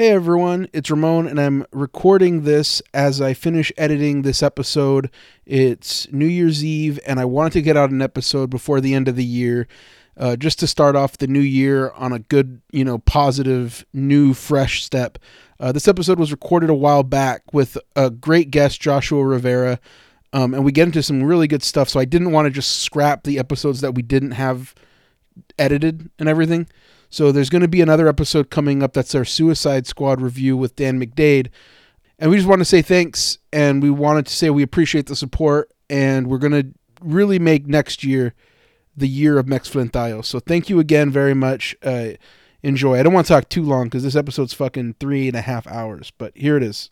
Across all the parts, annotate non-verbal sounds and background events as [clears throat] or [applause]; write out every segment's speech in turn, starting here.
Hey everyone, it's Ramon, and I'm recording this as I finish editing this episode. It's New Year's Eve, and I wanted to get out an episode before the end of the year, uh, just to start off the new year on a good, you know, positive, new, fresh step. Uh, this episode was recorded a while back with a great guest, Joshua Rivera, um, and we get into some really good stuff. So I didn't want to just scrap the episodes that we didn't have edited and everything. So there's going to be another episode coming up. That's our Suicide Squad review with Dan McDade. And we just want to say thanks. And we wanted to say we appreciate the support. And we're going to really make next year the year of Mex Flintayo. So thank you again very much. Uh, enjoy. I don't want to talk too long because this episode's fucking three and a half hours. But here it is.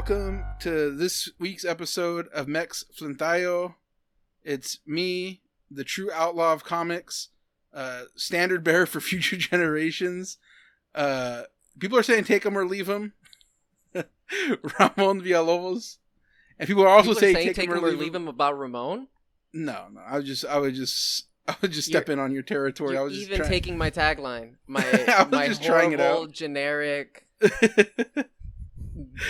Welcome to this week's episode of Mex Flintayo. It's me, the true outlaw of comics, uh, standard bearer for [laughs] future generations. Uh, people are saying take him or leave him. [laughs] Ramon Villalobos. And people are also People saying, saying take, take them him or leave them. him about Ramon. No, no. I would just, I would just, I would just step You're- in on your territory. I was just even trying. taking my tagline, [laughs] my I was my just trying it horrible out. generic.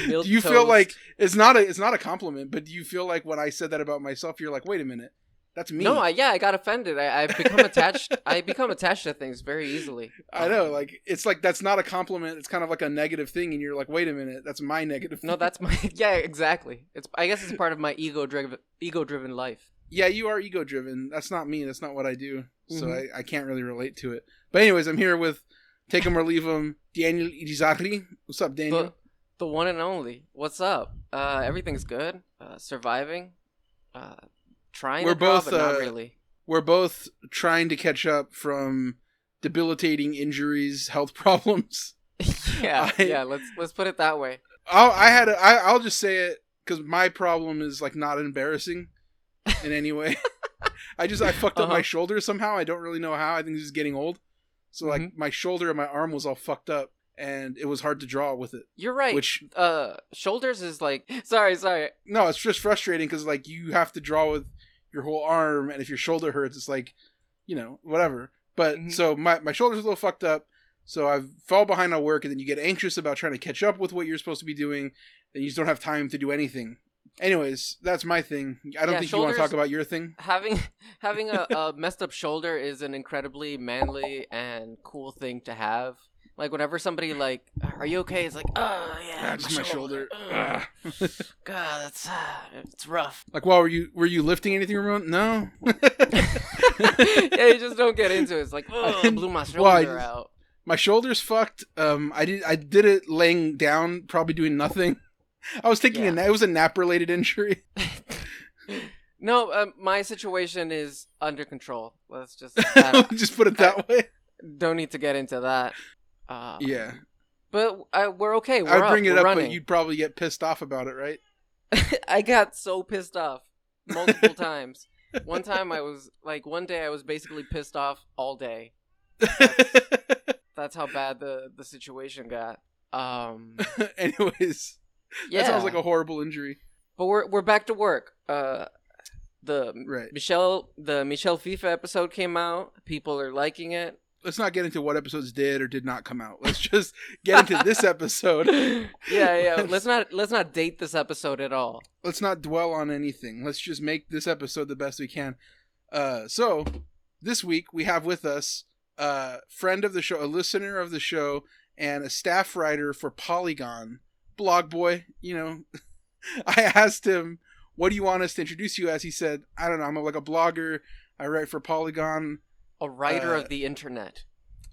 Do you feel like it's not a it's not a compliment but do you feel like when i said that about myself you're like wait a minute that's me No, I, yeah, I got offended. I, I've become attached. I become attached to things very easily. [laughs] I know like it's like that's not a compliment it's kind of like a negative thing and you're like wait a minute that's my negative no, thing. that's my [laughs] yeah, exactly. It's I guess it's part of my ego driven ego driven life. yeah you are ego driven that's not me that's not what i do so Mhm. I, I can't really relate to it but anyways i'm here with take him or leave him daniel Irizarry. what's up daniel The one and only. What's up? Uh, everything's good. Uh, surviving. Uh, trying. We're to draw, both, but not uh, really. we're both trying to catch up from debilitating injuries health [laughs] problems [laughs] yeah, I- yeah. Let's let's put it that way. I'll, I had a, I, I'll just say it because my problem is like not embarrassing [laughs] in any way. I just I fucked up my Uh-huh. shoulder somehow. I don't really know how. I think this is getting old. So like Mhm. my shoulder and my arm was all fucked up, and it was hard to draw with it. You're right. Which uh shoulders is like [laughs] sorry sorry no, it's just frustrating because like you have to draw with your whole arm, and if your shoulder hurts, it's like you know whatever. But Mhm. so my my shoulder's a little fucked up. So I fall behind on work, and then you get anxious about trying to catch up with what you're supposed to be doing, and you just don't have time to do anything. Anyways, that's my thing. I don't Yeah, think you want to talk about your thing. having [laughs] having a, a messed up shoulder is an incredibly manly and cool thing to have like whenever somebody like are you okay it's like oh yeah Ah, just my shoulder. Ugh. Ah. [laughs] god that's uh, it's rough like, well, were you were you lifting anything, Ramon? No. [laughs] yeah you just don't get into it it's like oh I [laughs] blew my shoulder Well, I just- out my shoulder's fucked. Um, I did I did it laying down, probably doing nothing. I was taking a Yeah. na- it was a nap related injury. no um, my situation is under control let's just I just put it that way. don't need to get into that uh, Yeah, but uh, we're okay we're I would up, bring it we're up, running. but you'd probably get pissed off about it, right? [laughs] I got so pissed off multiple [laughs] times. One time I was like, one day I was basically pissed off all day. [laughs] That's how bad the the situation got. Um, Anyways, yeah, that sounds like a horrible injury. but we're we're back to work. Uh, the Right. Michelle the Michel Fiffe episode came out. People are liking it. Let's not get into what episodes did or did not come out. Let's just get into this [laughs] episode. yeah, yeah. [laughs] Let's not let's not date this episode at all. let's not dwell on anything. Let's just make this episode the best we can. Uh, so this week we have with us a friend of the show, a listener of the show, and a staff writer for Polygon, Blog Boy. You know, [laughs] I asked him, "What do you want us to introduce you as?" He said, "I don't know. I'm like a blogger. I write for Polygon. A writer Uh, of the internet.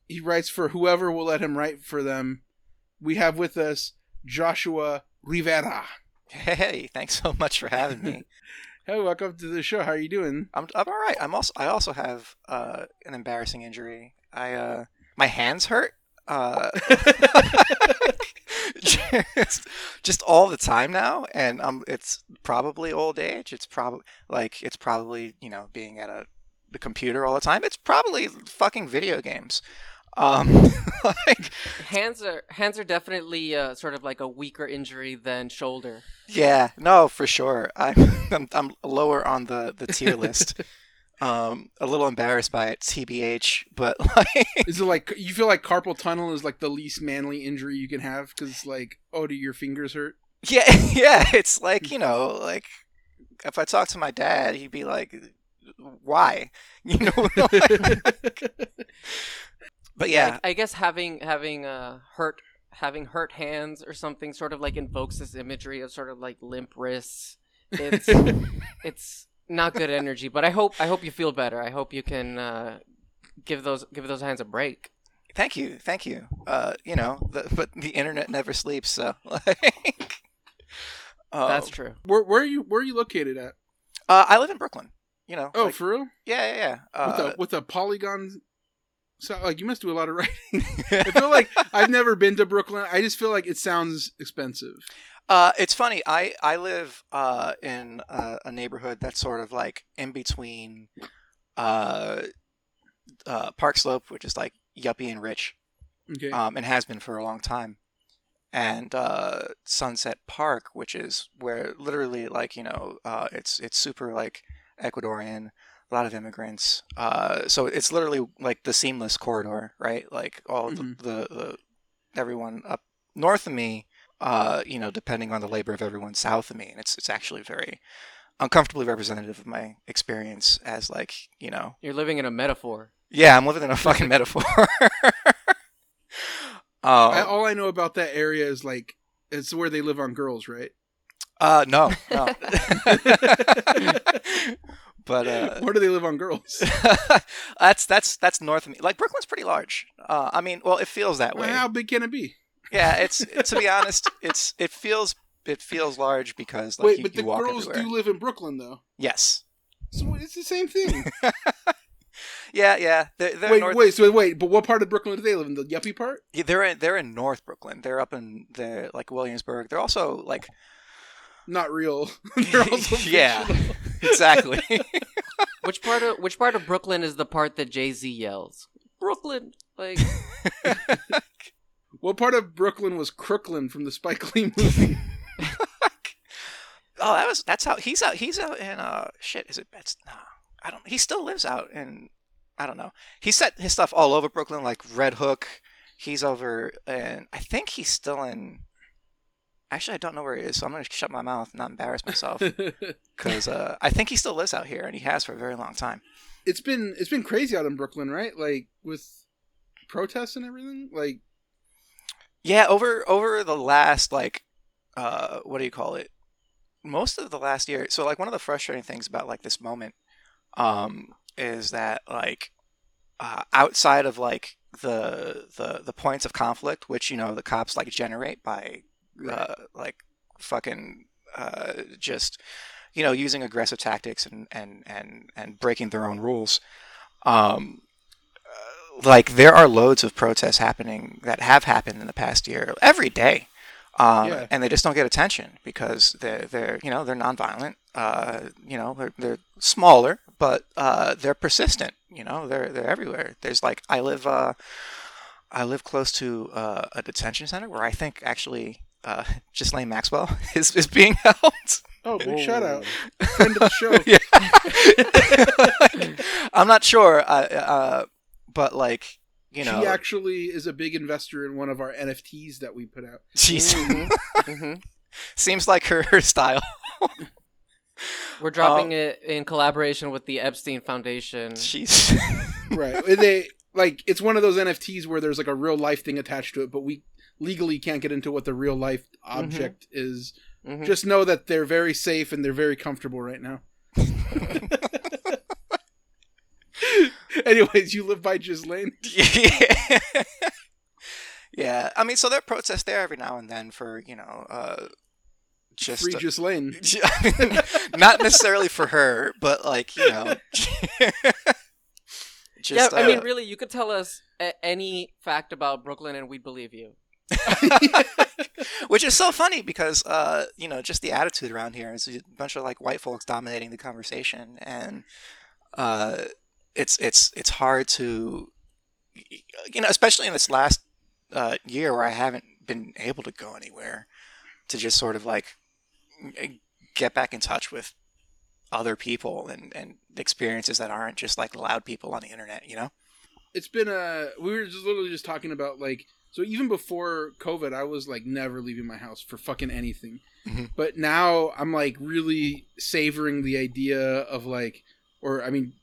He writes for whoever will let him write for them." We have with us Joshua Rivera. Hey, thanks so much for having me. [laughs] Hey, welcome to the show. How are you doing? I'm I'm all right. I'm also I also have uh, an embarrassing injury. I uh, my hands hurt. Uh, [laughs] [laughs] just, just all the time now, and um, it's probably old age. It's probably like it's probably you know being at a the computer all the time. It's probably fucking video games. Um, [laughs] like, Hands are hands are definitely uh, sort of like a weaker injury than shoulder. yeah, no, for sure. I'm [laughs] I'm, I'm lower on the the tier list. [laughs] Um, a little embarrassed by it, tbh, but like, Is it like you feel like carpal tunnel is like the least manly injury you can have because like oh do your fingers hurt? yeah, yeah, it's like you know, like if I talk to my dad, he'd be like, "Why?" [laughs] You know. [laughs] but yeah, I, I guess having having uh hurt having hurt hands or something sort of like invokes this imagery of sort of like limp wrists. It's [laughs] it's not good energy, but I hope I hope you feel better. I hope you can uh, give those give those hands a break. thank you, thank you. Uh, you know, the, but the internet never sleeps, so like. Uh, That's true. where where are you where are you located at? Uh, I live in Brooklyn. You know. Oh, like- for real? yeah, yeah, yeah. with Uh, a with a polygon. So like you must do a lot of [laughs] writing. [laughs] I feel like I've never been to Brooklyn. I just feel like it sounds expensive. Uh, it's funny. I I live uh, in a, a neighborhood that's sort of like in between uh, uh, Park Slope, which is like yuppie and rich, Okay. um, and has been for a long time, and uh, Sunset Park, which is where literally like you know uh, it's it's super like Ecuadorian, a lot of immigrants. Uh, so it's literally like the seamless corridor, right? Like all Mhm. the, the, the everyone up north of me, uh, you know, depending on the labor of everyone south of me, and it's it's actually very uncomfortably representative of my experience as like you know You're living in a metaphor. yeah i'm living in a [laughs] fucking metaphor [laughs] I, um, all I know about that area is like it's where they live on girls, right? Uh no no [laughs] but uh Where do they live on girls? [laughs] that's that's that's north of me like brooklyn's pretty large uh i mean well it feels that way Well, how big can it be? yeah it's [laughs] to be honest it's it feels it feels large because like Wait, you, but you the walk girls everywhere. do live in Brooklyn, though. yes So it's the same thing. yeah yeah they're, they're wait, north wait, so wait, but what part of Brooklyn do they live in? The yuppie part? Yeah, they're in they're in North Brooklyn. They're up in the like Williamsburg. They're also like Not real. [laughs] They're [laughs] also yeah, exactly. [laughs] Which part of which part of Brooklyn is the part that Jay Z yells? Brooklyn, like What part of Brooklyn was Crooklyn from the Spike Lee movie? oh, that was that's how he's out. He's out in uh shit. Is it? It's no. I don't. He still lives out in. I don't know. He set his stuff all over Brooklyn, like Red Hook. He's over, and I think he's still in. Actually, I don't know where he is, so I'm gonna shut my mouth and not embarrass myself [laughs] because uh, I think he still lives out here, and he has for a very long time. it's been it's been crazy out in Brooklyn, right? Like with protests and everything. Like Yeah, over over the last like uh what do you call it? Most of the last year. So like one of the frustrating things about like this moment um is that like uh, outside of like the the the points of conflict which you know the cops like generate by uh like fucking uh just you know using aggressive tactics and and and and breaking their own rules. Um uh, like there are loads of protests happening that have happened in the past year every day um, Yeah. and they just don't get attention because they're they're you know they're nonviolent. Uh, you know they're, they're smaller but uh, they're persistent you know they're they're everywhere. There's like I live uh, I live close to uh, a detention center where I think actually uh, Ghislaine Maxwell [laughs] is, is being [laughs] held oh, big Whoa. shout out, friend of the show. [laughs] yeah. I'm not sure, uh, uh, but like you know, she actually is a big investor in one of our NFTs that we put out. she's Mhm, mhm. seems like her, her style. we're dropping Um, it in collaboration with the Epstein Foundation. She's right. They like it's one of those NFTs where there's like a real life thing attached to it, but we legally can't get into what the real life object is. Mhm. Just know that they're very safe and they're very comfortable right now. [laughs] Anyways, you live by Ghislaine. yeah. [laughs] yeah. I mean, so there are protests there every now and then for you know uh, just Free Ghislaine. [laughs] not necessarily for her, but like you know, just yeah, I mean, uh, really, you could tell us a- any fact about Brooklyn and we'd believe you. [laughs] which is so funny because uh, you know just the attitude around here is a bunch of like white folks dominating the conversation, and uh, it's it's it's hard to you know especially in this last uh, year where I haven't been able to go anywhere to just sort of like get back in touch with other people and and experiences that aren't just like loud people on the internet, you know. it's been a we were just literally just talking about like so even before covid i was like never leaving my house for fucking anything Mhm. but now i'm like really savoring the idea of like or i mean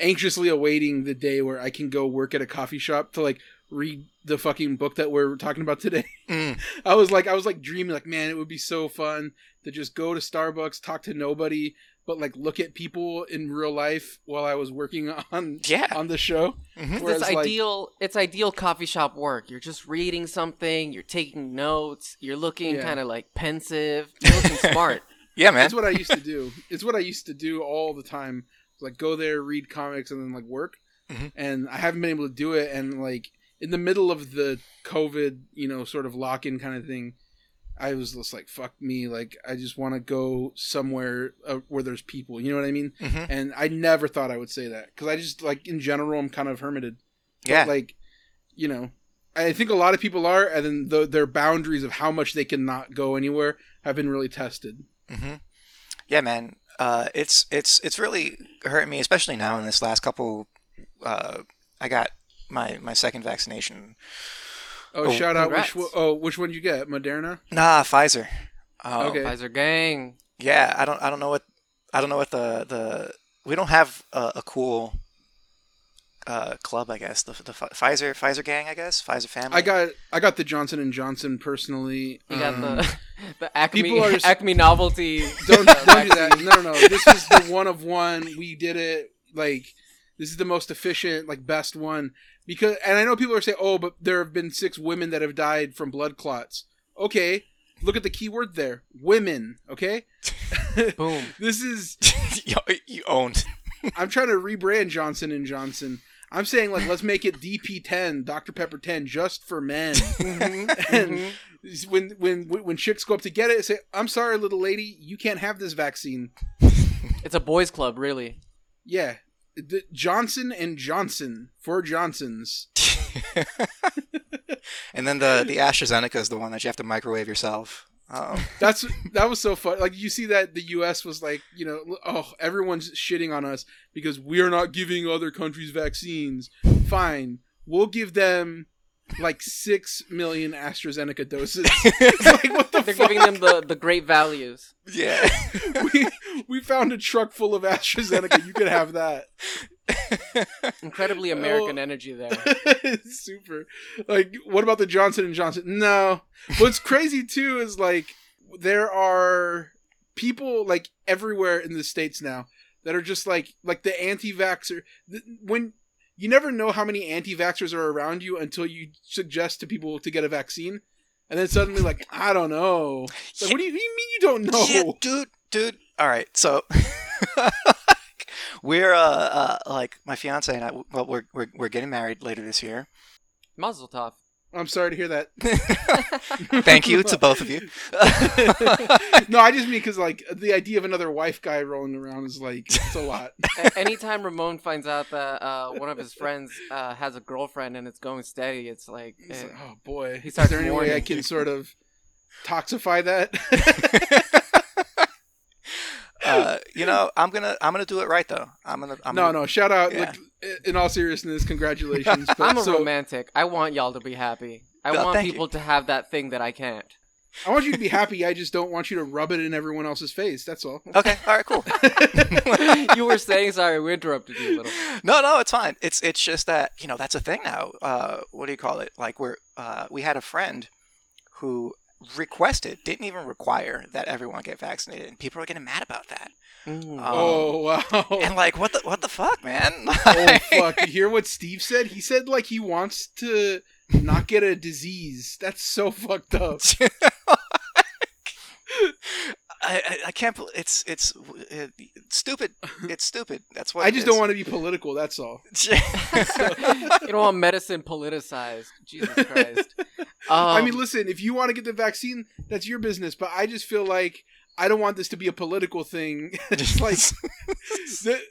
anxiously awaiting the day where i can go work at a coffee shop to like read the fucking book that we're talking about today [laughs] Mm. i was like i was like dreaming like man it would be so fun to just go to starbucks talk to nobody but like look at people in real life while i was working [laughs] on Yeah. on the show Mhm. Whereas, it's like- ideal. It's ideal coffee shop work. You're just reading something. You're taking notes. You're looking Yeah. kind of like pensive. You're looking smart. [laughs] [laughs] Yeah, man. That's what I used to do. It's what I used to do all the time. Like go there, read comics, and then like work. Mhm. And I haven't been able to do it. And like in the middle of the COVID, you know, sort of lock in kind of thing, I was just like, "Fuck me!" Like I just want to go somewhere uh, where there's people. You know what I mean? Mhm. And I never thought I would say that because I just like in general, I'm kind of hermited. But, Yeah. like you know. I think a lot of people are, and then the, their boundaries of how much they can not go anywhere have been really tested. hmm Yeah, man. Uh, it's it's it's really hurting me, especially now in this last couple. Uh, I got my my second vaccination. Oh, Oh, shout out! Which congrats. one, oh, which one you get? Moderna. Nah, Pfizer. Um, Okay. Pfizer gang. Yeah, I don't I don't know what I don't know what the the we don't have a, a cool uh, club. I guess the the Pfi- Pfizer Pfizer gang. I guess Pfizer family. I got I got the Johnson and Johnson personally. You got Um, the [laughs] the Acme people are just- [laughs] Acme novelty. don't [laughs] don't do that. No, no, no. This is the one of one. We did it. Like this is the most efficient, like best one. Because and I know people are saying, oh, but there have been six women that have died from blood clots. Okay, look at the key word there, women. Okay, [laughs] Boom. this is [laughs] you, you owned. I'm trying to rebrand Johnson and Johnson. I'm saying like let's make it DP10, Dr Pepper 10, just for men. [laughs] Mhm, And mhm. when when when chicks go up to get it, say, "I'm sorry, little lady, you can't have this vaccine." It's a boys' club, really. Yeah, the Johnson and Johnson for Johnsons. [laughs] [laughs] and then the the AstraZeneca is the one that you have to microwave yourself. Um, That's that was so fun. Like you see that the U.S. was like, you know, oh, everyone's shitting on us because we are not giving other countries vaccines. Fine, we'll give them like six million AstraZeneca doses. [laughs] Like what the They're fuck? giving them the, the great values. yeah. [laughs] we we found a truck full of AstraZeneca. You could have that. [laughs] Incredibly Oh. American energy there. Super. Like, what about the Johnson and Johnson? No. What's crazy too is like there are people like everywhere in the states now that are just like like the anti-vaxxer. When you never know how many anti-vaxxers are around you until you suggest to people to get a vaccine, and then suddenly like I don't know. It's like, what do you, what do you mean you don't know? Yeah, dude, dude. All right, so [laughs] we're uh, uh like my fiance and I. Well, we're we're we're getting married later this year. Mazel tov. I'm sorry to hear that. [laughs] Thank you to both of you. [laughs] no, I just mean because like the idea of another wife guy rolling around is like it's a lot. [laughs] A- anytime Ramon finds out that uh, one of his friends uh, has a girlfriend and it's going steady, it's like, It's eh, like, oh boy, He is starts there any way I can sort of toxify that? Uh, you know, I'm gonna I'm gonna do it right though. I'm gonna. I'm no, gonna, no. Shout out. Yeah. Like, in all seriousness, congratulations. [laughs] But I'm a so, romantic. I want y'all to be happy. I No, want thank you. people to have that thing that I can't. I want you to be happy. I just don't want you to rub it in everyone else's face. That's all. Okay. All right. Cool. [laughs] you were saying sorry, we interrupted you a little. [laughs] no, no, it's fine. It's it's just that you know that's a thing now. Uh, what do you call it? Like we're uh, we had a friend who requested, didn't even require that everyone get vaccinated, and people are getting mad about that. Mm. Um, oh [laughs] wow. And like, what the what the fuck, man? [laughs] oh fuck! You hear what Steve said? He said like he wants to not get a disease. That's so fucked up. [laughs] I, I, I can't. bel- It's it's uh, stupid. [laughs] It's stupid. That's what I just don't want to be political. That's all. [laughs] you don't want medicine politicized. Jesus Christ. Um, [laughs] I mean, listen, if you want to get the vaccine, that's your business. But I just feel like I don't want this to be a political thing. it's like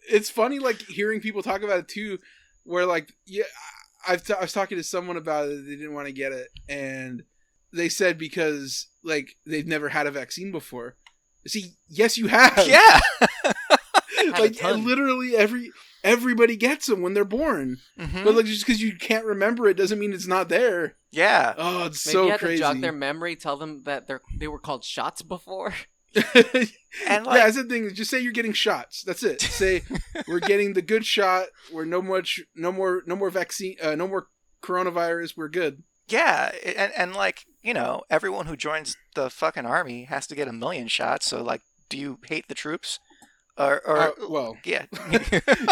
it's funny, like hearing people talk about it too, where like yeah, I've t- I was talking to someone about it. They didn't want to get it, and they said because like they've never had a vaccine before. See, yes, you have. [laughs] yeah. [laughs] like literally every everybody gets them when they're born. Mhm. But like just because you can't remember it doesn't mean it's not there. yeah. Oh, it's maybe so you had crazy. to jog their memory, tell them that they're they were called shots before. [laughs] And yeah, like, that's the thing. Just say you're getting shots. That's it. Say we're getting the good shot. We're no much, no more, no more vaccine, uh, no more coronavirus. We're good. yeah, and and like you know, everyone who joins the fucking army has to get a million shots. So like, do you hate the troops? Or, or Uh, well, yeah. [laughs]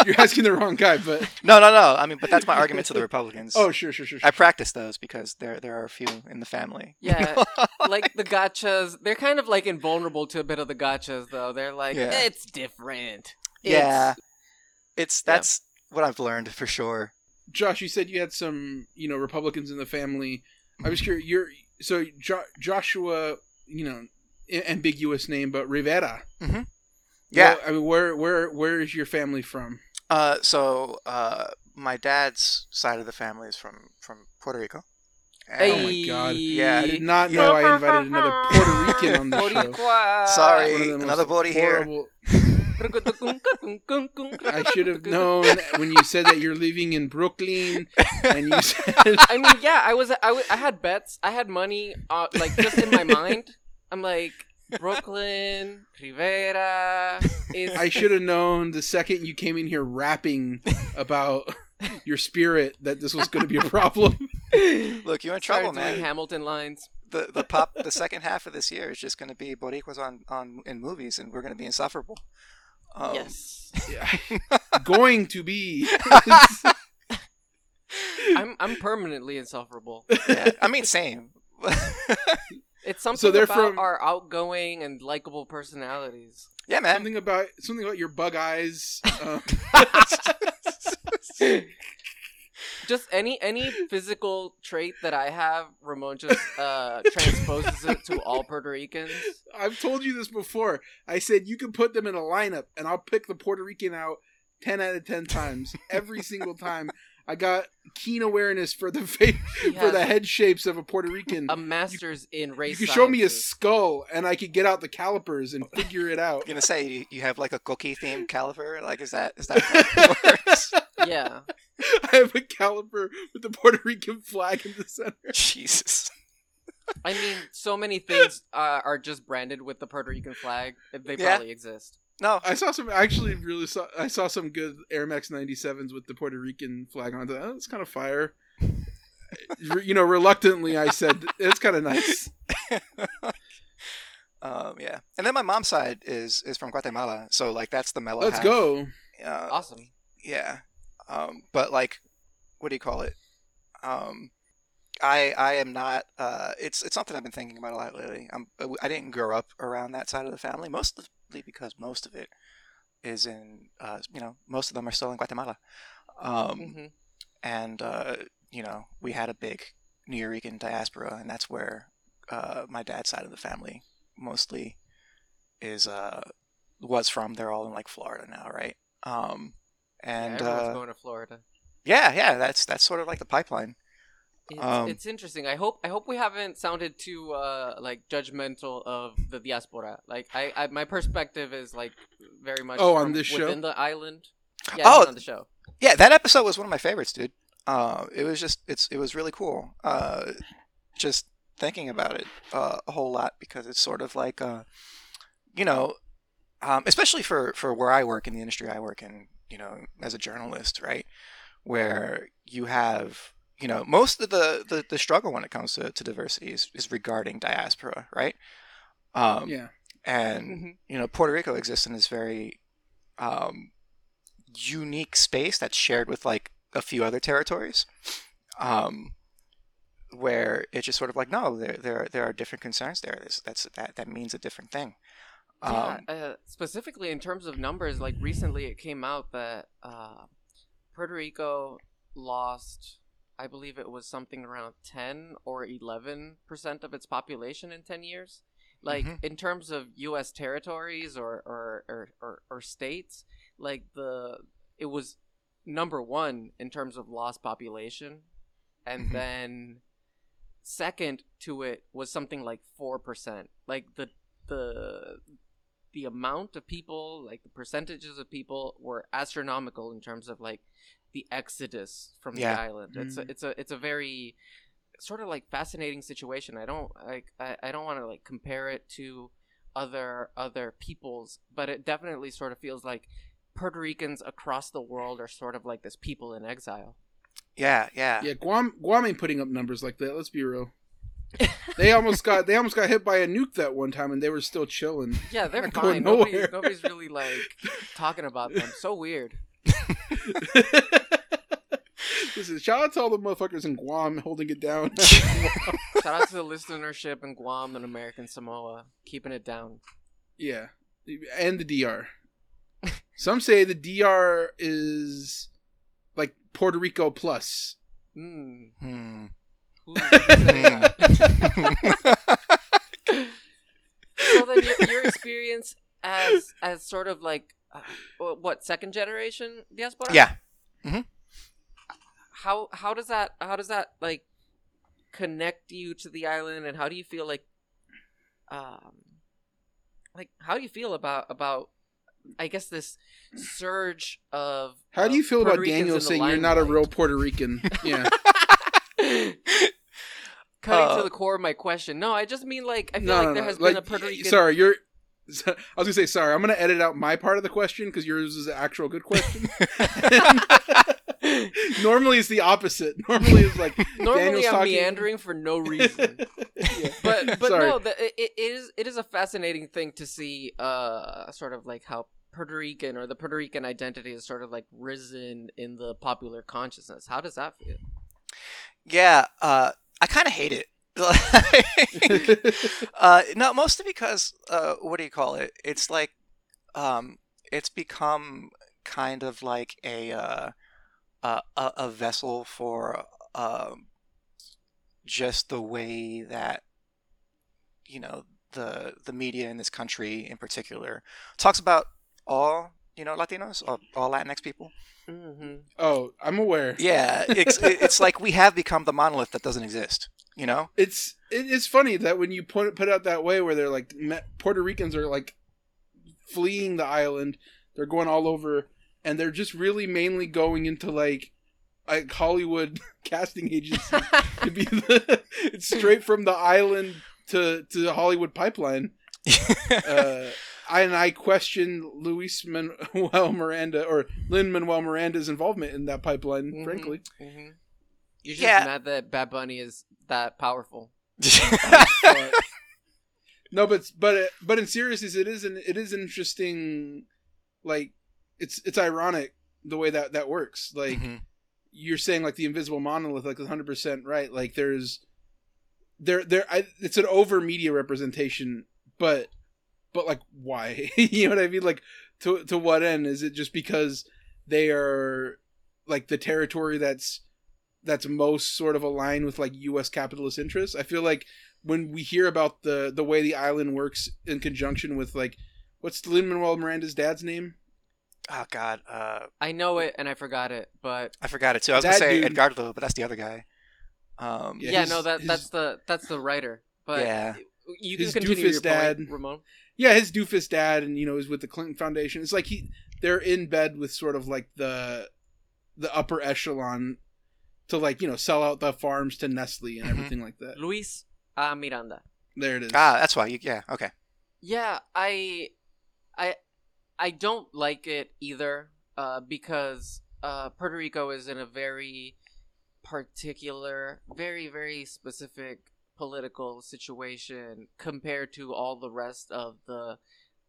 you're asking the wrong guy, but [laughs] no, no, no. I mean, but that's my argument to the [laughs] Republicans. oh, sure, sure, sure. sure. I practice those because there there are a few in the family. Yeah, like the gotchas, they're kind of like invulnerable to a bit of the gotchas, though. They're like, Yeah. it's different. Yeah. It's- It's that's what I've learned for sure. Josh, you said you had some, you know, Republicans in the family. I was curious. You're so jo- Joshua, you know, ambiguous name, but Rivera. Yeah. Well, I mean, where, where, where is your family from? Uh, so uh, my dad's side of the family is from from Puerto Rico. And- Oh my God. Yeah, I did not know I invited another Puerto Rican on the [laughs] show. Sorry. The another body here. Horrible- I should have known when you said that you're living in Brooklyn, and you said [laughs] I mean, yeah, I was, I, w- I had bets, I had money, uh, like just in my mind. I'm like Brooklyn, Rivera. Is I should have known the second you came in here rapping about your spirit that this was going to be a problem. [laughs] Look, you're in started trouble, doing man. Hamilton lines. The the pop the second half of this year is just going to be Boricuas on on in movies, and we're going to be insufferable. Um, yes, [laughs] going to be. [laughs] I'm, I'm permanently insufferable. yeah. I mean, same. [laughs] It's something they're about from- our outgoing and likable personalities. yeah, man. something about something about your bug eyes. Uh, Just any any physical trait that I have, Ramon just uh, transposes it to all Puerto Ricans. I've told you this before. I said you can put them in a lineup, and I'll pick the Puerto Rican out ten out of ten times every single time. I got keen awareness for the [laughs] face, for the head shapes of a Puerto Rican. a master's in race. you race. could show me a skull, and I could get out the calipers and figure it out. I'm [laughs] gonna say you, you have like a cookie themed caliper. Like, is that is that how it [laughs] works? Yeah, I have a caliper with the Puerto Rican flag in the center. Jesus. I mean, so many things uh, are just branded with the Puerto Rican flag. They Yeah. probably exist. No. I saw some. Actually really saw. I saw some good Air Max 97s with the Puerto Rican flag on it. Oh, it's kind of fire. [laughs] you know, reluctantly, I said it's kind of nice. [laughs] um, yeah. And then my mom's side is is from Guatemala, so like that's the mellow. Let's half. go. Uh, Awesome. yeah. Um, but like, what do you call it? Um, I I am not. Uh, it's it's something I've been thinking about a lot lately. I'm I didn't grow up around that side of the family, mostly because most of it is in. Uh, you know, most of them are still in Guatemala. Um, hmm and uh, you know we had a big Nuyorican diaspora, and that's where uh, my dad's side of the family mostly is uh, was from. They're all in like Florida now, right? Um, and yeah, everyone's uh, going to Florida. yeah, yeah, that's that's sort of like the pipeline. It's, Um, it's interesting. I hope I hope we haven't sounded too uh like judgmental of the diaspora. Like I, I my perspective is like very much Oh, on this show? within the island. Yeah, Oh! on the show. Yeah, that episode was one of my favorites, dude. Uh, it was just it's it was really cool. Uh, just thinking about it uh, a whole lot because it's sort of like uh, you know, um, especially for for where I work in the industry I work in, you know, as a journalist, right, where you have you know most of the the, the struggle when it comes to, to diversity is, is regarding diaspora, right? Um, Yeah. and Mhm. you know Puerto Rico exists in this very um, unique space that's shared with like a few other territories, um, where it's just sort of like no, there there there are different concerns there. There's, that's that that means a different thing, Um, yeah, uh, specifically in terms of numbers, like recently it came out that uh, Puerto Rico lost, I believe it was something around 10 or 11% of its population in 10 years. Like Mhm. in terms of U.S. territories or, or, or, or, or states, like the it was number one in terms of lost population, and Mhm. then second to it was something like four percent. Like the the the amount of people, like the percentages of people, were astronomical in terms of like the exodus from Yeah. the island. It's a, Mm. it's a it's a very sort of like fascinating situation. I don't like I, I don't want to like compare it to other other peoples, but it definitely sort of feels like Puerto Ricans across the world are sort of like this people in exile. yeah, yeah. Yeah, Guam Guam ain't putting up numbers like that. Let's be real. [laughs] They almost got they almost got hit by a nuke that one time, and they were still chilling. Yeah, they're [laughs] Not going fine. Nobody, nowhere. nobody's really like talking about them. So weird. [laughs] Listen, shout out to all the motherfuckers in Guam holding it down. [laughs] Shout out to the listenership in Guam and American Samoa, keeping it down. yeah, and the DR. Some say the DR is like Puerto Rico plus. Mm, Hmm. who would say that? [laughs] so then your, your experience as as sort of like uh, what second generation diaspora? yeah. How how does that how does that like connect you to the island and how do you feel like um like how do you feel about about I guess this surge of How do you of feel Puerto about Ricans Daniel in the saying you're not a limelight? real Puerto Rican? [laughs] Yeah. [laughs] Cutting Uh, to the core of my question. No, I just mean like I feel like there has been a Puerto Rican. Sorry, you're. [laughs] I was gonna say sorry. I'm gonna edit out my part of the question because yours is an actual good question. [laughs] Normally it's the opposite. Normally it's like [laughs] Normally Daniel's I'm talking- meandering for no [laughs] reason. Yeah. but but Sorry. no, the, it, it is it is a fascinating thing to see, uh, sort of like how Puerto Rican or the Puerto Rican identity is sort of like risen in the popular consciousness. How does that feel? Yeah, uh, I kind of hate it. uh, no, mostly because uh, what do you call it? It's like um, it's become kind of like a uh, a, a vessel for um, just the way that you know the the media in this country in particular talks about all you know Latinos, all, all Latinx people. Mm-hmm. oh, I'm aware. Yeah, it's it's like we have become the monolith that doesn't exist. You know? It's it is funny that when you put it put out that way, where they're like Puerto Ricans are like fleeing the island, they're going all over, and they're just really mainly going into like like Hollywood [laughs] casting agency [laughs] to be the it's straight from the island to to the Hollywood pipeline. Uh, I and I question Luis Manuel [laughs] Miranda or Lin Manuel Miranda's involvement in that pipeline. Mhm. Frankly, Mm-hmm. You're just Yeah. mad that Bad Bunny is that powerful. But- no, but but but in seriousness, it is an it is interesting. Like it's it's ironic the way that that works. Like Mhm. you're saying, like the invisible monolith, like 100 percent right. Like there's there there I, it's an over media representation, but but like why? [laughs] you know what I mean? Like to to what end? Is it just because they are like the territory that's that's most sort of aligned with like U.S. capitalist interests? I feel like when we hear about the the way the island works in conjunction with like what's Lin Manuel Miranda's dad's name? Oh God, uh, I know it and I forgot it, but I forgot it too. I was gonna say dude- Edgardo, but that's the other guy. Um, Yeah, yeah, his- no, that his- that's the that's the writer. But Yeah. you can His continue doofus your dad. point, Ramon. Yeah, his doofus dad, and you know, is with the Clinton Foundation. It's like he they're in bed with sort of like the the upper echelon to like you know sell out the farms to Nestle and Mhm. everything like that. Luis uh, Miranda. There it is. ah, that's why. You, yeah, okay. Yeah, I, I, I don't like it either. Uh, because uh, Puerto Rico is in a very particular, very very specific political situation compared to all the rest of the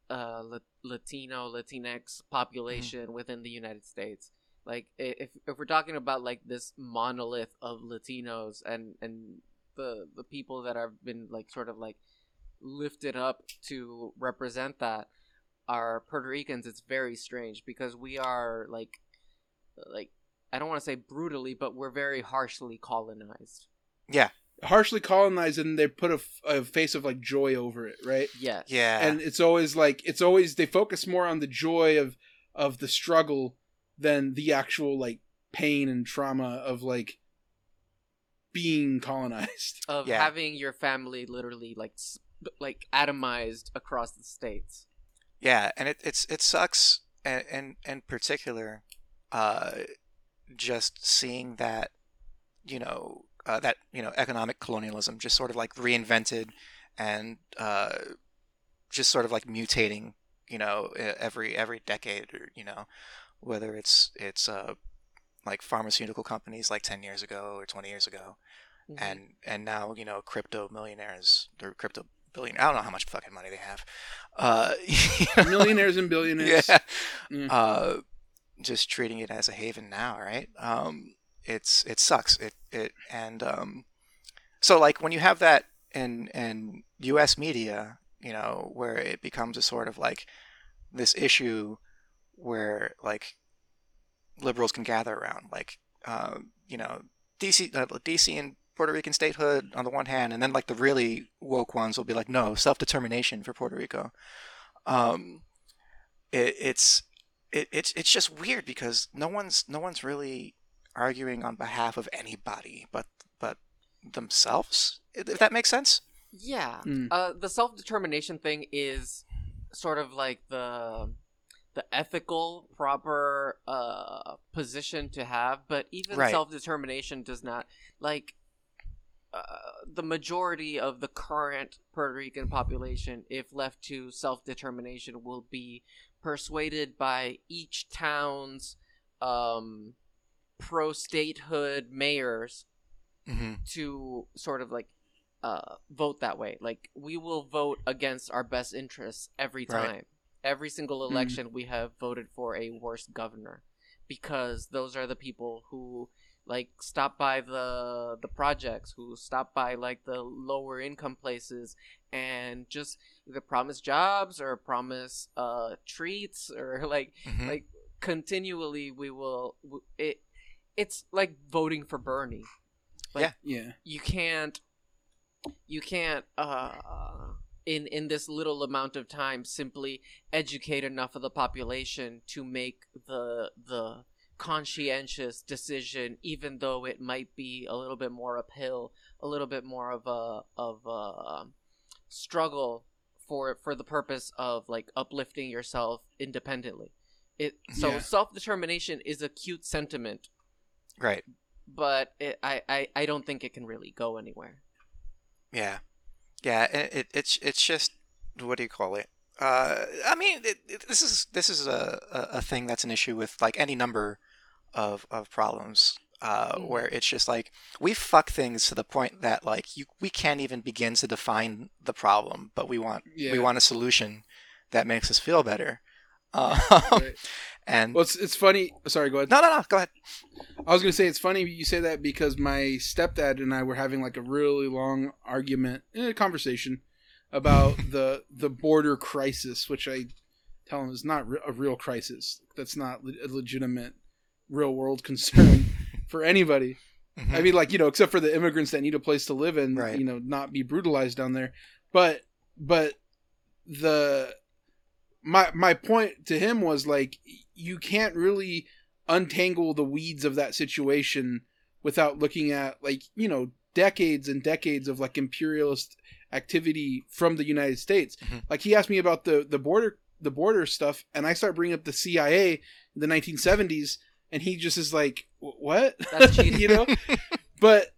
uh, La- Latino Latinx population within the United States. Like if if we're talking about like this monolith of Latinos and and the the people that have been like sort of like lifted up to represent that are Puerto Ricans. It's very strange because we are like, like I don't want to say brutally, but we're very harshly colonized. Yeah. Harshly colonized, and they put a, a face of like joy over it, right? Yes. Yeah. and it's always like it's always they focus more on the joy of of the struggle than the actual like pain and trauma of like being colonized Of Yeah. having your family literally like like atomized across the states. Yeah, and it it's it sucks, and in, in particular, uh, just seeing that, you know, uh, that you know, economic colonialism just sort of like reinvented, and uh, just sort of like mutating, you know, every every decade, or you know, whether it's it's uh, like pharmaceutical companies like ten years ago or twenty years ago, Mhm. and and now you know crypto millionaires or crypto billion I don't know how much fucking money they have. Uh, [laughs] millionaires and billionaires yeah. Mm. Uh, just treating it as a haven now, right? Um, it's it sucks. It it and um, so like when you have that in in U.S. media, you know, where it becomes a sort of like this issue where like liberals can gather around, like uh, you know, DC uh, DC and Puerto Rican statehood on the one hand, and then like the really woke ones will be like, no, self determination for Puerto Rico. Um, it, it's it, it's it's just weird because no one's no one's really arguing on behalf of anybody but but themselves. If if that makes sense. Yeah. Mm. Uh, the self determination thing is sort of like the the ethical proper uh position to have, but even Right. self determination does not like uh, the majority of the current Puerto Rican population, if left to self determination, will be persuaded by each town's um, pro statehood mayors Mm-hmm. to sort of like uh, vote that way. Like we will vote against our best interests every Right. time. Every single Mhm. election, we have voted for a worse governor because those are the people who like stop by the the projects, who stop by like the lower income places, and just either promise jobs or promise uh treats [laughs] or like Mm-hmm. like continually we will it it's like voting for bernie. Like, yeah. You can't you can't uh in in this little amount of time simply educate enough of the population to make the the conscientious decision even though it might be a little bit more uphill a little bit more of a of a um, struggle for for the purpose of like uplifting yourself independently it so Yeah. self-determination is a cute sentiment Right. but it, I, I I don't think it can really go anywhere. Yeah. Yeah. It, it it's it's just what do you call it? Uh, I mean, it, it, this is this is a, a a thing that's an issue with like any number of of problems. Uh, Mm. where it's just like we fuck things to the point that like you we can't even begin to define the problem, but we want yeah we want a solution that makes us feel better. [laughs] Um, Right. and well it's, it's funny sorry go ahead no, no, no, go ahead. I was gonna say it's funny you say that because my stepdad and I were having like a really long argument, eh, conversation about the the border crisis, which I tell him is not a real crisis. That's not le- a legitimate, real world [laughs] concern for anybody. Mm-hmm. I mean, like you know, except for the immigrants that need a place to live and Right. you know not be brutalized down there. But but the my my point to him was like you can't really untangle the weeds of that situation without looking at like you know decades and decades of like imperialist activity from the United States. Mhm. Like he asked me about the the border the border stuff, and I start bringing up the CIA in the 1970s, and he just is like, "What?" That's cheating. [laughs] you know. But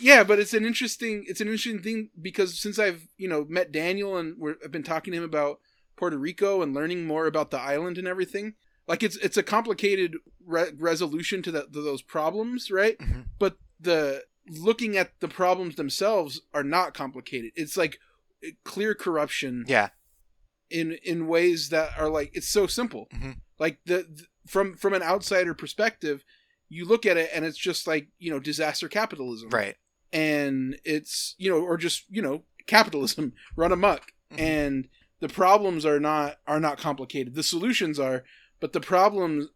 yeah, but it's an interesting it's an interesting thing because since I've you know met Daniel and we're, I've been talking to him about Puerto Rico and learning more about the island and everything. Like it's it's a complicated re- resolution to, that to those problems, right? Mhm. But the looking at the problems themselves are not complicated. It's like clear corruption Yeah. in in ways that are like it's so simple. Mhm. Like the, th- from from an outsider perspective, you look at it and it's just like you know disaster capitalism, Right. And it's you know or just you know capitalism [laughs] run amok, Mhm. and the problems are not are not complicated. The solutions are, but the problems,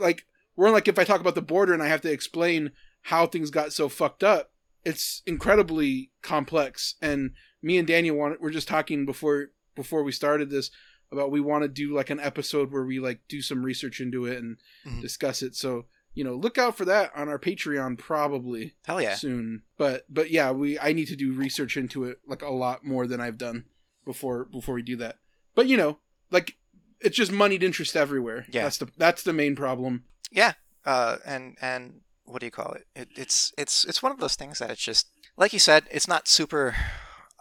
like we're like if I talk about the border and I have to explain how things got so fucked up, it's incredibly complex. And me and Daniel want we're just talking before before we started this about we want to do like an episode where we like do some research into it and Mhm. discuss it. So you know, look out for that on our Patreon probably Hell yeah. soon. But but yeah, we I need to do research into it like a lot more than I've done before before we do that. But you know, like it's just moneyed interest everywhere. Yeah. That's the that's the main problem. Yeah, uh, and and what do you call it? it? It's it's it's one of those things that it's just like you said, it's not super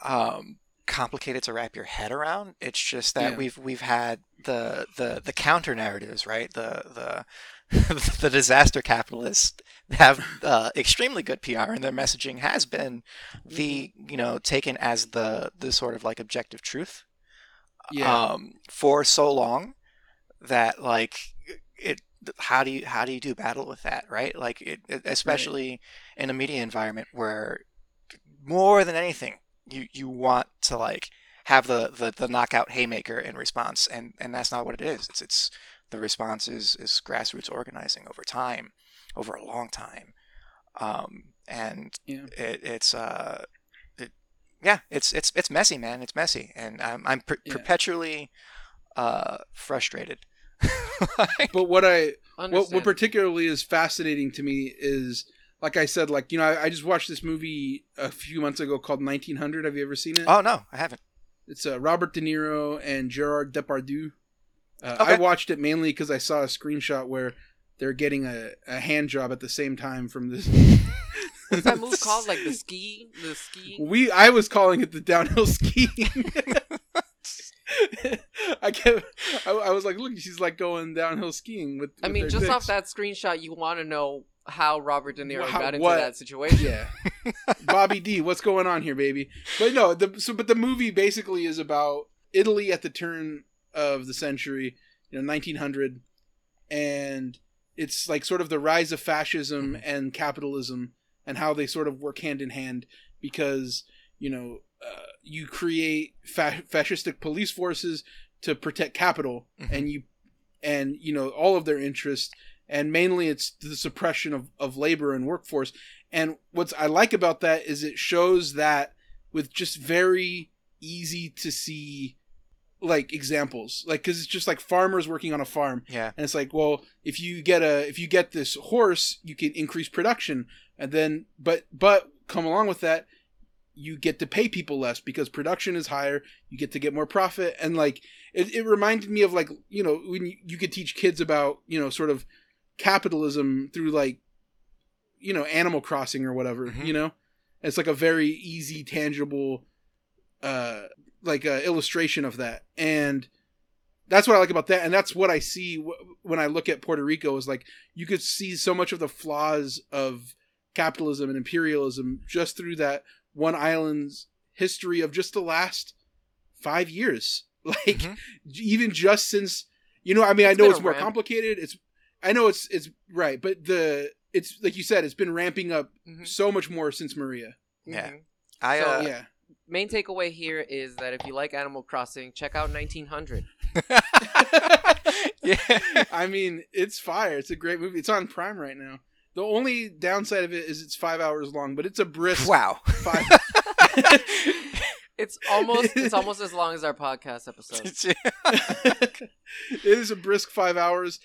um, complicated to wrap your head around. It's just that Yeah. we've we've had the the the counter narratives, right? The the [laughs] the disaster capitalists have uh, extremely good PR, and their messaging has been the you know taken as the the sort of like objective truth Yeah. um, for so long that like it how do you how do you do battle with that right? Like it, especially in a media environment where more than anything you you want to like have the, the the knockout haymaker in response and and that's not what it is. It's it's the response is is grassroots organizing over time over a long time. Um and Yeah. it, it's uh it, yeah it's it's it's messy man. It's messy. And i'm i'm per- Yeah. perpetually uh frustrated but what I what, what particularly is fascinating to me is like I said, like you know, I, I just watched this movie a few months ago called 1900. Have you ever seen it? oh no i haven't It's uh, Robert De Niro and Gerard Depardieu. Uh, Okay. I watched it mainly because I saw a screenshot where they're getting a, a hand job at the same time from this. What's that [laughs] move called? Like the ski, the ski. We I was calling it the downhill skiing. [laughs] [laughs] I kept I, I was like, look, she's like going downhill skiing with. I with mean, just dicks. off that screenshot, you want to know how Robert De Niro How- got into what- that situation. Yeah, [laughs] Bobby D, what's going on here, baby? But no, the so but the movie basically is about Italy at the turn of the century, you know, 1900, and it's like sort of the rise of fascism mm-hmm. and capitalism and how they sort of work hand in hand because you know uh, you create fa- fascistic police forces to protect capital Mhm. and you and you know all of their interests and mainly it's the suppression of, of labor and workforce. And what's i like about that is it shows that with just very easy to see like examples. Like because it's just like farmers working on a farm. Yeah. And it's like well if you get a if you get this horse you can increase production. And then but but come along with that you get to pay people less because production is higher you get to get more profit and like it, it reminded me of like you know when you, you could teach kids about you know sort of capitalism through like you know animal crossing or whatever Mhm. you know it's like a very easy tangible uh like uh, illustration of that and that's what i like about that and that's what i see w- when i look at puerto rico is like you could see so much of the flaws of capitalism and imperialism just through that one island's history of just the last five years [laughs] like Mhm. even just since you know i mean i know it's more ramp. complicated it's i know it's it's right but the it's like you said it's been ramping up Mhm. so much more since maria Yeah. Mhm. i So- uh, yeah Main takeaway here is that if you like Animal Crossing, check out 1900. [laughs] [laughs] yeah i mean it's fire it's a great movie it's on prime right now the only downside of it is it's five hours long but it's a brisk wow five [laughs] It's almost it's [laughs] almost as long as our podcast episode. [laughs] it is a brisk five hours.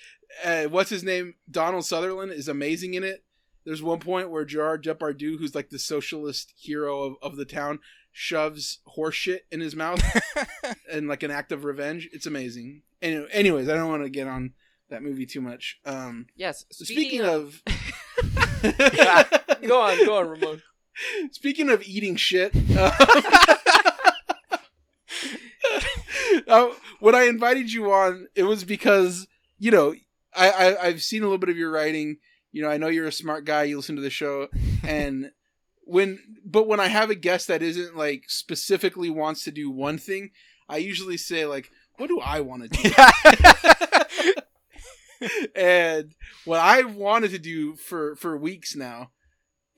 Uh, what's his name? Donald Sutherland is amazing in it. There's one point where Gerard Depardieu, who's like the socialist hero of, of the town, shoves horse shit in his mouth in like an act of revenge. It's amazing. Anyway, anyways, I don't want to get on that movie too much. Um, Yes. speaking, of, [laughs] go on, go on, Ramon. [laughs] Speaking of eating shit, uh, [laughs] uh, when I invited you on, it was because you know I, I I've seen a little bit of your writing. You know, I know you're a smart guy. You listen to the show, and when but when I have a guest that isn't like specifically wants to do one thing, I usually say like, "What do I want to do?" And what I wanted to do for for weeks now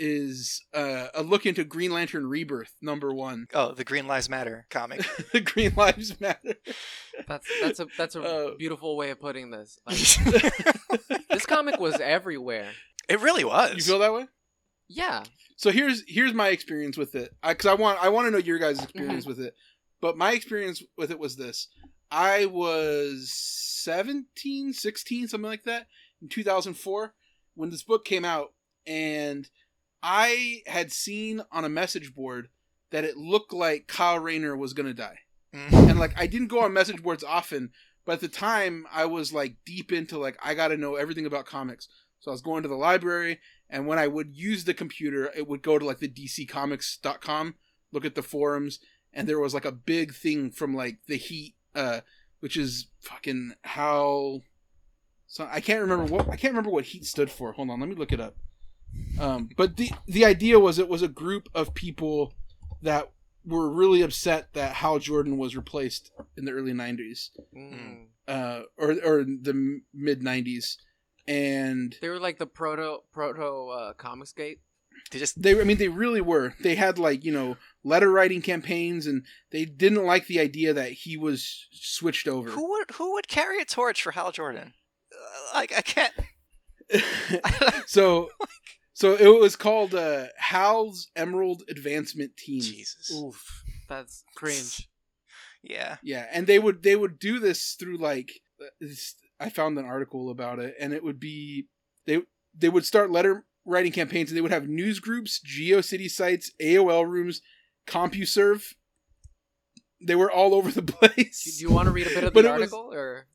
is uh, a look into Green Lantern Rebirth number one. Oh, the Green Lives Matter comic. [laughs] the Green Lives Matter. That's that's a that's a Uh, beautiful way of putting this. [laughs] Like, this comic was everywhere. it really was. You feel that way? Yeah. So here's here's my experience with it. Because I, want I want to know your guys' experience with it. But my experience with it was this: I was 17, 16, something like that, in 2004 when this book came out, and I had seen on a message board that it looked like Kyle Rayner was gonna die. Mhm. and like I didn't go on message boards often, but at the time I was like deep into like I got to know everything about comics. So I was going to the library, and when I would use the computer, it would go to like the DCComics.com, look at the forums, and there was like a big thing from like the Heat, uh, which is fucking how. So I can't remember what I can't remember what Heat stood for. Hold on, let me look it up. Um, but the the idea was it was a group of people that were really upset that Hal Jordan was replaced in the early '90s, Mm. uh, or or the mid '90s, and They were like the proto proto uh, Comicsgate. They just they I mean they really were. They had like you know letter writing campaigns, and they didn't like the idea that he was switched over. who would who would carry a torch for Hal Jordan? Uh, like I can't. [laughs] so [laughs] so it was called uh, Hal's Emerald Advancement Team. Jesus. Oof, that's cringe. Yeah. Yeah, and they would they would do this through like this, I found an article about it, and it would be they they would start letter writing campaigns, and they would have news groups, GeoCity sites, AOL rooms, CompuServe. They were all over the [laughs] place. do you want to read a bit of But the it was- article, or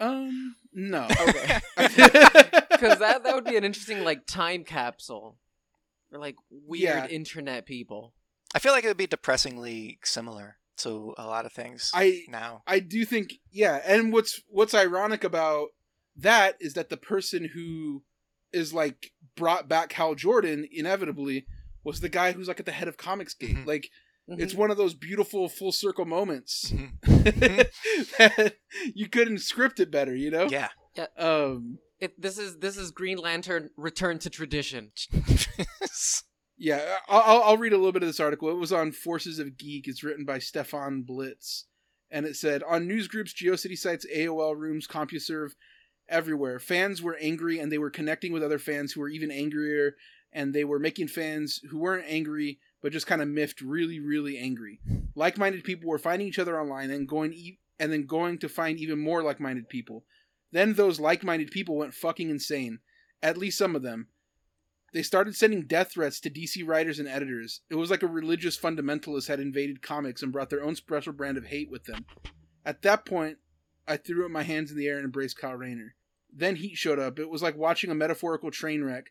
Um, no. okay? [laughs] [laughs] Because that that would be an interesting like time capsule for like weird Yeah. internet people. I feel like it would be depressingly similar to a lot of things I now. I do think yeah, and what's what's ironic about that is that the person who is like brought back Hal Jordan inevitably was the guy who's like at the head of Comicsgate. Mhm. Like Mm-hmm. it's one of those beautiful full circle moments Mhm. [laughs] that you couldn't script it better, you know? Yeah. Um It, this is this is Green Lantern return to tradition. [laughs] yeah, I'll, I'll- I'll read a little bit of this article. It was on Forces of Geek. It's written by Stefan Blitz. And it said on newsgroups, GeoCity sites, AOL rooms, CompuServe, everywhere, fans were angry and they were connecting with other fans who were even angrier. And they were making fans who weren't angry, but just kind of miffed really, really angry. Like minded people were finding each other online and going e- and then going to find even more like minded people. Then those like minded people went fucking insane. At least some of them. They started sending death threats to DC writers and editors. It was like a religious fundamentalist had invaded comics and brought their own special brand of hate with them. At that point, I threw up my hands in the air and embraced Kyle Rayner. Then Heat showed up. It was like watching a metaphorical train wreck.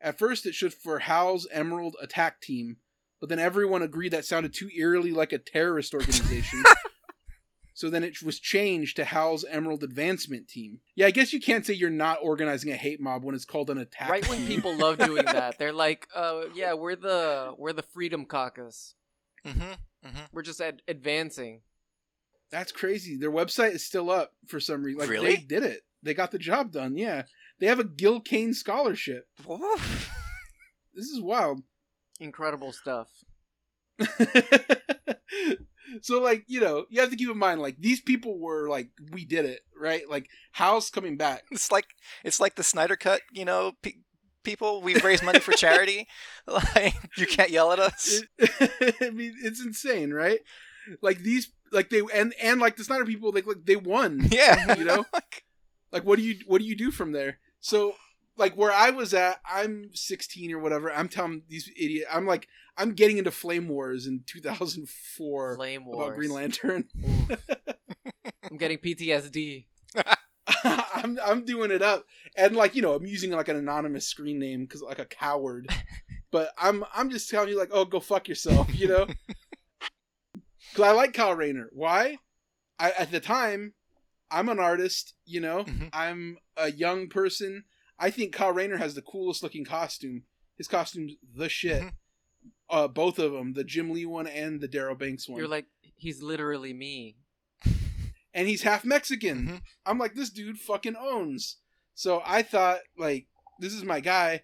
At first, it stood for Hal's Emerald Attack Team, but then everyone agreed that sounded too eerily like a terrorist organization. [laughs] so then it was changed to Hal's Emerald Advancement Team. Yeah, I guess you can't say you're not organizing a hate mob when it's called an attack. Right when people love doing [laughs] that, they're like, "Uh, yeah, we're the we're the Freedom Caucus. hmm hmm We're just ad- advancing." That's crazy. Their website is still up for some reason. Like Really? they did it. They got the job done. Yeah. They have a Gil Kane scholarship. This is wild. Incredible stuff. [laughs] so like, you know, you have to keep in mind like these people were like we did it, right? Like Hal's coming back. [laughs] It's like it's like the Snyder Cut, you know, pe- people. We raise money for charity. [laughs] like you can't yell at us. It- I mean, it's insane, right? Like these like they and and like the Snyder people like, like they won. [laughs] yeah, You know? [laughs] like what do you what do you do from there? So like where i was at i'm 16 or whatever i'm telling these idiot i'm like i'm getting into flame wars in 2004 Flame about green lantern. [laughs] I'm getting PTSD. i'm i'm doing it up. And like you know i'm using like an anonymous screen name because like a coward. But i'm i'm just telling you like oh go fuck yourself you know because i like kyle rayner why I, at the time i'm an artist you know Mhm. i'm a young person i think kyle rayner has the coolest looking costume his costume's the shit Mhm. uh both of them the jim lee one and the Darryl Banks one You're like, he's literally me. [laughs] and he's half Mexican. Mhm. I'm like, this dude fucking owns. So I thought, like, this is my guy.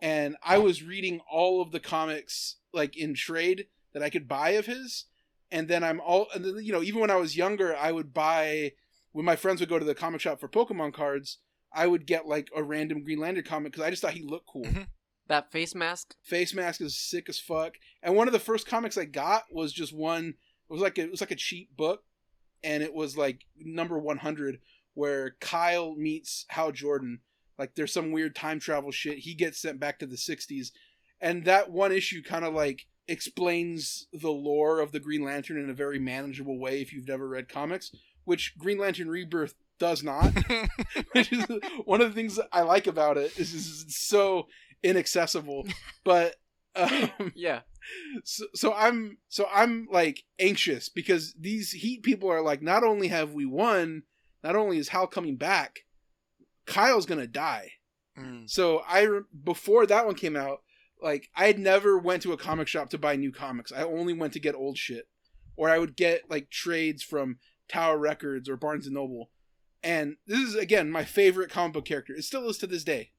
and I was reading all of the comics like in trade that I could buy of his, and then I'm all and then, you know even when I was younger, I would buy when my friends would go to the comic shop for Pokemon cards. I would get like a random Green Lantern comic because I just thought he looked cool. Mhm. That face mask. Face mask is sick as fuck. And one of the first comics I got was just one. It was like a, it was like a cheap book, and it was like number one hundred, where Kyle meets Hal Jordan. Like there's some weird time travel shit. He gets sent back to the '60s, and that one issue kind of like explains the lore of the Green Lantern in a very manageable way. If you've never read comics, which Green Lantern Rebirth does not [laughs] which is one of the things that I like about it is, is it's so inaccessible. [laughs] But um, Yeah. so, so I'm so I'm like anxious because these Heat people are like, not only have we won, not only is Hal coming back, Kyle's gonna die. Mm. So I before that one came out, like I had never went to a comic shop to buy new comics. I only went to get old shit, or I would get like trades from Tower Records or Barnes and Noble. And this is again my favorite comic book character. It still is to this day.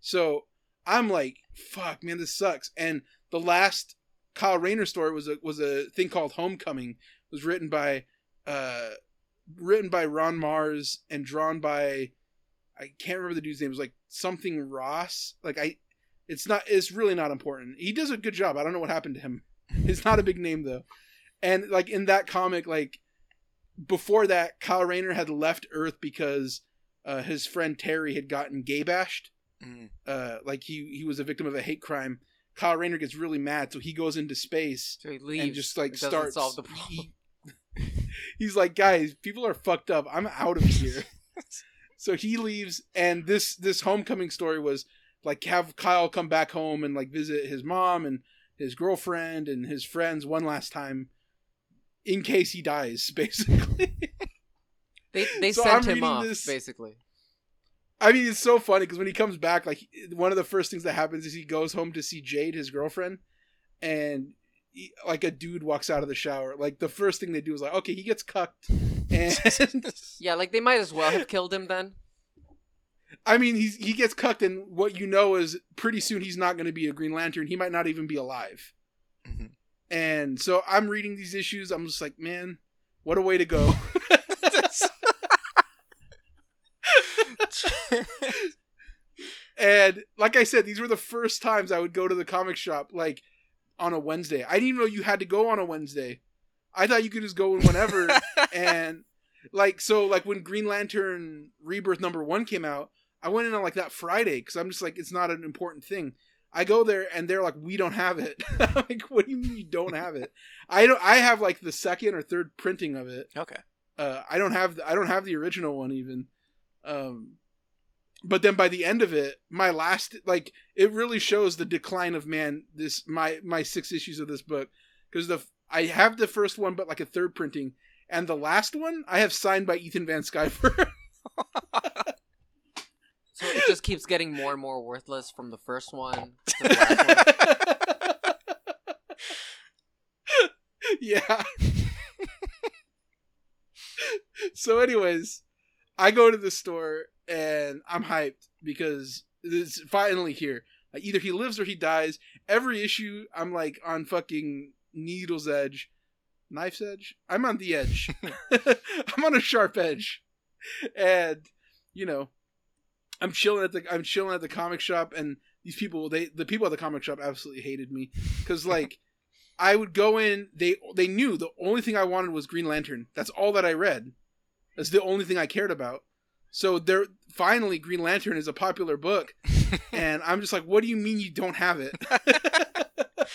So I'm like, fuck, man, this sucks. And the last Kyle Rayner story was a was a thing called Homecoming. It was written by uh written by Ron Marz and drawn by I can't remember the dude's name. It was like something Ross. Like I it's not it's really not important. He does a good job. I don't know what happened to him. [laughs] It's not a big name though. And like in that comic, like before that, Kyle Rayner had left Earth because uh, his friend Terry had gotten gay bashed. Mm. Uh, like he he was a victim of a hate crime. Kyle Rayner gets really mad, so he goes into space So and just like starts. solve the problem. he- [laughs] he's like, guys, people are fucked up. I'm out of here. [laughs] so he leaves, and this this homecoming story was like have Kyle come back home and like visit his mom and his girlfriend and his friends one last time, in case he dies, [laughs] basically. They they So sent I'm him off this- basically. I mean, it's so funny because when he comes back, like one of the first things that happens is he goes home to see Jade, his girlfriend, and he, like a dude walks out of the shower. Like the first thing they do is like, okay, he gets cucked, [laughs] and Yeah, like they might as well have killed him then. I mean, he's he gets cucked, and what you know is pretty soon he's not going to be a Green Lantern. He might not even be alive. Mhm. And so I'm reading these issues. I'm just like, man, what a way to go. [laughs] And like I said, these were the first times I would go to the comic shop like on a Wednesday. I didn't even know you had to go on a Wednesday. I thought you could just go in whenever. [laughs] and like so, like when Green Lantern Rebirth number one came out, I went in on like that Friday because I'm just like it's not an important thing. I go there and they're like, we don't have it. [laughs] Like, what do you mean you don't have it? I don't. I have like the second or third printing of it. okay. Uh, I don't have the, I don't have the original one even. Um, but then by the end of it, my last like it really shows the decline of man. This my my six issues of this book because the I have the first one, but like a third printing, and the last one I have signed by Ethan Van Sciver. [laughs] So it just keeps getting more and more worthless from the first one to the last one. [laughs] yeah. so, anyways, I go to the store and I'm hyped because it's finally here. Like, either he lives or he dies. Every issue, I'm like on fucking needle's edge, knife's edge. I'm on the edge. [laughs] [laughs] I'm on a sharp edge, and you know, I'm chilling at the I'm chilling at the comic shop, and these people they the people at the comic shop absolutely hated me because like. [laughs] I would go in. They they knew the only thing I wanted was Green Lantern. That's all that I read. That's the only thing I cared about. So there, finally, Green Lantern is a popular book, [laughs] and I'm just like, what do you mean you don't have it? [laughs]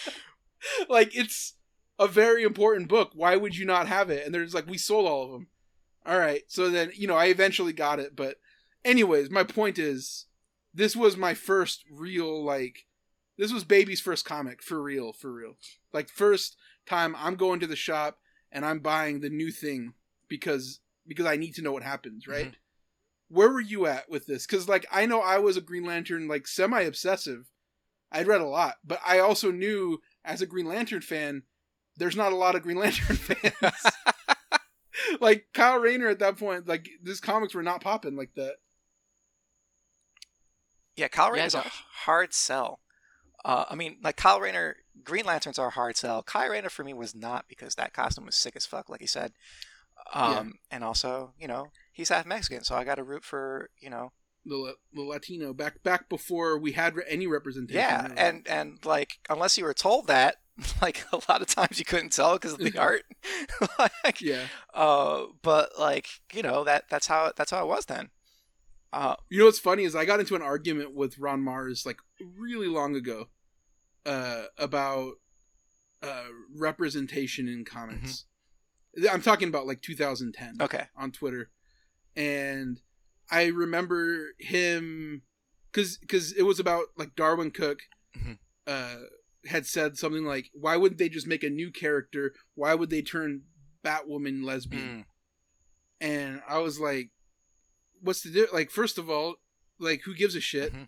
like it's a very important book. Why would you not have it? And they're just like, we sold all of them. All right. So then you know, I eventually got it. But anyways, my point is, this was my first real like this was baby's first comic for real for real. Like first time i'm going to the shop and i'm buying the new thing because because i need to know what happens mm-hmm. right? Where were you at with this? Because like i know i was a green lantern like semi obsessive i'd read a lot but i also knew as a green lantern fan there's not a lot of green [laughs] lantern fans. [laughs] Like kyle rayner at that point like these comics were not popping like that Yeah, Kyle Rayner's Yeah, a hard sell. Uh, I mean, like Kyle Rayner, Green Lanterns are a hard sell. Kyle Rayner for me was not because that costume was sick as fuck, like he said. Um, and also, you know, he's half Mexican, so I got to root for, you know, the, the Latino back back before we had any representation. yeah, and and like unless you were told that, [laughs] like a lot of times you couldn't tell because of the [laughs] art. [laughs] like, yeah, uh, but like you know that that's how that's how it was then. Uh, you know what's funny is I got into an argument with Ron Marz like really long ago, uh, about uh representation in comics. I'm talking about like 2010. okay, on Twitter, and I remember him because because it was about like Darwyn Cooke Mhm. uh, had said something like, "Why wouldn't they just make a new character? Why would they turn Batwoman lesbian?" Mm, And I was like, "What's the di- like? First of all, like who gives a shit? Mhm.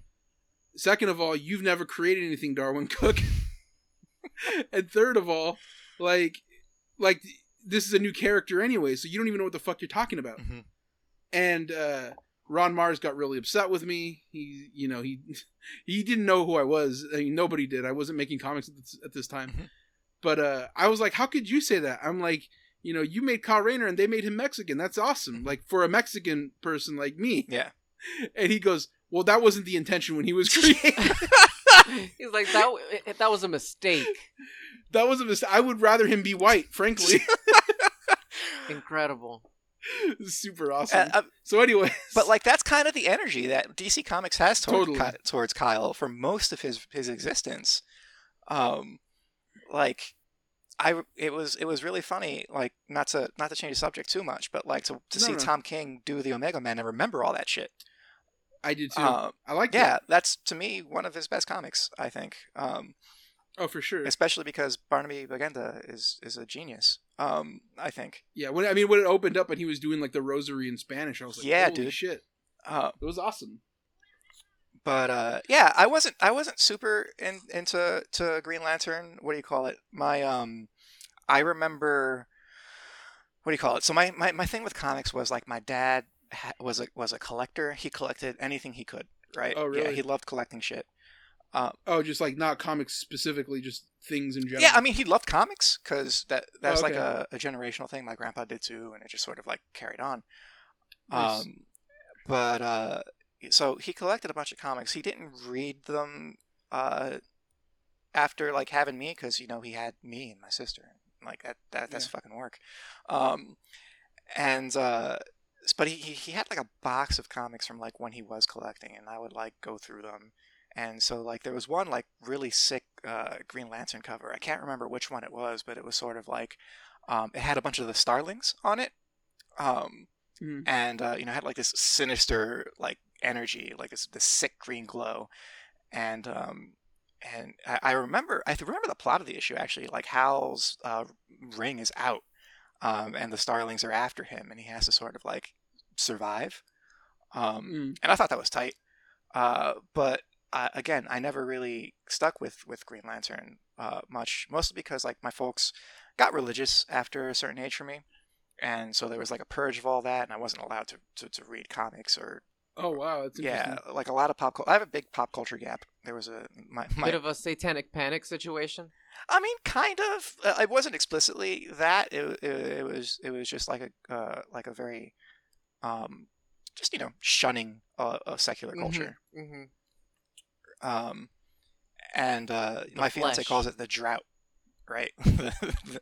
Second of all, you've never created anything, Darwyn Cooke. [laughs] and third of all, like like this is a new character anyway, so you don't even know what the fuck you're talking about." mhm. and uh, Ron Marz got really upset with me. He, you know, he he didn't know who I was. I mean, nobody did. I wasn't making comics at this, at this time. Mhm. But uh, I was like, "How could you say that?" I'm like, you know, you made Kyle Rayner and they made him Mexican. That's awesome. Like for a Mexican person like me. yeah. [laughs] And he goes, "Well, that wasn't the intention when he was [laughs] created. [laughs] He's like that. That was a mistake. that was a mistake. I would rather him be white, frankly." Incredible. Super awesome. Uh, uh, so, anyway, but like that's kind of the energy that DC Comics has toward Totally. Ky- towards Kyle for most of his his existence. Um, like I it was it was really funny. Like not to not to change the subject too much, but like to to No, see no. Tom King do the Omega Man and remember all that shit. I did too. Um, I like yeah, that. that's to me one of his best comics. I think, um, Oh, for sure. especially because Barnaby Bagenda is is a genius. Um, I think. Yeah, when I mean when it opened up and he was doing like the rosary in Spanish, I was like, Yeah, "Holy dude. shit!" Uh, It was awesome. But uh, yeah, I wasn't I wasn't super in, into to Green Lantern. What do you call it? My um, I remember. What do you call it? So my, my, my thing with comics was like my dad was a was a collector. He collected anything he could. Right? Oh, Yeah, really? he loved collecting shit. Oh, just like not comics specifically, just things in general. Yeah, I mean he loved comics because that that's Oh, like a, a generational thing. My grandpa did too, and it just sort of like carried on. Nice. Um, but uh, so he collected a bunch of comics. He didn't read them uh, after like having me because you know he had me and my sister. Like that, that that's Yeah. fucking work. Um, and uh, but he, he had like a box of comics from like when he was collecting, and I would like go through them. And so like there was one like really sick uh, Green Lantern cover. I can't remember which one it was, but it was sort of like um, it had a bunch of the Starlings on it. Um, Mhm. and uh, you know had like this sinister like energy, like this this sick green glow, and um, and I, I remember I remember the plot of the issue actually. Like Hal's uh, ring is out, um, and the Starlings are after him, and he has to sort of like survive. Um, Mm. and I thought that was tight. Uh, but uh, again, I never really stuck with with Green Lantern uh, much, mostly because like my folks got religious after a certain age for me, and so there was like a purge of all that, and I wasn't allowed to to, to read comics or Oh wow, that's yeah, like a lot of pop. Cul- I have a big pop culture gap. There was a my, my Bit of a satanic panic situation. I mean, kind of. Uh, it wasn't explicitly that. It, it, it was it was just like a uh, like a very, um, just you know shunning uh, of secular Mhm, culture. mhm. Um, and uh, The my fiance calls it the drought, right? [laughs] the,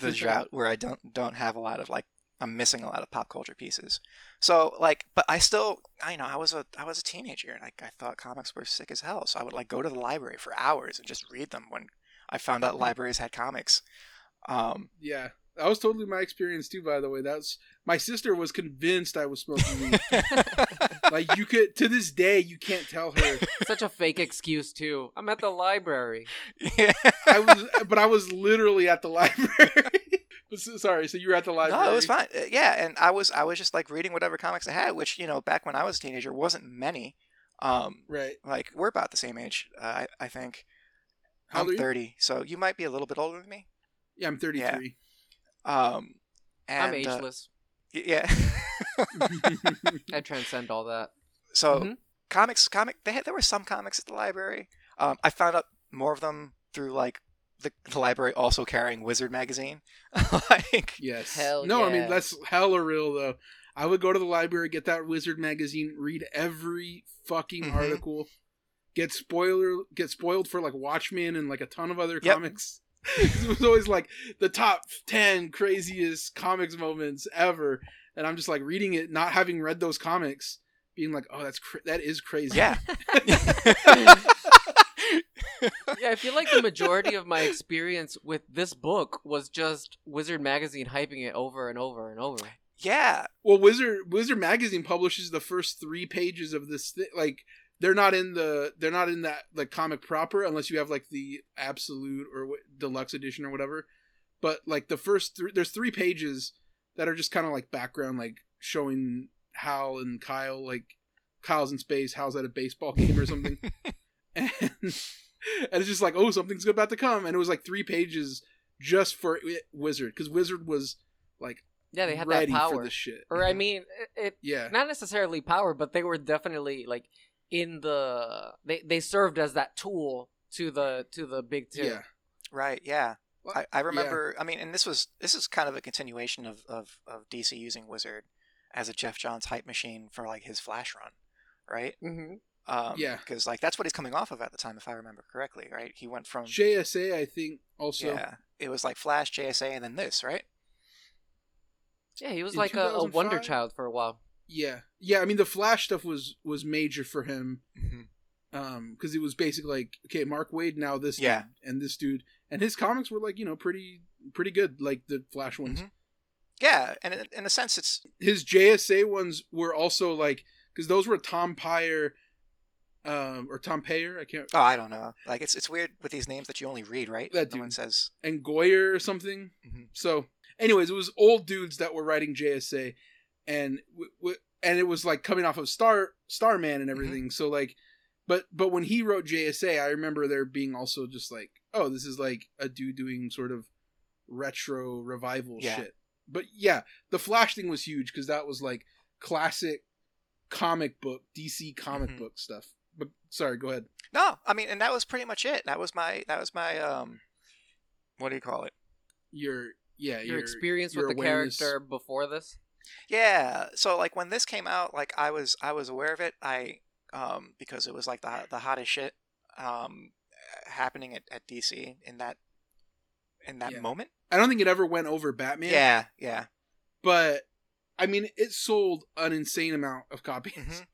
the [laughs] drought where I don't don't have a lot of like I'm missing a lot of pop culture pieces. So like, but I still, I know I was a I was a teenager and like I thought comics were sick as hell. So I would like go to the library for hours and just read them when I found out libraries had comics. Um, Yeah, that was totally my experience too. By the way, that's my sister was convinced I was smoking weed. [laughs] like you could to this day, you can't tell her. Such a fake excuse too. I'm at the library. [laughs] yeah. I was, but I was literally at the [laughs] library. But so- Sorry, so you were at the library? No, it was fine. Uh, Yeah, and I was I was just like reading whatever comics I had, which you know back when I was a teenager wasn't many. Um, Right. like we're about the same age, uh, I I think. How I'm are you? 30, so you might be a little bit older than me. Yeah, I'm 33. Um, and, I'm uh, ageless. y- yeah. [laughs] I transcend all that. so Mhm. comics, comic. They had, there were some comics at the library. Um, I found out more of them through like the, the library also carrying Wizard magazine. [laughs] like, Yes. Hell no, I mean yeah. that's hella real though. I would go to the library, get that Wizard magazine, read every fucking Mhm. article, get spoiler, get spoiled for like Watchmen and like a ton of other Yep. comics. [laughs] it was always like the top ten craziest comics moments ever, and I'm just like reading it, not having read those comics, being like, oh, that's cra- that is crazy. yeah. [laughs] [laughs] yeah, I feel like the majority of my experience with this book was just Wizard Magazine hyping it over and over and over. yeah. Well, Wizard Wizard magazine publishes the first three pages of this thing. Like they're not in the they're not in that like comic proper unless you have like the absolute or what, deluxe edition or whatever. But like the first three, there's three pages that are just kind of like background, like showing Hal and Kyle, like Kyle's in space, Hal's at a baseball game or something, [laughs] and and it's just like oh something's about to come, and it was like three pages just for it, Wizard because Wizard was like Yeah, they had ready that power. for the shit. Or I mean, it, it Yeah. not necessarily power, but they were definitely like in the they they served as that tool to the to the big two. Yeah. Right. Yeah. Well, I, I remember. I mean, and this was this is kind of a continuation of, of of DC using Wizard as a Geoff Johns hype machine for like his Flash run, right? hmm Um, Yeah. Because like that's what he's coming off of at the time, if I remember correctly, right? He went from JSA, I think, also. yeah, it was like Flash, JSA, and then this, right? Yeah, he was In like a, a wonder child for a while. Yeah, yeah. I mean, the Flash stuff was was major for him, Mm-hmm. um, because it was basically like, okay, Mark Waid now this Yeah. dude and this dude, and his comics were like, you know, pretty pretty good, like the Flash ones. Mhm. Yeah, and in, in a sense, it's His JSA ones were also like, because those were Tom Pyre, um, or Tom Payer, I can't, oh, I don't know. Like it's it's weird with these names that you only read, right? That no one says. and Goyer or something. Mhm. So, anyways, it was old dudes that were writing JSA, and w- w- and it was like coming off of Star Starman and everything. So like, but but when he wrote JSA, I remember there being also just like, oh, this is like a dude doing sort of retro revival Yeah. shit. But yeah, the Flash thing was huge because that was like classic comic book DC comic Mhm. book stuff. But sorry, go ahead. No, I mean, and that was pretty much it. That was my that was my um, what do you call it? Your yeah, Your, your experience your with the awareness- character before this. Yeah. So like when this came out, like I was I was aware of it. I um because it was like the the hottest shit um happening at, at DC in that in that Yeah. moment. I don't think it ever went over Batman. Yeah. Yeah. but I mean, it sold an insane amount of copies. Mhm.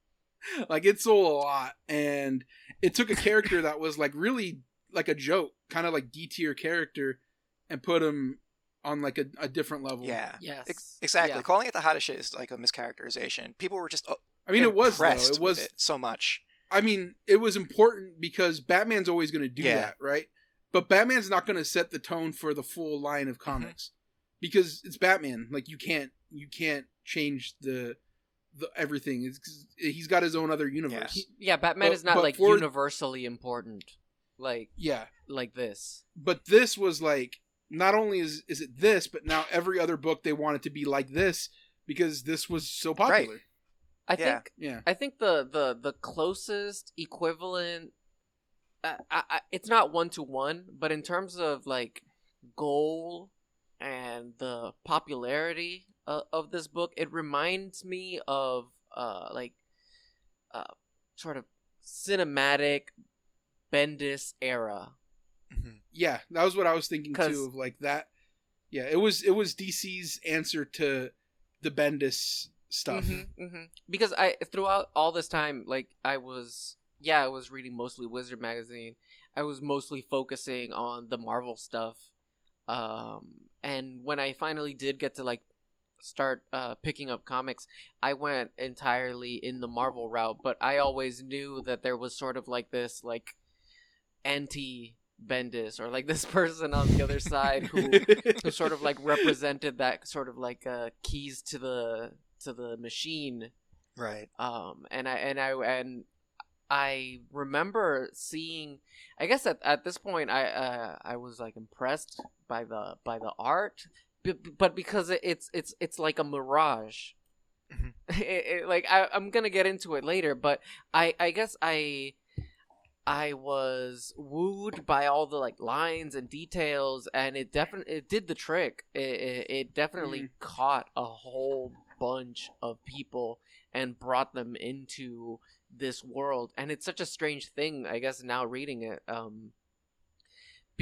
[laughs] like it sold a lot, and it took a character that was like really like a joke, kind of like D tier character, and put him on like a, a different level. Yeah. Yes, Ex- exactly. Yeah. Calling it the hottest shit is like a mischaracterization. People were just uh, I mean, it was though. It was. it so much. I mean, it was important because Batman's always going to do Yeah. that, right? But Batman's not going to set the tone for the full line Mm-hmm. of comics because it's Batman. Like you can't you can't change the the everything. It's, he's got his own other universe. He- yeah, Batman But- is not like for- universally important, like yeah. like this. but this was like not only is is it this but now every other book they want it to be like this because this was so popular I Yeah. think yeah I think the the the closest equivalent. Uh, I, I, it's not one to one, but in terms of like goal and the popularity uh, of this book, it reminds me of uh like uh sort of cinematic Bendis era. Mhm. yeah that was what i was thinking too of like that yeah it was it was dc's answer to the bendis stuff Mhm, mhm. Because I throughout all this time, like I was, yeah, I was reading mostly Wizard magazine. I was mostly focusing on the Marvel stuff. Um, and when I finally did get to like start uh, picking up comics, I went entirely in the Marvel route. But I always knew that there was sort of like this like anti Bendis or like [laughs] this person on the other side who who sort of like represented that sort of like uh, keys to the to the machine Right. um and i and i and i remember seeing i guess at, at this point i uh, i was like impressed by the by the art b- but because it's it's it's like a mirage Mhm. [laughs] It- it- like I, I'm gonna get into it later, but I I guess I I was wooed by all the like lines and details, and it definitely it did the trick. It it, it definitely caught a whole bunch of people and brought them into this world, and it's such a strange thing. I guess now reading it, um,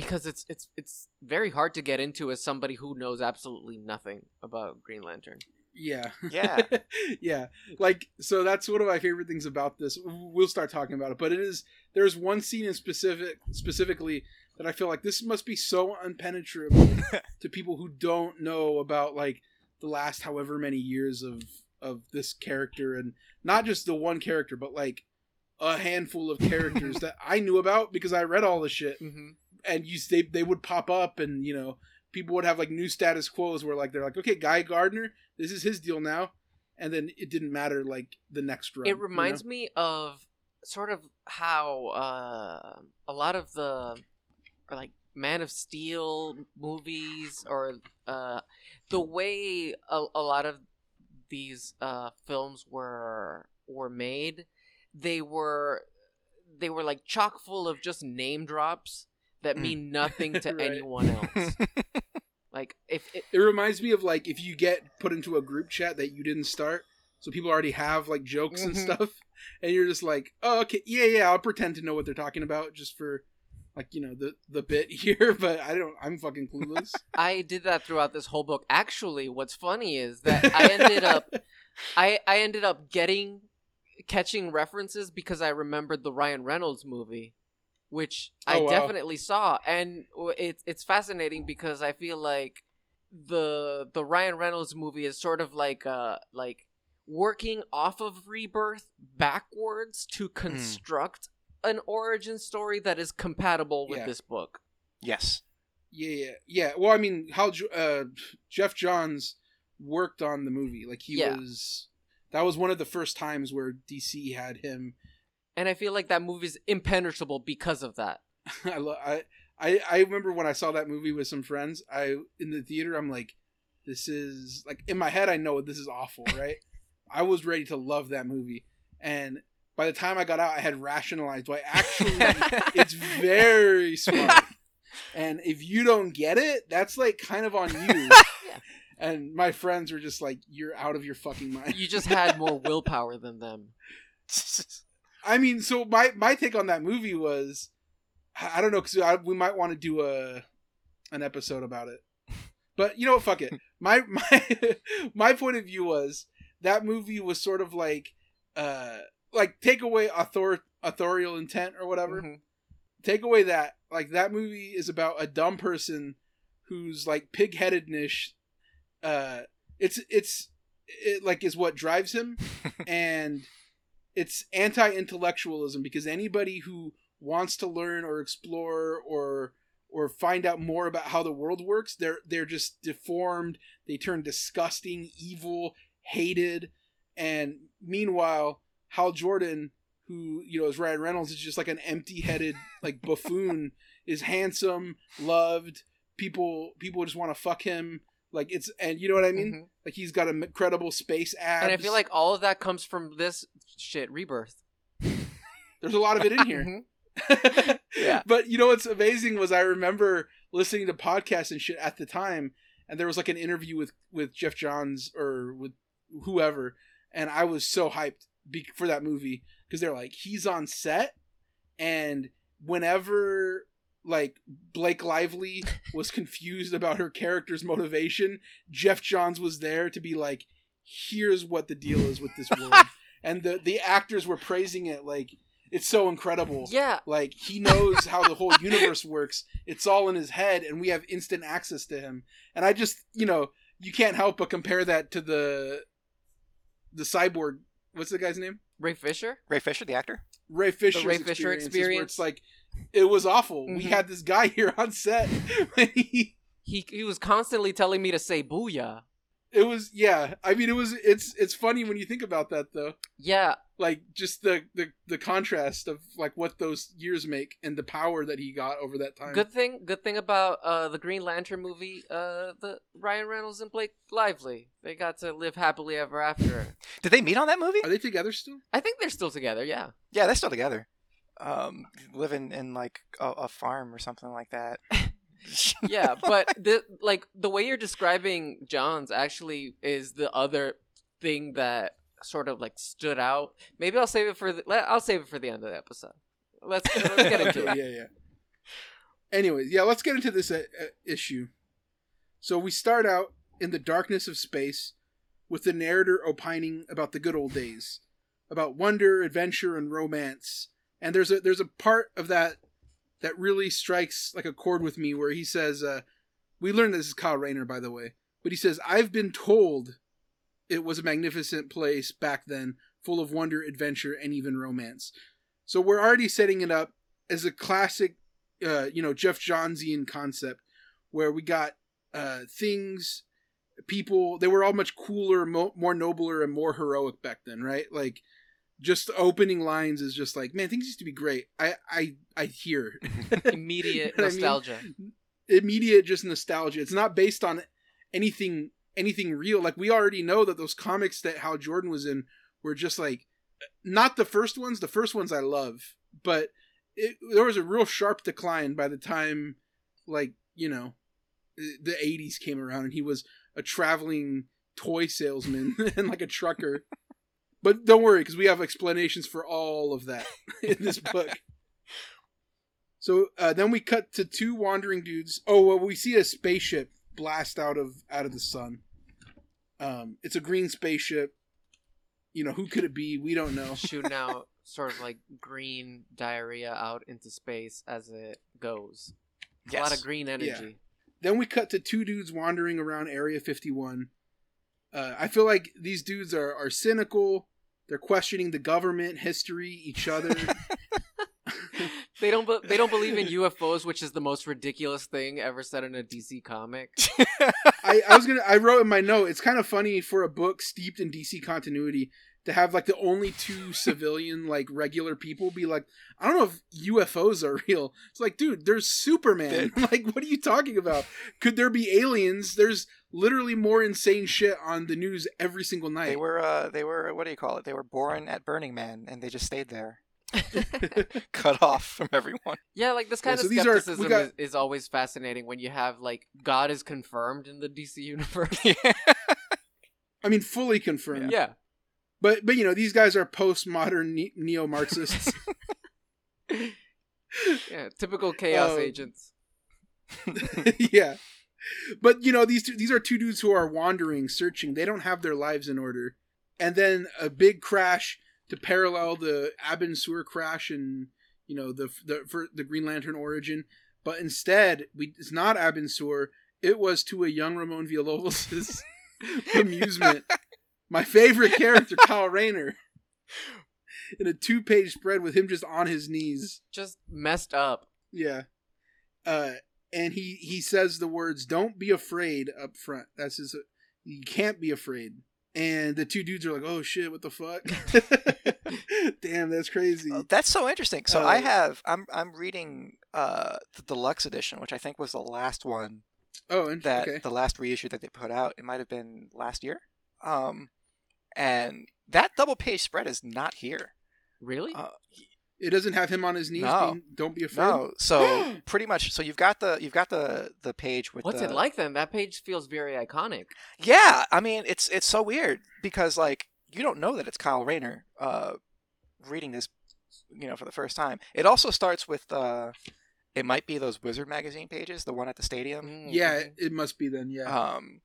because it's it's it's very hard to get into as somebody who knows absolutely nothing about Green Lantern. Yeah. Yeah. [laughs] yeah. Like so that's one of my favorite things about this. We'll start talking about it, but it is there's one scene in specific specifically that I feel like this must be so unpenetrable [laughs] to people who don't know about like the last however many years of of this character and not just the one character but like a handful of characters [laughs] that I knew about because I read all the shit Mm-hmm. And you they they would pop up and you know people would have like new status quos where like they're like okay Guy Gardner this is his deal now and then it didn't matter like the next run It reminds me of sort of how uh, a lot of the like Man of Steel movies or uh, the way a, a lot of these uh, films were were made, they were they were like chock full of just name drops that Mm. mean [laughs] nothing to Right. anyone else. [laughs] Like if it, it reminds me of like if you get put into a group chat that you didn't start so people already have like jokes and Mhm. stuff [laughs] and you're just like oh okay yeah yeah I'll pretend to know what they're talking about just for like you know the the bit here but I don't I'm fucking clueless I did that throughout this whole book. Actually, what's funny is that I ended up I I ended up getting catching references because I remembered the Ryan Reynolds movie, which I Oh, wow. definitely saw, and it's it's fascinating because I feel like the the Ryan Reynolds movie is sort of like uh like working off of Rebirth backwards to construct an origin story that is compatible with Yeah. this book. yes. Yeah, yeah, yeah. Well, I mean, how uh, Geoff Johns worked on the movie. Like he Yeah. was. That was one of the first times where DC had him. And I feel like that movie is impenetrable because of that. [laughs] I, lo- I I I remember when I saw that movie with some friends. I in the theater. I'm like, this is like in my head. I know this is awful, [laughs] right? I was ready to love that movie, and by the time I got out, I had rationalized why actually [laughs] it's very smart. And if you don't get it, that's like kind of on you. And my friends were just like, "You're out of your fucking mind." You just had more willpower than them. I mean, so my my take on that movie was, I don't know, because we might want to do a an episode about it. [laughs] But you know what? Fuck it. My my [laughs] my point of view was that movie was sort of like, uh, like take away author authorial intent or whatever. Mhm. take away that like that movie is about a dumb person who's like pig-headedness uh it's it's it like is what drives him [laughs] and it's anti-intellectualism because anybody who wants to learn or explore or or find out more about how the world works they're they're just deformed they turn disgusting evil hated. And meanwhile hal jordan who you know is ryan reynolds is just like an empty-headed [laughs] like buffoon is handsome loved. People people just want to fuck him like it's and you know what i mean Mhm. like he's got a incredible space abs And I feel like all of that comes from this shit, Rebirth. [laughs] there's a lot of it in here Mhm. [laughs] Yeah. But you know what's amazing was I remember listening to podcasts and shit at the time, and there was like an interview with with Geoff Johns or with whoever, and I was so hyped be- for that movie because they're like he's on set, and whenever like Blake Lively was [laughs] confused about her character's motivation, Geoff Johns was there to be like, here's what the deal is with this [laughs] world, and the the actors were praising it like it's so incredible. Yeah, Like he knows how the whole [laughs] universe works. It's all in his head, and we have instant access to him. And I just, you know, you can't help but compare that to the the cyborg. What's the guy's name? Ray Fisher. Ray Fisher, the actor. Ray Fisher's Ray Fisher experiences, where experience. It's like it was awful. We Mhm. had this guy [laughs] here on set. he- He he was constantly telling me to say "booyah." It was yeah. I mean, it was it's it's funny when you think about that though. Yeah, Like just the the the contrast of like what those years make and the power that he got over that time. good thing. Good thing about uh the Green Lantern movie. Uh, the Ryan Reynolds and Blake Lively. They got to live happily ever after. Did they meet on that movie? Are they together still? I think they're still together. Yeah. Yeah, they're still together. Um, living in like a, a farm or something like that. [laughs] yeah, [laughs] but the like the way you're describing John's actually is the other thing that sort of like stood out. Maybe I'll save it for the, let- I'll save it for the end of the episode. Let's let's get into [laughs] it. yeah, yeah. Anyways, yeah, let's get into this uh, uh, issue. So we start out in the darkness of space with the narrator opining about the good old days, about wonder, adventure, and romance. And there's a there's a part of that that really strikes like a chord with me where he says, uh, "We learned this is Kyle Rayner, by the way, but he says I've been told it was a magnificent place back then, full of wonder, adventure, and even romance." So we're already setting it up as a classic, uh, you know, Geoff Johnsian concept, where we got uh, things, people. They were all much cooler, mo- more nobler, and more heroic back then, right? Like, just opening lines is just like, man, things used to be great. I, I, I hear [laughs] Immediate [laughs] what I mean? nostalgia. immediate just nostalgia. It's not based on anything, anything real. Like we already know that those comics that Hal Jordan was in were just like, not the first ones. The first ones I love, but it, there was a real sharp decline by the time, like you know, the '80s came around, and he was a traveling toy salesman [laughs] and like a trucker. But don't worry, because we have explanations for all of that [laughs] in this book. [laughs] So uh, then we cut to two wandering dudes. Oh, well, we see a spaceship blast out of out of the sun. Um, it's a green spaceship. You know who could it be? We don't know. [laughs] Shooting out sort of like green diarrhea out into space as it goes. A lot of green energy. Then we cut to two dudes wandering around Area 51. Uh, I feel like these dudes are, are cynical. They're questioning the government, history, each other. [laughs] They don't. Be- they don't believe in UFOs, which is the most ridiculous thing ever said in a DC comic. [laughs] I, I was gonna. I wrote in my note. It's kind of funny for a book steeped in DC continuity to have like the only two [laughs] civilian like regular people be like, I don't know if UFOs are real. It's like, dude, there's Superman. like, what are you talking about? Could there be aliens? There's literally more insane shit on the news every single night. They were uh they were what do you call it? They were born at Burning Man and they just stayed there. [laughs] [laughs] Cut off from everyone. Yeah, like this kind so of these are- skepticism got- is, is always fascinating when you have like God is confirmed in the DC [laughs] universe. I mean, fully confirmed. yeah. But but you know these guys are postmodern ne- neo Marxists. Yeah, typical chaos Um, agents. yeah. But you know these two, these are two dudes who are wandering, searching. They don't have their lives in order. And then a big crash to parallel the Abin Sur crash and you know the the for the Green Lantern origin. But instead, we it's not Abin Sur. It was to a young Ramon Villalobos' [laughs] amusement. My favorite character, Kyle Rayner, in a two-page spread with him just on his knees. Just messed up. Yeah. Uh, and he he says the words "Don't be afraid" up front. That's his. You can't be afraid. And the two dudes are like, "Oh shit, what the fuck?" [laughs] Damn, that's crazy. Oh, that's so interesting. So Uh, I have I'm I'm reading uh the deluxe edition, which I think was the last one oh, and, that okay. the last reissue that they put out. It might have been last year. Um and that double page spread is not here. Really? Uh, It doesn't have him on his knees. No. Being, Don't be afraid. No, [gasps] so pretty much. So you've got the you've got the the page with What's the, it like then? That page feels very iconic. Yeah, I mean it's it's so weird because like you don't know that it's Kyle Rayner uh, reading this, you know, for the first time. It also starts with uh, it might be those Wizard magazine pages, the one at the stadium. Mm, Yeah, it, it must be then. Yeah, Um,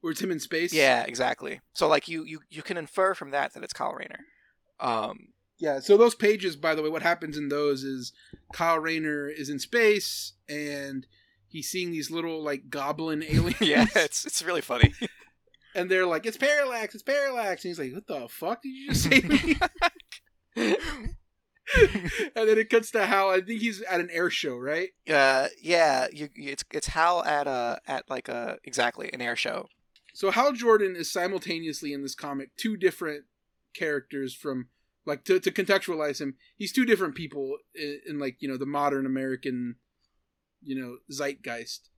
where it's him in space. yeah, exactly. So like you you you can infer from that that it's Kyle Rayner. Um, yeah. So those pages, by the way, what happens in those is Kyle Rayner is in space and he's seeing these little like goblin [laughs] aliens. yeah, it's it's really funny. [laughs] and they're like, "It's parallax, it's parallax," and he's like, "What the fuck did you just say me?" [laughs] and then it cuts to Hal. I think he's at an air show, right? uh, yeah, you, you- it's it's Hal at a at like a exactly an air show. So Hal Jordan is simultaneously in this comic two different characters from like to, to contextualize him. He's two different people in, in like you know the modern American, you know zeitgeist.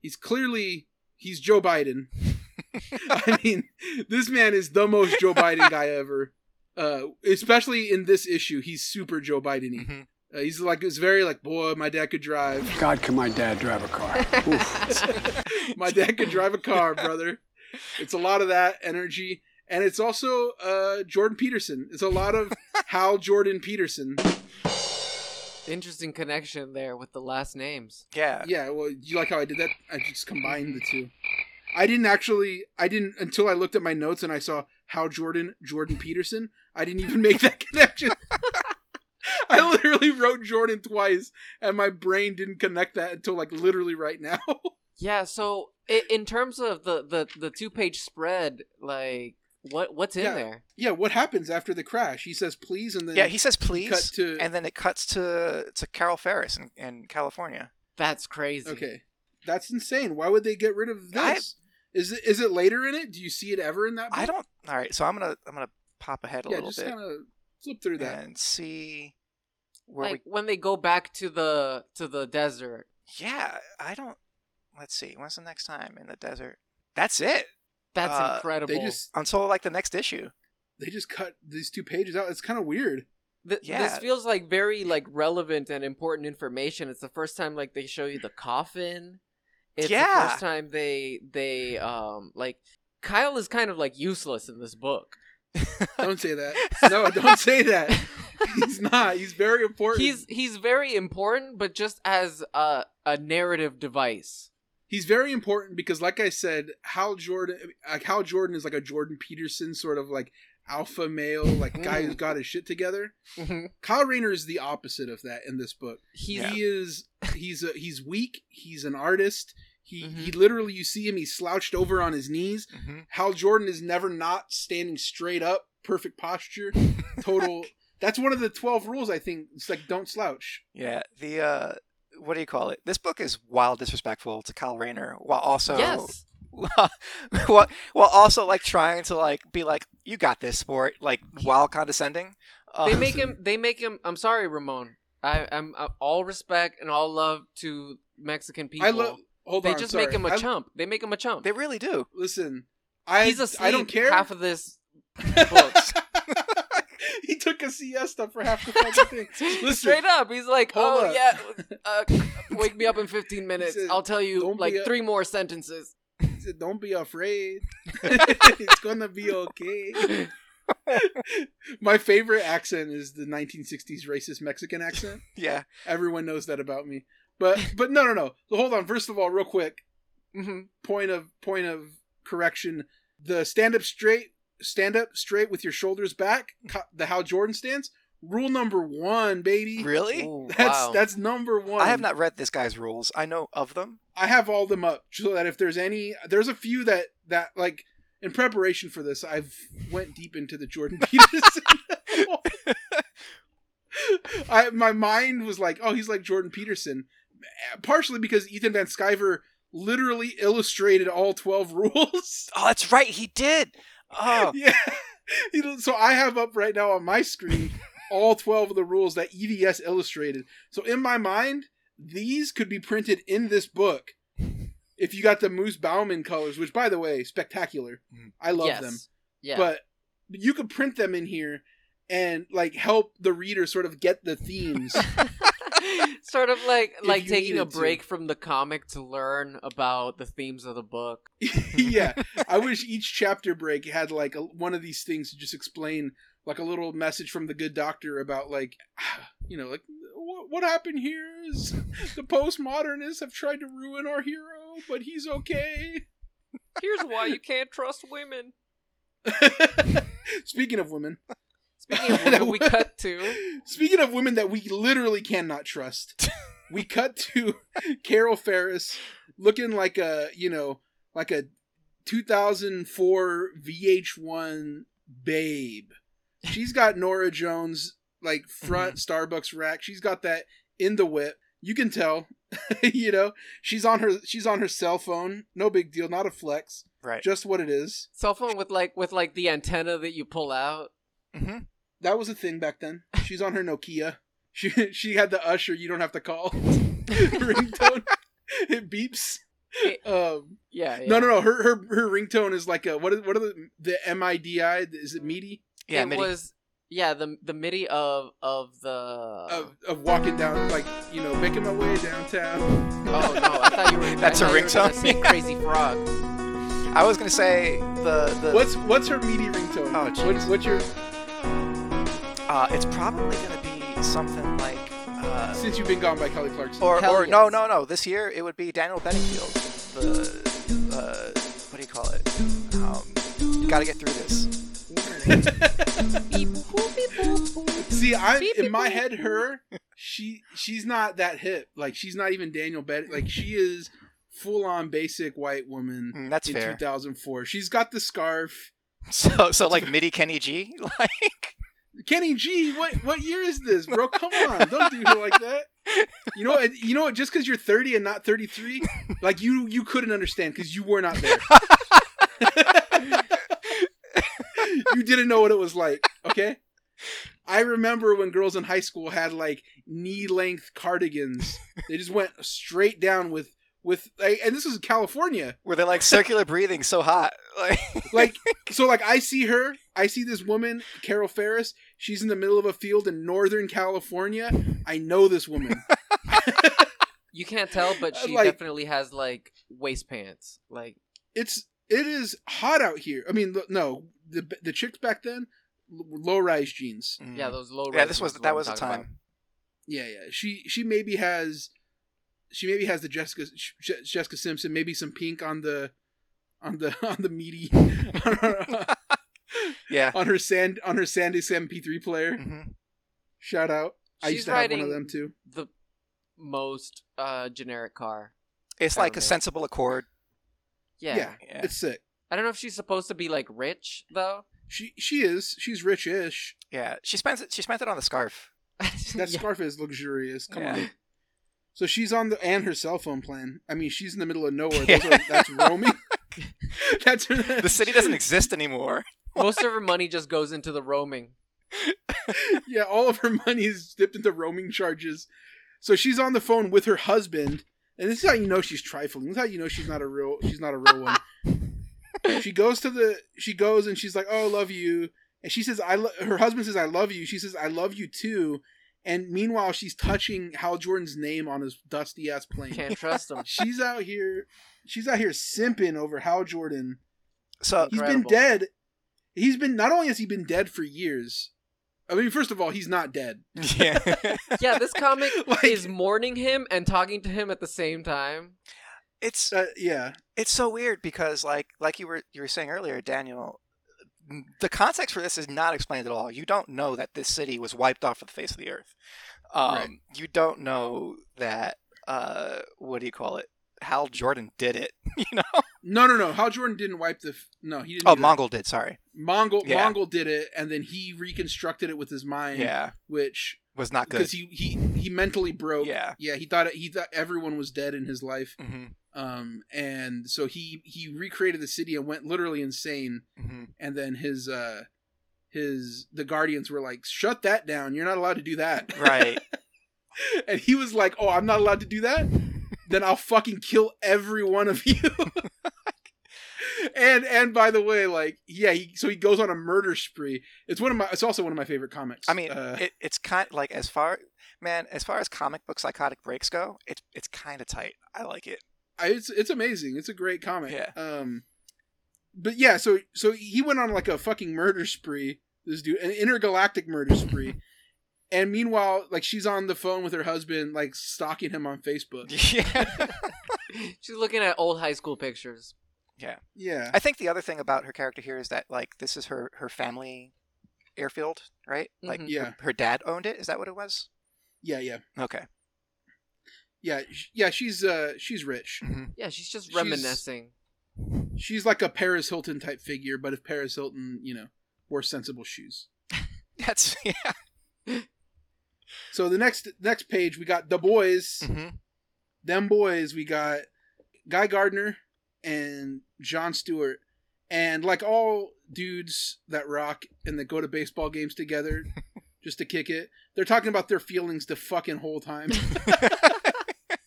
He's clearly he's Joe Biden. [laughs] I mean, this man is the most Joe Biden guy ever. Uh, especially in this issue, he's super Joe Biden-y. Mhm. Uh, he's like, it's very like, boy, my dad could drive. God, can my dad drive a car? [laughs] My dad could drive a car, brother. It's a lot of that energy, and it's also uh, Jordan Peterson. It's a lot of [laughs] Hal Jordan Peterson. Interesting connection there with the last names. Yeah. Yeah, well, you like how I did that? I just combined the two. I didn't actually. I didn't until I looked at my notes and I saw Hal Jordan, Jordan Peterson. I didn't even make that [laughs] connection. [laughs] I literally wrote Jordan twice, and my brain didn't connect that until like literally right now. Yeah, so in terms of the the, the two page spread, like what what's in Yeah. there? yeah, what happens after the crash? He says please, and then Yeah, he says please, cut to and then it cuts to to Carol Ferris in, in California. That's crazy. Okay, that's insane. Why would they get rid of I- this? Is it is it later in it? Do you see it ever in that? Book? I don't. All right, so I'm gonna I'm gonna pop ahead a little bit Yeah, little just bit kind of flip through that. and see where Like when they go back to the to the desert. Yeah, I don't. Let's see. When's the next time in the desert? That's it That's Uh, incredible. They just until like the next issue. they just cut these two pages out. It's kind of weird. Th- Yeah. This feels like very like relevant and important information. It's the first time like they show you the coffin. It's the Yeah. first time they they um like Kyle is kind of like useless in this book. [laughs] Don't say that. No, don't say that. He's not. He's very important. He's he's very important, but just as a a narrative device. He's very important because, like I said, Hal Jordan, like Hal Jordan is like a Jordan Peterson sort of like alpha male, like guy who's got his shit together. Kyle Rayner is the opposite of that in this book. He's Yeah. He is he's a, he's weak. He's an artist. He Mhm. he literally you see him. He's slouched over on his knees. Mhm. Hal Jordan is never not standing straight up, perfect posture, [laughs] total. That's one of the twelve rules. I think it's like don't slouch. Yeah, the uh, what do you call it? This book is wild disrespectful to Kyle Rayner, while also yes. [laughs] while, while also like trying to like be like you got this sport, like while condescending. They Um, make him. They make him. I'm sorry, Ramon. I, I'm uh, all respect and all love to Mexican people. I love. Hold They on, just sorry. make him a I- chump. They make him a chump. They really do. Listen, I He's I don't care. half of this [laughs] book. [laughs] he took a siesta for half the fucking thing. [laughs] Listen, Straight up, he's like, "Oh up. yeah, [laughs] uh, wake me up in 15 minutes. said, I'll tell you like a- three more sentences." he said, "Don't be afraid. it's gonna be okay." My favorite accent is the 1960s racist Mexican accent. Yeah. Everyone knows that about me. But but no no no. So hold on. First of all, real quick, hmm point of point of correction. The stand up straight, stand up straight with your shoulders back. Hmm. The Hal Jordan stance. Rule number one, baby. Really? Ooh, That's wow. that's number one. I have not read this guy's rules. I know of them. I have all them up so that if there's any, there's a few that that like in preparation for this, I've went deep into the Jordan [laughs] Peterson. I my mind was like, oh, he's like Jordan Peterson, partially because Ethan Van Sciver literally illustrated all twelve [laughs] rules. Oh, that's right. He did. Oh, [laughs] yeah, You know, so I have up right now on my screen [laughs] all twelve of the rules that EVS illustrated. So in my mind, these could be printed in this book. If you got the Moose Baumann colors, which by the way, spectacular. Mm. I love yes. them. Yeah. But you could print them in here and like help the reader sort of get the themes. [laughs] sort of like If like taking a needed to. break from the comic to learn about the themes of the book. [laughs] yeah, I wish each chapter break had like a, one of these things to just explain like a little message from the good doctor about like [sighs] you know like what, what happened here is [laughs] the postmodernists have tried to ruin our hero, but he's okay. Here's why you [laughs] can't trust women. Speaking of women, Speaking of [laughs] women, we cut to Speaking of women that we literally cannot trust, [laughs] we cut to Carol Ferris looking like a, you know, like a 2004 VH1 babe. She's got Norah Jones like [laughs] front Starbucks rack. She's got that in the whip. You can tell. you know, she's on her she's on her cell phone. No big deal, not a flex. Right. Just what it is. Cell phone with like with like the antenna that you pull out. hmm That was a thing back then. She's on her Nokia. She [laughs] she had the usher you don't have to call [laughs] ringtone. It beeps. Um, Yeah. yeah. No, no, no. Her her her ringtone is like a what? Are, what are the the MIDI? Is it MIDI? Yeah, it MIDI. was yeah the the MIDI of of the. Of, of walking down, like you know, making my way downtown. oh no! I thought you were. [laughs] That's I a thought you were gonna ringtone? say Crazy Frog. I was gonna say the the. What's what's her MIDI ringtone? Oh, What- what's your Uh, it's probably gonna be something like. Uh, since you've been gone by Kelly Clarkson? or Hell or no yes. no no. This year it would be Daniel Bedingfield. The uh, what do you call it? Um, gotta get through this. Beep, boop, beep, boop, boop. See, I Beep, in beep, my boop. head, her she she's not that hip. Like she's not even Daniel Bed. Like she is full on basic white woman Mm, that's in fair. 2004. She's got the scarf. [laughs] So so like MIDI Kenny G [laughs] like. Kenny G, what what year is this, bro? Come on, don't do her like that. You know, what? you know what? Just because you're 30 and not 33, like you you couldn't understand because you were not there. [laughs] you didn't know what it was like. Okay, I remember when girls in high school had like knee length cardigans. They just went straight down with with, and this is California. Where they're like circular [laughs] breathing so hot. Like Like [laughs] so, like I see her, I see this woman, Carol Ferris. She's in the middle of a field in Northern California. I know this woman. [laughs] You can't tell, but she Like- definitely has like waist pants. Like It's it is hot out here. I mean, no, the the chicks back then, low rise jeans. Mm. yeah, those low. rise Yeah, this was that was a time. about. Yeah, yeah. She she maybe has, she maybe has the Jessica Je- Jessica Simpson. Maybe some pink on the, on the [laughs] on the meaty, on [laughs] her, [laughs] Yeah. on her sand on her Sandisk MP3 player. hmm Shout out. I She's used to have one of them too. The most uh generic car. It's like a sensible Accord. Yeah. Yeah, Yeah. it's sick. I don't know if she's supposed to be like rich though. She she is. She's rich-ish. Yeah. She spends it. She spent it on the scarf. That Yeah. scarf is luxurious. Come Yeah. on. So she's on the and her cell phone plan. I mean, she's in the middle of nowhere. Yeah. Those are, [laughs] that's roaming. [laughs] that's [laughs] The city doesn't exist anymore. Most of her money just goes into the roaming. yeah, all of her money is dipped into roaming charges. So she's on the phone with her husband, and this is how you know she's trifling. This is how you know she's not a real she's not a real one. she goes to the she goes and she's like, "Oh, I love you," and she says, "I." Lo-, her husband says, "I love you." She says, "I love you too." And meanwhile, she's touching Hal Jordan's name on his dusty ass plane. Can't trust him. [laughs] She's out here. She's out here simping over Hal Jordan. So He's Incredible. been dead. He's been not only has he been dead for years. I mean, first of all, he's not dead. [laughs] yeah. [laughs] Yeah, this comic Like- is mourning him and talking to him at the same time. it's Uh, yeah, it's so weird because like like you were you were saying earlier, Daniel. The context for this is not explained at all. You don't know that this city was wiped off of the face of the earth. Um, Right. You don't know that. Uh, what do you call it? Hal Jordan did it. [laughs] You know? no, no, no. Hal Jordan didn't wipe the. F- no, he didn't. Oh. Mongul did. Sorry. Mongul. Yeah. Mongul did it, and then he reconstructed it with his mind. Yeah, which was not good. because he he he mentally broke. Yeah. yeah. He thought he thought everyone was dead in his life. hmm Um, and so he he recreated the city and went literally insane. hmm And then his uh his the guardians were like, "Shut that down! You're not allowed to do that." [laughs] Right. and he was like, "Oh, I'm not allowed to do that. then I'll fucking kill every one of you." [laughs] and and by the way, like, yeah, he, so he goes on a murder spree. It's one of my. It's also one of my favorite comics. I mean, uh, it, it's kind like as far man as far as comic book psychotic breaks go, it's it's kind of tight. I like it. I- it's it's amazing. It's a great comic. Yeah. Um, but yeah, so so he went on like a fucking murder spree. This dude, an intergalactic murder spree. [laughs] and meanwhile, like she's on the phone with her husband, like stalking him on Facebook. [laughs] Yeah. [laughs] She's looking at old high school pictures. Yeah. Yeah. I think the other thing about her character here is that like this is her her family airfield, right? Like Mhm. Yeah. her, her dad owned it. Is that what it was? Yeah. Yeah. Okay. Yeah. Yeah. She's uh she's rich. hmm Yeah, she's just reminiscing. She's like a Paris Hilton type figure, but if Paris Hilton, you know, wore sensible shoes. [laughs] That's yeah. So the next next page we got the boys. hmm Them boys. We got Guy Gardner and John Stewart. And like all dudes that rock and that go to baseball games together [laughs] just to kick it, they're talking about their feelings the fucking whole time. [laughs]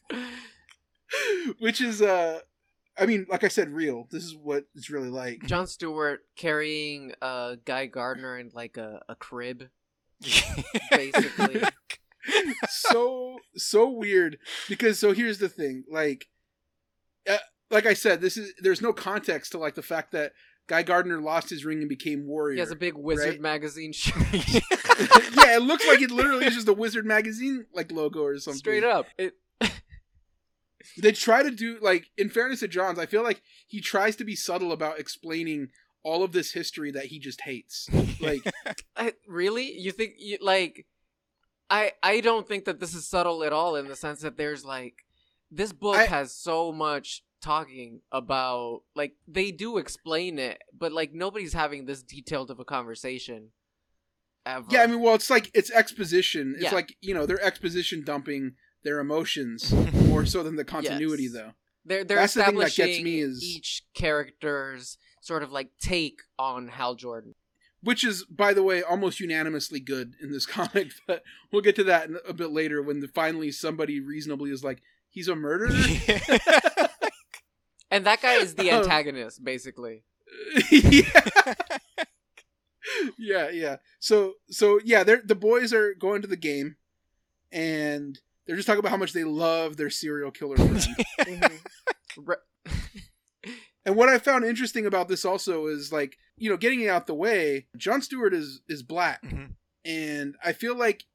[laughs] Which is uh I mean, like I said, real. This is what it's really like. John Stewart carrying uh, Guy Gardner in like a, a crib. Basically. so so weird because so here's the thing like uh, like i said this is there's no context to like the fact that guy gardner lost his ring and became warrior He has a big Wizard right? magazine [laughs] shirt. yeah it looks like it literally is just a wizard magazine like logo or something Straight up. It, [laughs] they try to do like in fairness to johns i feel like he tries to be subtle about explaining all of this history that he just hates like [laughs] I, really? You think you like? I I don't think that this is subtle at all in the sense that there's like this book I- has so much talking about like they do explain it, but like nobody's having this detailed of a conversation. Ever. yeah i mean well it's like it's exposition it's Yeah. like you know they're exposition dumping their emotions [laughs] more so than the continuity Yes. though they're they're that's the thing that gets establishing me is- each character's sort of like take on Hal Jordan. which is by the way almost unanimously good in this [laughs] comic but we'll get to that in a bit later when the, finally somebody reasonably is like he's a murderer [laughs] And that guy is the Um, [laughs] antagonist, basically. [laughs] yeah. yeah yeah so so yeah they're the boys are going to the game and they're just talking about how much they love their serial killer friend [laughs] And what I found interesting about this also is like, you know, getting it out the way, John Stewart is is black. Mhm. And I feel like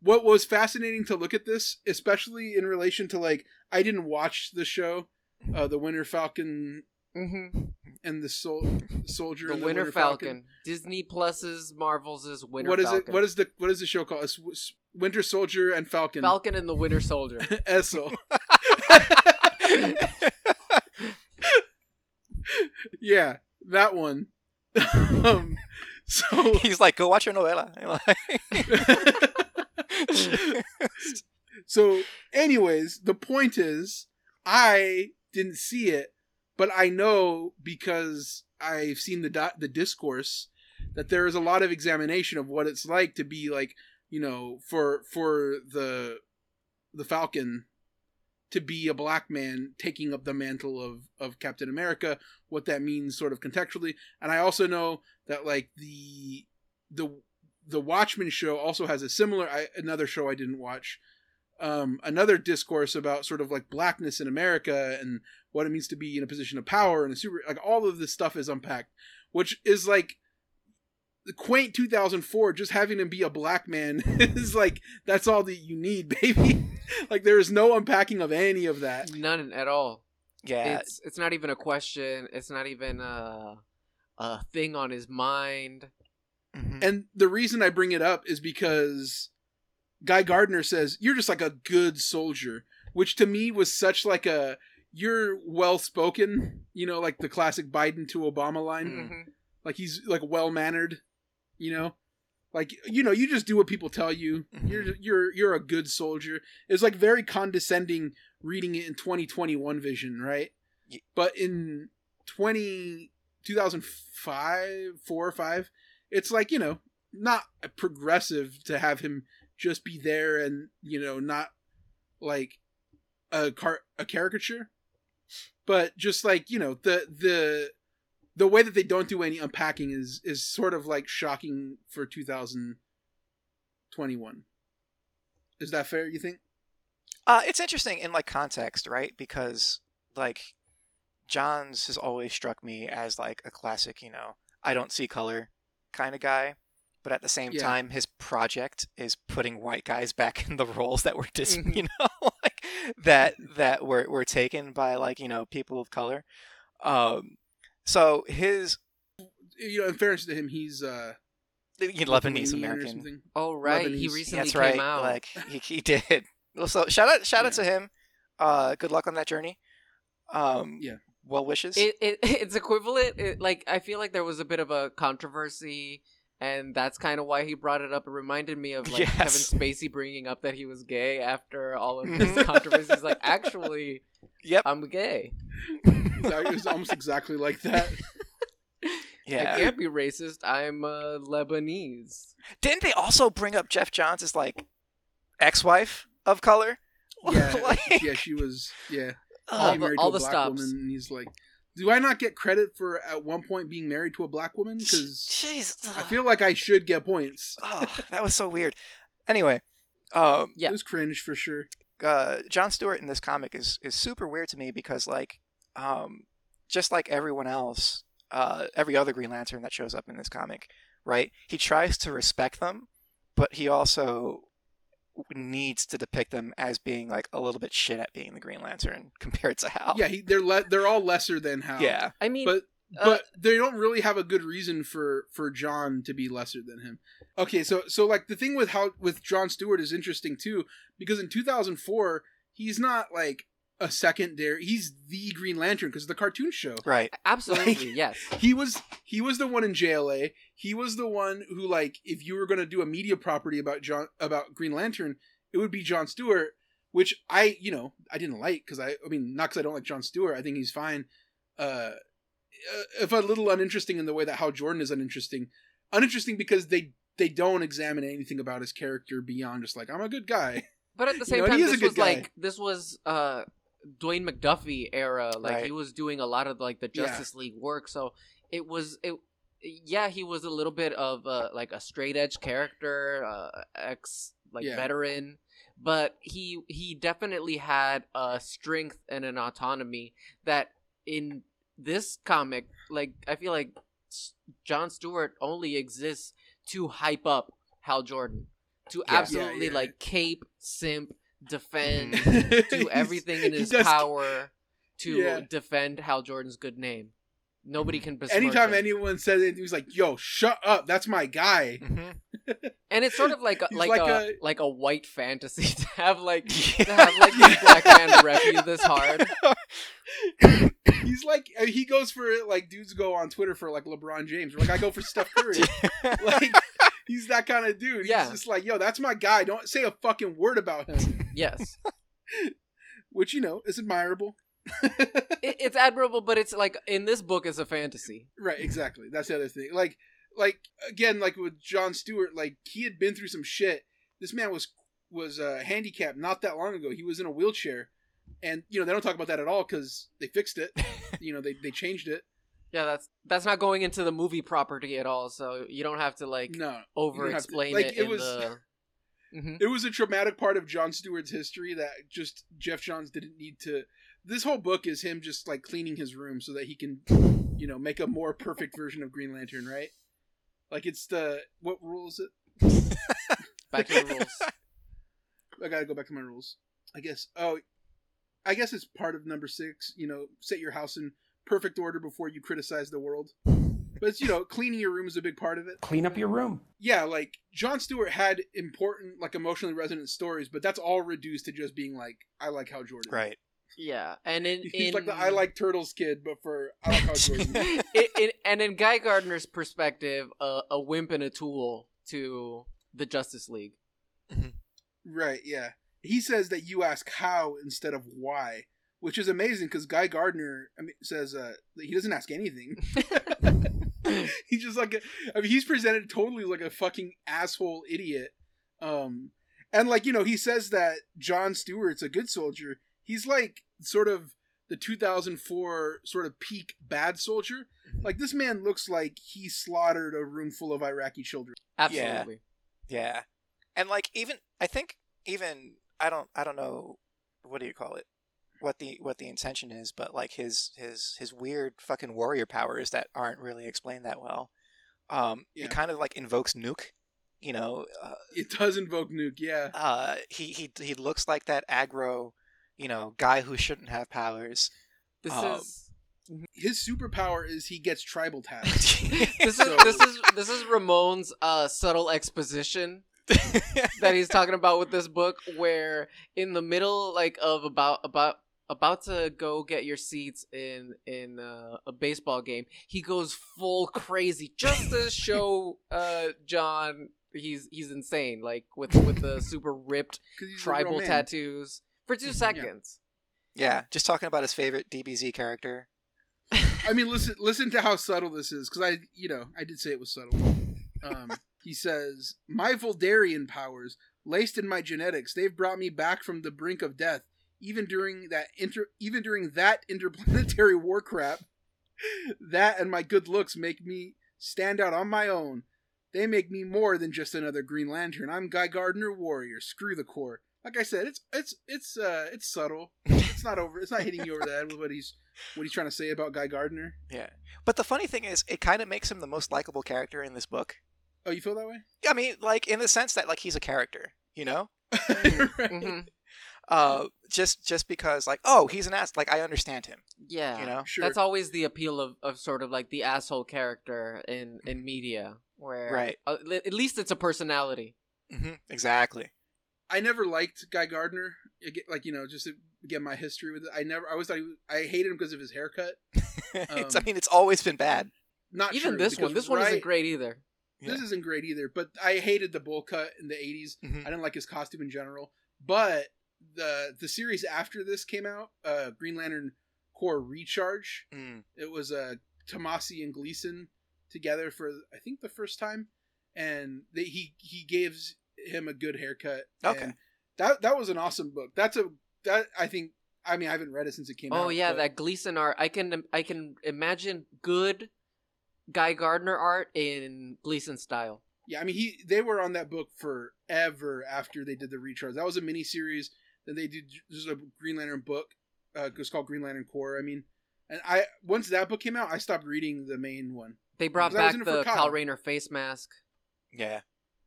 what was fascinating to look at this, especially in relation to like I didn't watch the show, uh the Winter Falcon Mhm. and the Sol- Soldier The and Winter, Falcon. Disney Plus's Marvel's Winter What is Falcon. it? What is the what is the show called? It's, it's Winter Soldier and Falcon. Falcon and the Winter Soldier? [laughs] Esso. [laughs] yeah, that one. [laughs] um, so He's like, go watch your novela. so anyways the point is i didn't see it but i know because i've seen the di- the discourse that there is a lot of examination of what it's like to be like you know for for the the falcon to be a black man taking up the mantle of of captain america what that means sort of contextually. And i also know that like the the the Watchmen show also has a similar I, another show I didn't watch um, another discourse about sort of like blackness in America and what it means to be in a position of power and a super like all of this stuff is unpacked, which is like the quaint 2004 just having him be a black man [laughs] is like that's all that you need [laughs] baby like there is no unpacking of any of that None at all. yeah, It's it's not even a question. It's not even a a thing on his mind. mhm. And the reason I bring it up is because Guy Gardner says you're just like a good soldier, which to me was such like a you're well spoken, you know, like the classic Biden to Obama line. Mm. Mhm. Like he's like well mannered, you know, like you know you just do what people tell you. Mhm. You're you're you're a good soldier. It's like very condescending reading it in 2021 vision, right? But in 20 2005, four or five, it's like you know not progressive to have him just be there and you know not like a car a caricature but just like you know the the the way that they don't do any unpacking is is sort of like shocking for 2021 is that fair you think Uh, it's interesting in like context, right? Because like Johns has always struck me as like a classic, you know, I don't see color kind of guy. But at the same Yeah. time, his project is putting white guys back in the roles that were dis- Mhm. [laughs] you know, like that that were were taken by like you know people of color. Um, so his you know in fairness to him he's uh you know, Lebanese Lithuanian American. something. Oh right, he recently That's came right. out. Like he, he did. Well, So shout out shout out to him. Uh, good luck on that journey. Um, Yeah. Well wishes. it, it [laughs] it's equivalent. It, like I feel like there was a bit of a controversy and that's kind of why he brought it up. It reminded me of like Yes. Kevin [laughs] Spacey bringing up that he was gay after all of this controversy. He's like, [laughs] actually, Yep. I'm gay. It was almost exactly like that. [laughs] Yeah. I can't be racist. I'm uh, Lebanese. Didn't they also bring up Geoff Johns as like ex-wife of color? Yeah, Like- yeah, she was. Yeah, All he the- all the stops. woman, and he's like, "Do I not get credit for at one point being married to a black woman? Because I feel like I should get points." oh, that was so weird. Anyway, um, Yeah. It was cringe for sure. uh, John Stewart in this comic is is super weird to me because like, um, just like everyone else, uh, every other Green Lantern that shows up in this comic, right? He tries to respect them, but he also needs to depict them as being like a little bit shit at being the Green Lantern [laughs] compared to Hal. Yeah, he, they're le- they're all lesser than Hal. yeah, I mean, but uh, but they don't really have a good reason for for John to be lesser than him. Okay, so so like the thing with how with John Stewart is interesting too because in 2004 he's not like a secondary. He's the Green Lantern because of the cartoon show. right. absolutely, like- yes. He was he was the one in JLA. He was the one who like if you were going to do a media property about John about Green Lantern, it would be John Stewart, which I you know I didn't like because I I mean not because I don't like John Stewart. I think he's fine. Uh, uh, if a little uninteresting in the way that Hal Jordan is uninteresting, uninteresting because they they don't examine anything about his character beyond just like I'm a good guy. But at the [laughs] same know, time, he this was guy. like this was uh Dwayne McDuffie era. Like Right. he was doing a lot of like the Yeah. Justice League work. So it was it. Yeah, he was a little bit of uh, like a straight edge character, uh, ex like Yeah. veteran, but he he definitely had a strength and an autonomy that in this comic, like I feel like John Stewart only exists to hype up Hal Jordan, to Yeah. absolutely Yeah, yeah. like cape, simp, defend, He's- [laughs] do everything in his does- power to Yeah. defend Hal Jordan's good name. Nobody can besmirch Anytime him. anyone says it, he was like, "Yo, shut up! That's my guy." Mm-hmm. [laughs] and it's sort of like a, like, like a, a- like a white fantasy [laughs] to have like to have like this black man rep you this hard. He's like uh, he goes for it like dudes go on Twitter for like LeBron James. Like I go for Steph Curry. like he's that kind of dude. Yeah. He's just like, yo, that's my guy. Don't say a fucking word about him. [laughs] Yes, [laughs] Which you know is admirable. it, it's admirable, but it's like in this book, it's a fantasy. right, exactly. That's the other thing. Like, like again, like with John Stewart, like he had been through some shit. This man was was uh, handicapped not that long ago. He was in a wheelchair, and you know they don't talk about that at all because they fixed it. [laughs] you know they they changed it. Yeah, that's that's not going into the movie property at all, so you don't have to like No, over explain like, it, it was- the. [laughs] Mhm. it was a traumatic part of John Stewart's history that just Geoff Johns didn't need to. This whole book is him just like cleaning his room so that he can, you know, make a more perfect version of Green Lantern, right? Like it's the what rule is it? [laughs] Back to the rules. [laughs] I gotta go back to my rules. I guess. Oh, I guess it's part of number six. You know, set your house in perfect order before you criticize the world. But it's you know, cleaning your room is a big part of it. Clean up your room. Yeah, like John Stewart had important, like emotionally resonant stories, but that's all reduced to just being like, I like Hal Jordan. right. Yeah, and in He's in like the I like turtles kid, but for I like Hal Jordan. it, [laughs] it, and in Guy Gardner's perspective, uh, a wimp and a tool to the Justice League. right? Yeah. He says that you ask how instead of why, which is amazing because Guy Gardner, I mean, says uh, that he doesn't ask anything. [laughs] [laughs] he's just like, a, I mean, he's presented totally like a fucking asshole idiot. Um, and like you know, he says that John Stewart's a good soldier. He's like sort of the 2004 sort of peak bad soldier. Like this man looks like he slaughtered a room full of Iraqi children. Absolutely. Yeah, and like even I think even I don't I don't know what do you call it what the what the intention is, but like his his his weird fucking warrior powers that aren't really explained that well. Um, Yeah. It kind of like invokes Nuke. You know, uh, It does invoke Nuke, yeah. uh, he he he looks like that aggro, you know, guy who shouldn't have powers. This Um, is His superpower is he gets tribal tabs. [laughs] this is this is this is Ramon's uh, subtle exposition [laughs] that he's talking about with this book, where in the middle, like of about about about to go get your seats in in uh, a baseball game, he goes full crazy just to [laughs] show uh, John he's he's insane, like with with the [laughs] super ripped 'Cause he's a real tribal tattoos for two seconds. Yeah, just talking about his favorite DBZ character. I mean, listen, listen to how subtle this is, because I, you know, I did say it was subtle. Um, he says, "My Vuldarian powers, laced in my genetics, they've brought me back from the brink of death. Even during that inter, even during that interplanetary war crap, that and my good looks make me stand out on my own. They make me more than just another Green Lantern. I'm Guy Gardner, warrior. Screw the core. Like I said, it's it's it's uh it's subtle. It's not over. It's not hitting you over the head with what he's what he's trying to say about Guy Gardner. Yeah. But the funny thing is, it kind of makes him the most likable character in this book. Oh, you feel that way? I mean, like in the sense that like he's a character, you know? [laughs] Right. hmm Uh, just just because like oh he's an ass like I understand him, Yeah, you know? Sure. that's always the appeal of, of sort of like the asshole character in in media, where Right. uh, at least it's a personality. hmm Exactly. I never liked Guy Gardner. Like you know, just to get my history with it. I never. I always thought he was, I hated him because of his haircut. [laughs] it's I Um, mean it's always been bad. Not Even true, this one, because this one right- isn't great either. This Yeah. isn't great either. But I hated the bowl cut in the '80s. Mhm. I didn't like his costume in general. But the the series after this came out, uh, Green Lantern Corps Recharge. Mm. It was uh, Tomasi and Gleason together for I think the first time, and they, he he gives him a good haircut. Okay. that that was an awesome book. That's a that I think. I mean, I haven't read it since it came out. Oh yeah, but- that Gleason art. I can I can imagine good Guy Gardner art in Gleason style. Yeah, I mean, he they were on that book forever after they did the recharge. That was a mini series. Then they did just a Green Lantern book. Uh, it was called Green Lantern Corps. I mean, and I once that book came out, I stopped reading the main one. They brought Because was back in the Kyle. Kyle Rayner face mask. Yeah.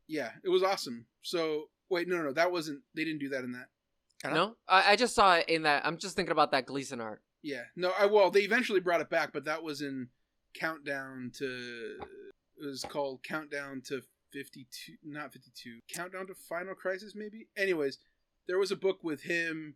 Yeah, it was awesome. So wait, no, no, no, that wasn't. They didn't do that in that. I know. No, I, I just saw it in that. I'm just thinking about that Gleason art. Yeah, no, I well, they eventually brought it back, but that was in Countdown to. It was called Countdown to fifty two, not fifty two. Countdown to Final Crisis, maybe. Anyways, there was a book with him,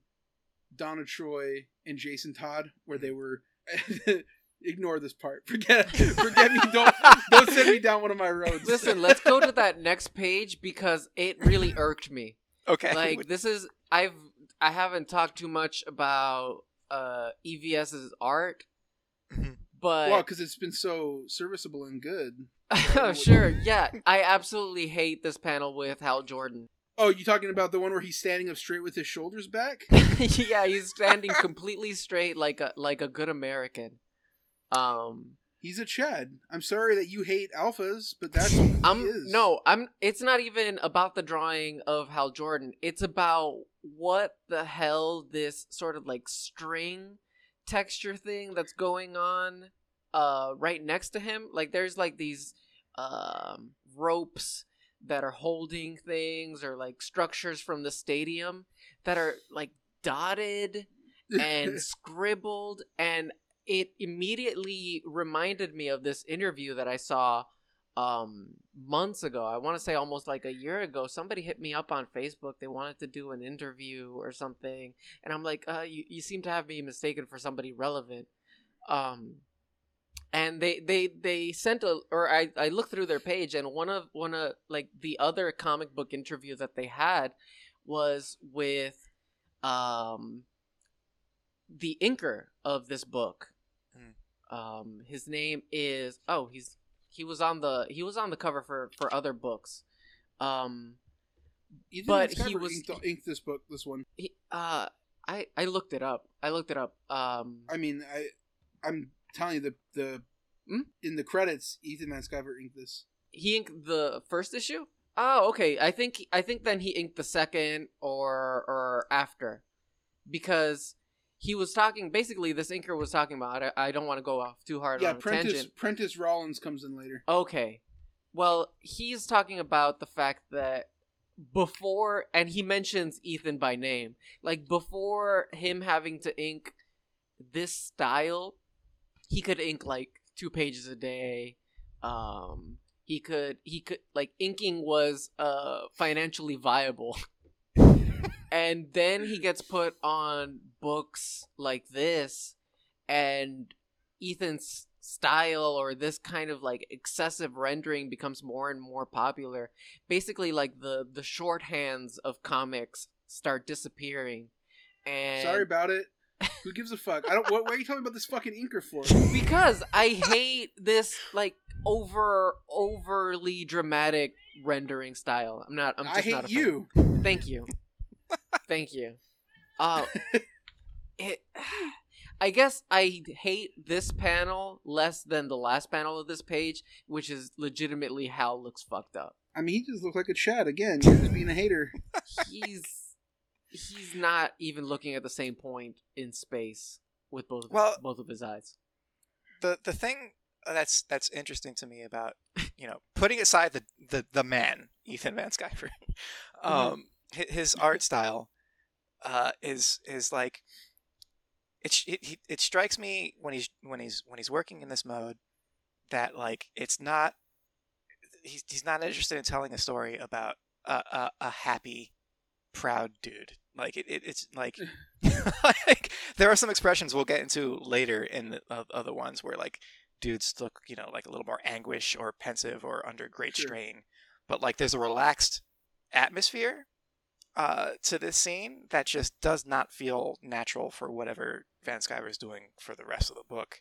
Donna Troy, and Jason Todd where they were. [laughs] ignore this part. [laughs] Forget, forget me. Don't don't send me down one of my roads. Listen, let's go to that next page because it really irked me. Okay. Like this is I've I haven't talked too much about uh EVS's art, Mhm. but well, because it's been so serviceable and good. oh, [laughs] sure, yeah, I absolutely hate this panel with Hal Jordan. Oh, you talking about the one where he's standing up straight with his shoulders back? [laughs] yeah, he's standing completely straight like a like a good American. Um, He's a Chad. I'm sorry that you hate alphas, but that's who he I'm is. no, I'm. It's not even about the drawing of Hal Jordan. It's about what the hell this sort of like string texture thing that's going on uh right next to him. Like there's like these um ropes that are holding things or like structures from the stadium that are like dotted and [laughs] scribbled and it immediately reminded me of this interview that I saw um months ago. I want to say almost like a year ago. Somebody hit me up on Facebook. They wanted to do an interview or something, and I'm like, uh, you you seem to have me mistaken for somebody relevant. Um, and they they they sent a or I I looked through their page, and one of one of like the other comic book interview that they had was with um the inker of this book. Um, his name is oh he's he was on the he was on the cover for for other books. Um, but he was- inked, inked this book. This one. he, uh, I I looked it up. I looked it up. Um, I mean, I I'm telling you the the Hmm? in the credits, Ethan Van Sciver inked this. he inked the first issue. Oh, okay. I think I think then he inked the second or or after, because he was talking. Basically, this inker was talking about. I, I don't want to go off too hard Yeah, Prentice tangent. Prentice Rollins comes in later. Okay. Well, he's talking about the fact that before, and he mentions Ethan by name, like before him having to ink this style, he could ink like two pages a day. Um, he could, he could, like, inking was uh financially viable. [laughs] and then he gets put on books like this and ethan's style or this kind of like excessive rendering becomes more and more popular basically like the the shorthands of comics start disappearing and Sorry about it. Who gives a fuck? I don't. What, what are you talking about this fucking inker for? because i hate this like over overly dramatic rendering style i'm not i'm just I hate not a fan. you. Thank you. Thank you. Uh, [laughs] it, I guess I hate this panel less than the last panel of this page, which is legitimately Hal looks fucked up. I mean, he just looks like a Chad again. You're just being a hater. He's he's not even looking at the same point in space with both Well- both of his eyes. the the thing that's that's interesting to me about you know putting aside the the, the man Ethan Van Sciver, [laughs] um, hi- his art style uh, is is like it, it it strikes me when he's when he's when he's working in this mode that like it's not he's he's not interested in telling a story about a a, a happy proud dude like it, it it's like [laughs] [laughs] like there are some expressions we'll get into later in the other ones where like dudes look you know like a little more anguish or pensive or under great Sure. strain but like there's a relaxed atmosphere uh, to this scene that just does not feel natural for whatever Van Sciver is doing for the rest of the book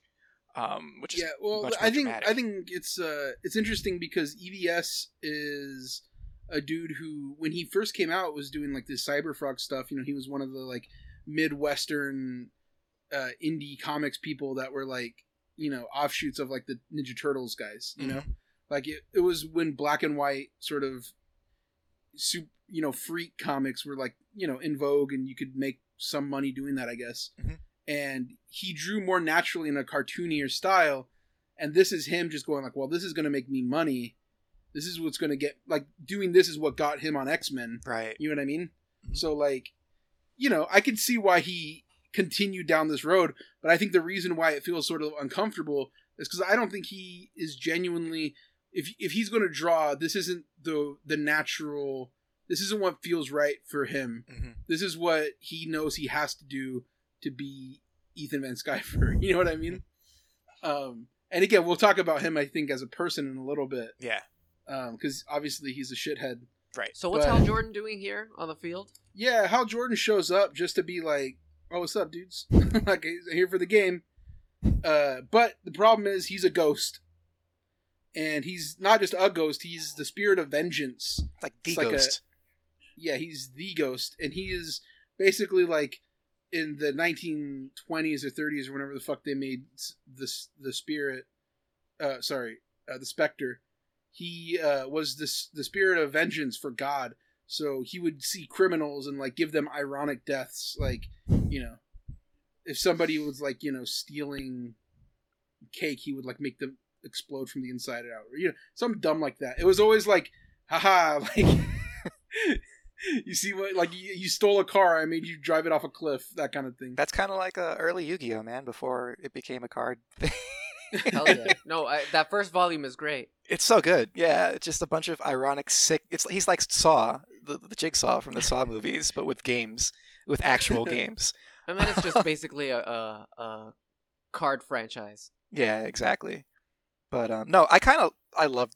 um, which is yeah, well, I think dramatic. I think it's uh it's interesting because EVS is a dude who, when he first came out, was doing like this Cyberfrog stuff. You know, he was one of the like midwestern uh, indie comics people that were like you know offshoots of like the Ninja Turtles guys. You know, like it, it was when black and white sort of soup you know freak comics were like you know in vogue and you could make some money doing that i guess Mhm. and he drew more naturally in a cartoonier style and this is him just going like well this is going to make me money this is what's going to get like doing this is what got him on x-men. Right. You know what i mean? Mhm. so like you know i can see why he continued down this road but i think the reason why it feels sort of uncomfortable is because i don't think he is genuinely if if he's going to draw this isn't the the natural this isn't what feels right for him. Mhm. this is what he knows he has to do to be ethan van sciver. [laughs] You know what i mean? Um and again we'll talk about him i think as a person in a little bit. Yeah because obviously he's a shithead right So what's But- Hal Jordan doing here on the field? yeah, Hal Jordan shows up just to be like, "Oh, what's up, dudes? [laughs] like, he's here for the game." Uh, but the problem is he's a ghost, and he's not just a ghost; he's the spirit of vengeance. like the It's like a- ghost Yeah, he's the ghost, and he is basically like in the 1920s or 30s or whenever the fuck they made s- this the spirit. Uh, sorry, uh, the specter. He uh, was this the spirit of vengeance for God. So he would see criminals and like give them ironic deaths, like you know, if somebody was like you know stealing cake, he would like make them explode from the inside out, or you know, something dumb like that. It was always like, haha, [laughs] like you see what like you, you stole a car, I made you drive it off a cliff, that kind of thing. that's kind of like a early Yu-Gi-Oh man before it became a card. [laughs] Hell yeah! no, I, that first volume is great. It's so good. Yeah, it's just a bunch of ironic, sick. It's he's like Saw, the, the Jigsaw from the Saw movies, but with games, with actual [laughs] games. And then it's just basically a, a, a card franchise. Yeah, exactly. But um, no, I kind of I love,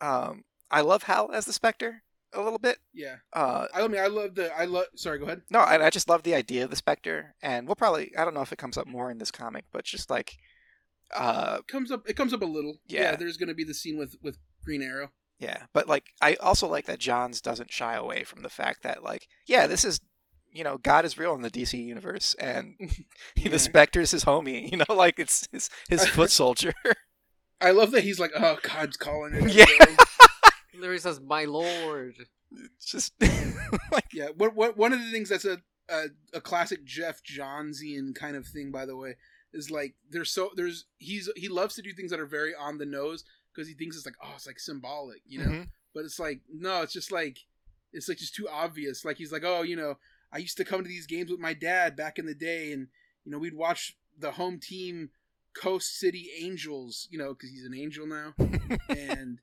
um, I love Hal as the Spectre a little bit. Yeah, Uh, I mean, I love the, I love. Sorry, go ahead. no, I, I just love the idea of the Spectre, and we'll probably I don't know if it comes up more in this comic, but just like, uh, It comes up, it comes up a little. Yeah. there's gonna be the scene with with Green Arrow. Yeah, but like I also like that Johns doesn't shy away from the fact that like yeah, this is you know God is real in the DC universe, and [laughs] [laughs] Yeah. the Spectre's his homie. [laughs] You know, like it's his his foot soldier. I love that he's like, oh, God's calling it. Yeah. He literally says, "My lord." It's just like Yeah, what what one of the things that's a a, a classic Geoff Johnsian kind of thing, by the way, is like there's so there's he's he loves to do things that are very on the nose because he thinks it's like oh it's like symbolic, you know. Mhm. But it's like no, it's just like it's like just too obvious. Like he's like oh you know I used to come to these games with my dad back in the day, and you know we'd watch the home team Coast City Angels, you know, because he's an angel now, [laughs] and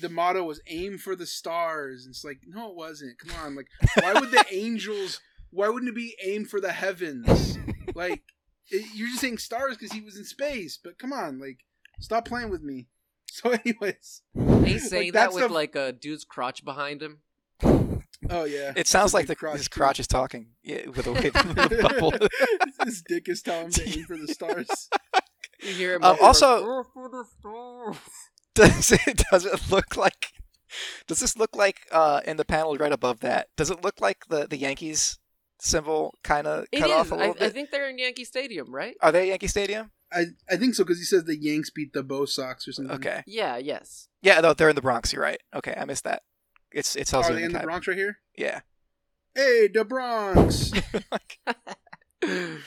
the motto was "aim for the stars." And it's like, no, it wasn't. Come on, like, why would the [laughs] angels? Why wouldn't it be aim for the heavens? Like, you're just saying stars because he was in space. But come on, like, stop playing with me. [laughs] So, anyways, He's saying that that with stuff- like a dude's crotch behind him. oh yeah, It sounds a like the, crotch, his too. crotch is talking. Yeah, with the way [laughs] the bubble. [laughs] his dick is telling him to aim for the stars. You hear him Um, also- "Go for the stars." does it does it look like does this look like uh in the panel right above that does it look like the the yankees symbol kind of cut is. off a I, little I bit think they're in Yankee Stadium, right? are they at yankee stadium I I think so because he says the Yanks beat the Bo Sox or something. okay Yeah. Yes. yeah no they're in the bronx you're right okay i missed that it's it's also Are they in the time. Bronx right here? yeah Hey, the Bronx. [laughs] [laughs]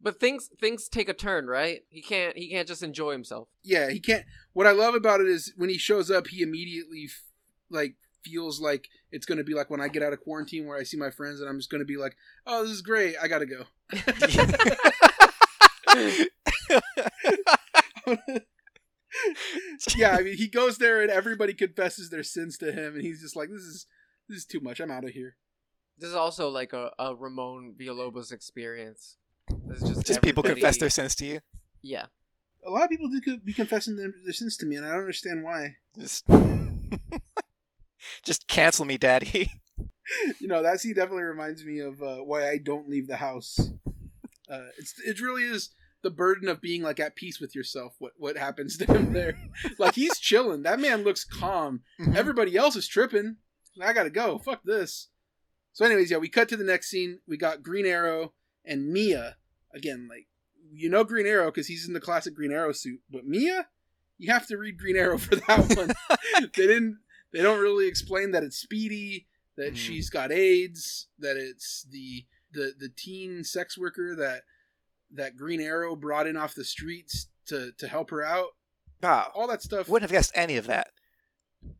but things things take a turn, right? He can't he can't just enjoy himself. yeah, he can't. What I love about it is when he shows up, he immediately f- like feels like it's going to be like when I get out of quarantine, where I see my friends, and I'm just going to be like, "Oh, this is great. I gotta go." [laughs] yeah, I mean, he goes there and everybody confesses their sins to him, and he's just like, "This is this is too much. I'm out of here." This is also like a, a Ramon Villalobos experience. This is just just people confess their sins to you Yeah. A lot of people do co- be confessing their, their sins to me, and I don't understand why. just [laughs] just cancel me daddy [laughs] you know that scene definitely reminds me of uh, why I don't leave the house. Uh, it's it really is the burden of being like at peace with yourself. What what happens [laughs] to him there? like he's chilling. That man looks calm. Mhm. Everybody else is tripping. I gotta go. Fuck this. So, anyways, yeah, we cut to the next scene. We got Green Arrow and Mia again. Like you know Green Arrow because he's in the classic Green Arrow suit, but Mia, you have to read Green Arrow for that one. [laughs] they didn't. They don't really explain that it's Speedy, that Hmm. she's got AIDS, that it's the the the teen sex worker that that Green Arrow brought in off the streets to to help her out. wow All that stuff. wouldn't have guessed any of that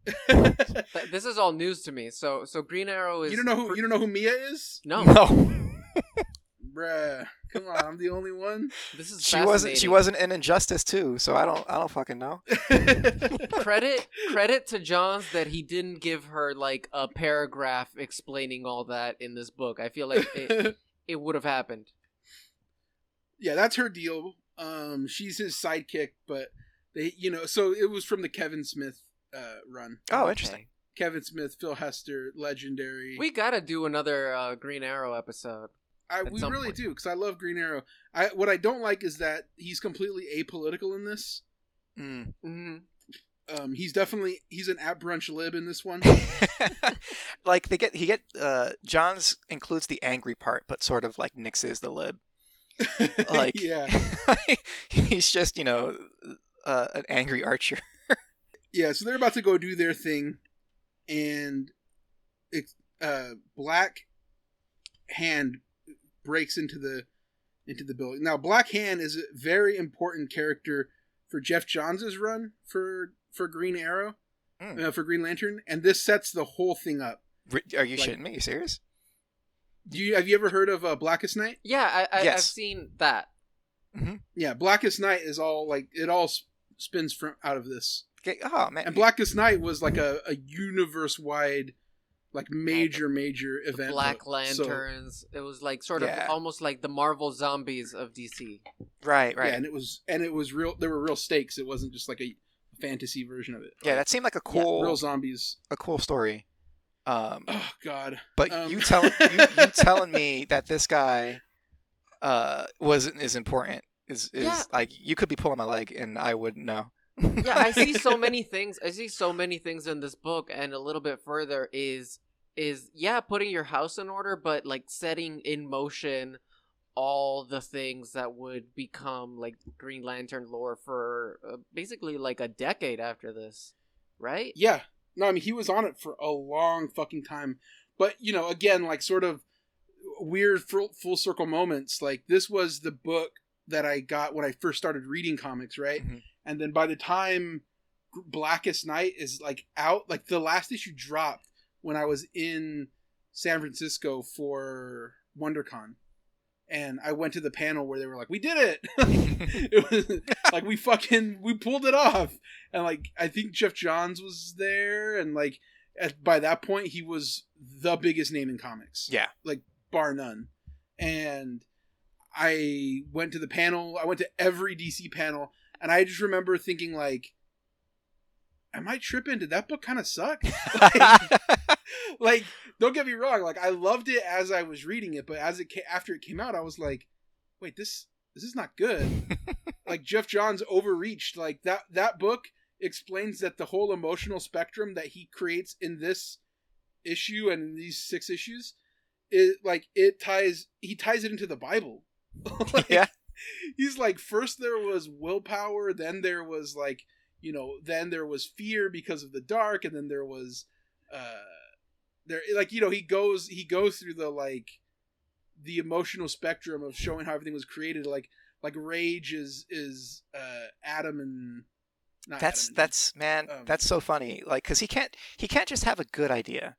[laughs] This is all news to me. So so Green Arrow is you don't know who you don't know who Mia is, No. no [laughs] [laughs] bruh. Come on, I'm the only one. [laughs] This is she wasn't she wasn't in injustice too so i don't i don't fucking know [laughs] credit credit to Johns that he didn't give her like a paragraph explaining all that in this book. I feel like it, [laughs] it would have happened. yeah, that's her deal. Um, she's his sidekick, but they, you know, so it was from the Kevin Smith uh, run. oh interesting Kevin Smith, Phil Hester, legendary. We gotta do another uh, Green Arrow episode. I, we really point. do because I love Green Arrow. I what I don't like is that he's completely apolitical in this. Mm. hmm Um, he's definitely he's an at brunch lib in this one. [laughs] like they get he get uh Johns includes the angry part, but sort of like nixes the lib. [laughs] Like yeah, [laughs] he's just you know uh, an angry archer. yeah. So they're about to go do their thing, and it, uh, Black Hand breaks into the into the building. Now, Black Hand is a very important character for Geoff Johns' run for for Green Arrow, Mm. uh, for Green Lantern, and this sets the whole thing up. Are you Like- shitting me? Are You serious? Do you have you ever heard of uh, Blackest Night? Yeah, I, I, I've Yes. seen that. Yeah, Blackest Night is all like it all spins from out of this. Okay. Oh man. And Blackest Night was like a, a universe wide, like major major event. Black book. So- Lanterns. it was like sort Yeah. of almost like the Marvel zombies of DC. right. Right. Yeah, and it was and it was real. There were real stakes. It wasn't just like a fantasy version of it. Yeah, that seemed like a cool real zombies. a cool story. Um, Oh God! but Um, you telling [laughs] you, you telling me that this guy uh was is important is is Yeah. like you could be pulling my leg and I wouldn't know. yeah, I see so [laughs] many things. I see so many things in this book, and a little bit further is is yeah, putting your house in order, but like setting in motion all the things that would become like Green Lantern lore for uh, basically like a decade after this, right? Yeah. No, I mean he was on it for a long fucking time. But you know, again, like sort of weird full, full circle moments. Like this was the book that I got when I first started reading comics, right? Mhm. And then by the time Blackest Night is like out, like the last issue dropped when I was in San Francisco for WonderCon. and I went to the panel where they were like, "We did it!" [laughs] it was [laughs] like we fucking we pulled it off, and like I think Geoff Johns was there, and like at, by that point he was the biggest name in comics, Yeah. like bar none. And I went to the panel. I went to every DC panel, and I just remember thinking like, "Am I tripping? Did that book kind of suck?" [laughs] [laughs] like, like, don't get me wrong. Like, I loved it as I was reading it, but as it ca- after it came out, I was like, "Wait, this this is not good." [laughs] like Geoff Johns overreached. Like that that book explains that the whole emotional spectrum that he creates in this issue and in these six issues, it like it ties he ties it into the Bible. Like, Yeah. He's like first there was willpower, then there was like you know, then there was fear because of the dark, and then there was uh there like you know he goes he goes through the like the emotional spectrum of showing how everything was created like like rage is is uh adam and not that's Adam that's man Um, that's so funny like because he can't he can't just have a good idea.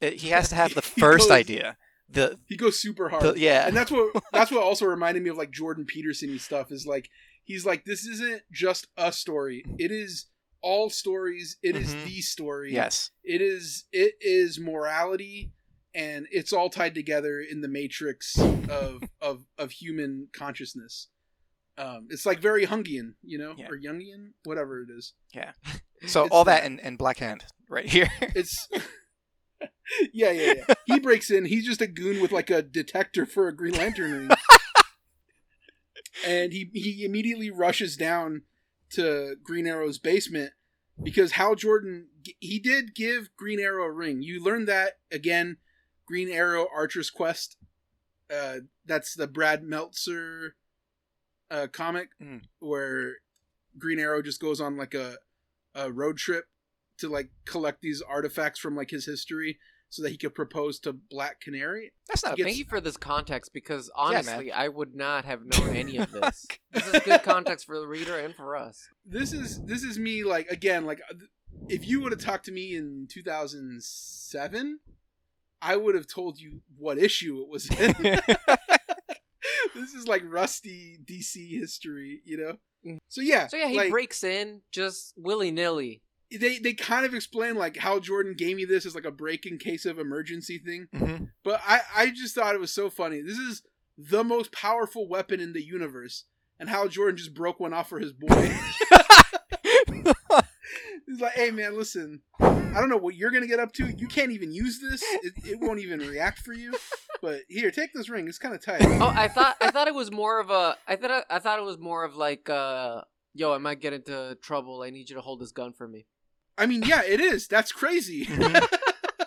He has to [laughs] have the first goes- idea the, he goes super hard. the yeah. And that's what that's [laughs] what also reminded me of like jordan peterson stuff is like he's like this isn't just a story. It is all stories. It is Mhm. the story. Yes. It is it is morality and it's all tied together in the matrix of [laughs] of of human consciousness. Um it's like very hungian you know Yeah. or jungian whatever it is. Yeah. so It's all that that. in, in black hand right here. [laughs] It's [laughs] yeah yeah yeah. He breaks in. He's just a goon with like a detector for a green lantern ring and he he immediately rushes down to green arrow's basement because hal jordan he did give green arrow a ring you learned that again green arrow archer's quest uh that's the brad meltzer uh comic Mm. where green arrow just goes on like a a road trip to like collect these artifacts from like his history so that he could propose to black canary that's not a Gets- Thank you for this context because Yeah, man. honestly, I would not have [laughs] known any of this. this is good context for the reader and for us. this is this is me like again like uh, if you would have talked to me in 2007 i would have told you what issue it was in [laughs] this is like rusty dc history you know Mm. so yeah So yeah, he like, breaks in just willy nilly. They they kind of explain like hal jordan gave me this as like a break in case of emergency thing Mhm. but i i just thought it was so funny this is the most powerful weapon in the universe and hal jordan just broke one off for his boy [laughs] He's like, hey man, listen, I don't know what you're gonna get up to. You can't even use this. It, it won't even react for you. But here, take this ring. It's kind of tight. Oh, I thought I thought it was more of a I thought I thought it was more of like uh yo, I might get into trouble. I need you to hold this gun for me. I mean, yeah, it is. That's crazy. [laughs]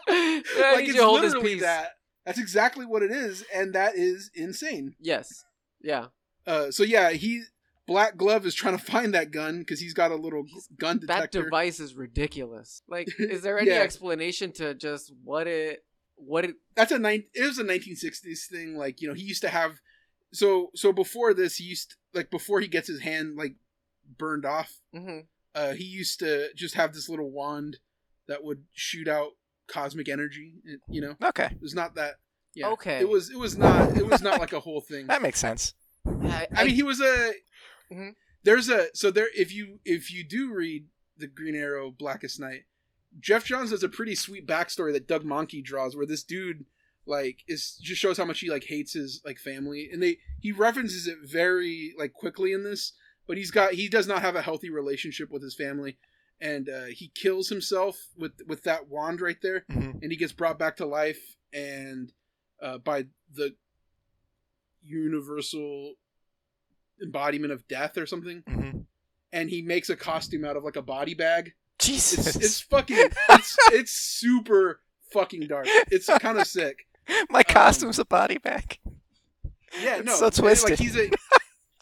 Mhm. Like it's hold literally piece. that. That's exactly what it is, and that is insane. Yes. Yeah. Uh, so yeah, he Black Glove is trying to find that gun because he's got a little gun detector. That device is ridiculous. Like, [laughs] is there any Yeah. explanation to just what it what it That's a nine. It was a 1960s thing. Like you know, he used to have. So so before this, he used like before he gets his hand like burned off. mhm. Uh, he used to just have this little wand that would shoot out cosmic energy. You know, okay it was not that. Yeah, Okay. It was. It was not. It was not like a whole [laughs] thing. that makes sense I, I mean, he was a. Mhm. There's a so there if you if you do read the Green Arrow Blackest Night, Geoff Johns has a pretty sweet backstory that Doug Mahnke draws, where this dude like is just shows how much he like hates his like family, and they he references it very like quickly in this, but he's got he does not have a healthy relationship with his family, and uh, he kills himself with with that wand right there, Mhm. and he gets brought back to life, and uh, by the universal embodiment of death or something. Mhm. and he makes a costume out of like a body bag. Jesus. It's, it's fucking it's, it's super fucking dark. It's kind of sick. [laughs] My costume's a body bag. Yeah It's no so twisted. like he's a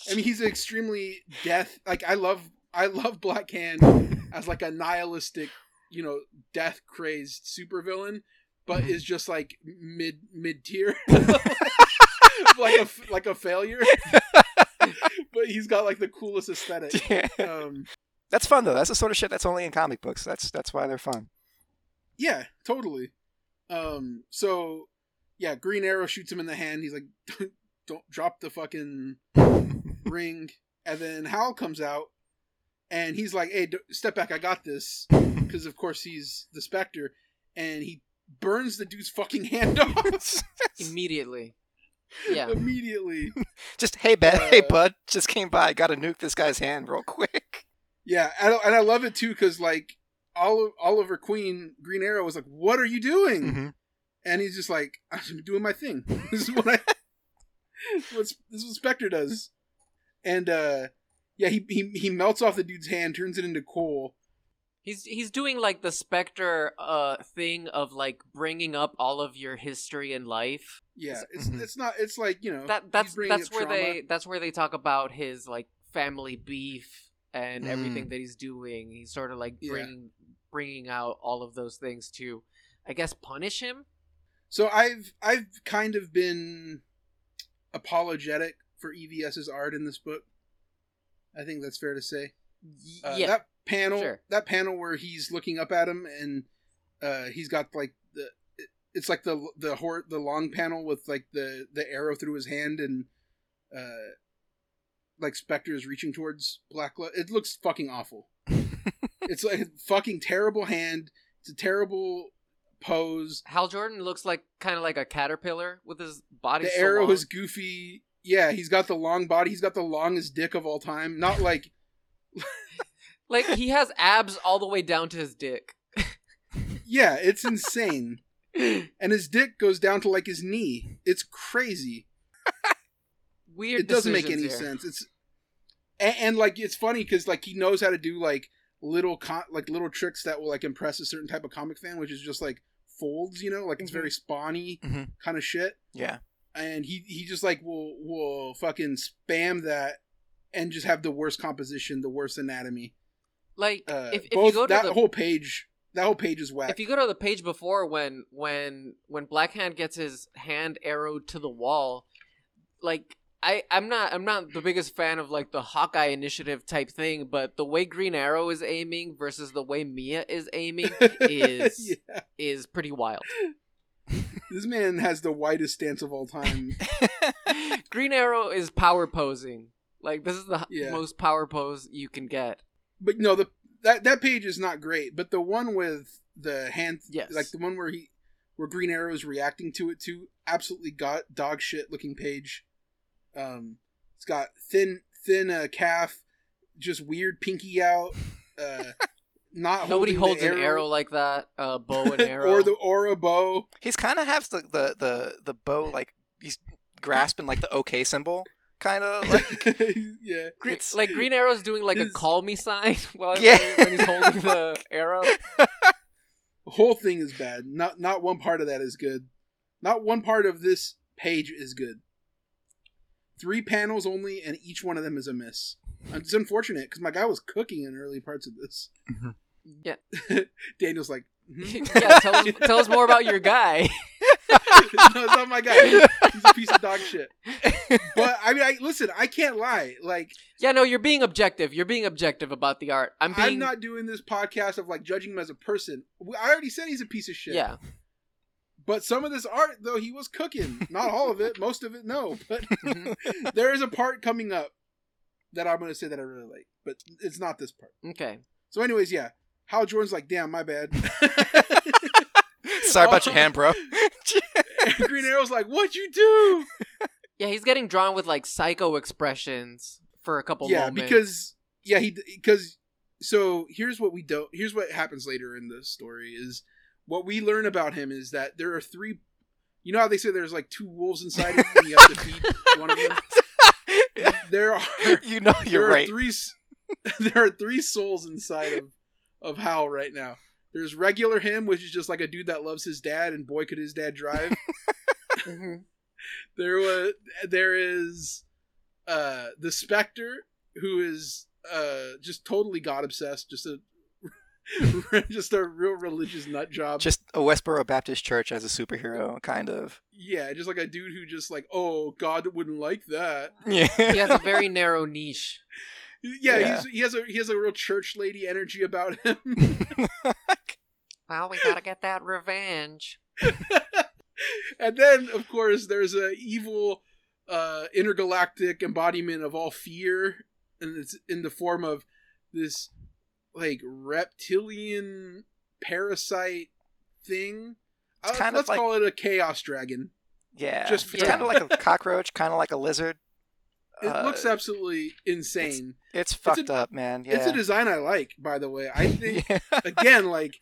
i mean he's an extremely death like i love i love black hand as like a nihilistic you know death crazed supervillain but is just like mid mid tier [laughs] like a like a failure [laughs] but he's got like the coolest aesthetic Yeah. um that's fun though that's the sort of shit that's only in comic books that's that's why they're fun Yeah, totally. Um, so yeah, Green Arrow shoots him in the hand. He's like, [laughs] don't drop the fucking ring. And then Hal comes out, and he's like, "Hey, d- step back! I got this." [laughs] Because of course he's the Spectre, and he burns the dude's fucking hand off [laughs] Immediately. Yeah. immediately. [laughs] Just hey, bud, hey, Uh, bud, just came by. Got to nuke this guy's hand real quick. Yeah, and I, and I love it too because like Oliver Queen, Green Arrow was like, "What are you doing?" Mhm. And he's just like, "I'm doing my thing. this is what I. what's this is what Spectre does." And uh yeah, he, he he melts off the dude's hand, turns it into coal. He's he's doing like the Spectre uh thing of like bringing up all of your history and life. Yeah, it's Mhm. it's not it's like you know That that's that's where trauma. they that's where they talk about his like family beef and Mm. everything that he's doing. He's sort of like Yeah. bringing bringing out all of those things to, I guess, punish him. So I've I've kind of been apologetic for EVS's art in this book. I think that's fair to say. Uh, yeah, That panel, sure. that panel where he's looking up at him and uh, he's got like the, it's like the the hor- the long panel with like the the arrow through his hand and uh, like Spectre is reaching towards Black. Lo- it looks fucking awful. [laughs] it's like a fucking terrible hand. It's a terrible pose. Hal Jordan looks like kind of like a caterpillar with his body. the so arrow long. is goofy. Yeah, he's got the long body. He's got the longest dick of all time. Not like [laughs] like he has abs all the way down to his dick. yeah, it's insane. [laughs] and his dick goes down to like his knee. It's crazy. Weird. it doesn't make any here. sense. It's and, and like it's funny because like he knows how to do like little con- like little tricks that will like impress a certain type of comic fan, which is just like folds. You know, like it's Mhm. very spawny Mhm. kind of shit. Yeah. And he he just like will will fucking spam that and just have the worst composition, the worst anatomy. Like Uh, if, if both you go to that the whole page, that whole page is whack. if you go to the page before when when when Blackhand gets his hand arrowed to the wall, like I I'm not I'm not the biggest fan of like the Hawkeye initiative type thing, but the way Green Arrow is aiming versus the way Mia is aiming [laughs] is yeah, is pretty wild. [laughs] this man has the widest stance of all time. [laughs] Green Arrow is power posing. Like this is the Yeah. most power pose you can get. but no, the that that page is not great. But the one with the hand, Yes. like the one where he where Green Arrow is reacting to it too, absolutely got dog shit looking page. Um, it's got thin thin uh, calf, just weird pinky out. Uh, [laughs] not Nobody holding holds the an arrow like that. Uh, [laughs] bow and arrow. or the or a bow. He's kind of has the, the the the bow like he's grasping like the OK symbol, kind of [laughs] like [laughs] yeah, Green, it's- like Green Arrow's doing like a call me sign while Yeah. when he's holding the arrow. the whole thing is bad. Not not one part of that is good. Not one part of this page is good. Three panels only, and each one of them is a miss. It's unfortunate because my guy was cooking in early parts of this. Yeah. [laughs] Daniel's like, [laughs] "Mhm." yeah, tell us, tell us more about your guy. [laughs] no, it's not my guy. He's a piece of dog shit. But I mean, I listen. I can't lie. Like, yeah, no, you're being objective. You're being objective about the art. I'm being I'm not doing this podcast of like judging him as a person. I already said he's a piece of shit. Yeah, But some of this art, though, he was cooking. Not all of it. Most of it, no. But Mhm. there is a part coming up that I'm going to say that I really like, but it's not this part. okay. So, anyways, yeah. Hal Jordan's like, damn, my bad. [laughs] [laughs] sorry about your hand, bro. [laughs] Green Arrow's like, what'd you do? Yeah, he's getting drawn with like psycho expressions for a couple yeah, moments. because yeah, he because so here's what we don't. Here's what happens later in the story is what we learn about him is that there are three. You know how they say there's like two wolves inside him, and you have to feed one of them. There are you know there you're are right. three there are three souls inside of of Hal right now. There's regular him, which is just like a dude that loves his dad, and boy could his dad drive. [laughs] Mhm. there was there is uh the Spectre, who is uh just totally god obsessed, just a [laughs] just a real religious nut job. Just a Westboro Baptist Church as a superhero, kind of. yeah, just like a dude who just like, oh, God wouldn't like that. Yeah. he has a very [laughs] narrow niche. Yeah, Yeah. He's, he has a he has a real church lady energy about him. [laughs] Well, we gotta get that revenge. [laughs] and then of course there's a evil uh, intergalactic embodiment of all fear, and it's in the form of this like reptilian parasite thing. It's Uh, kind of let's like- call it a chaos dragon. Yeah, Just it's for- kind of like a [laughs] cockroach, kind of like a lizard. It Uh, looks absolutely insane. It's a- fucked up, man. Yeah. It's a design I like, by the way. I [laughs] think yeah. again, like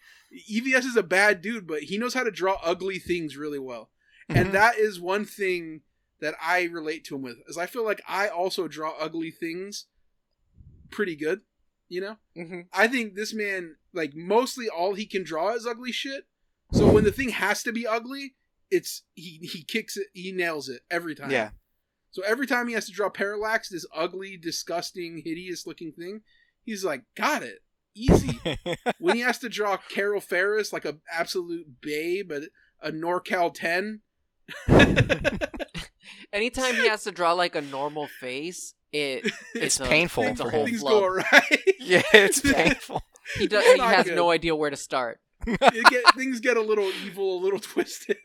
EVS is a bad dude, but he knows how to draw ugly things really well. Mhm. And that is one thing that I relate to him with. Is I feel like I also draw ugly things pretty good, you know? hmm I think this man like mostly all he can draw is ugly shit. So when the thing has to be ugly, it's he he kicks it, he nails it every time. yeah. So every time he has to draw Parallax, this ugly, disgusting, hideous looking thing, he's like, got it. Easy. [laughs] when he has to draw Carol Ferris like a absolute babe, a, a NorCal 10. [laughs] Anytime he has to draw like a normal face, it [laughs] It's a- painful It's a whole. Things flub. go awry. yeah, it's painful. He does. He has good. no idea where to start. It get, things get a little evil, a little twisted.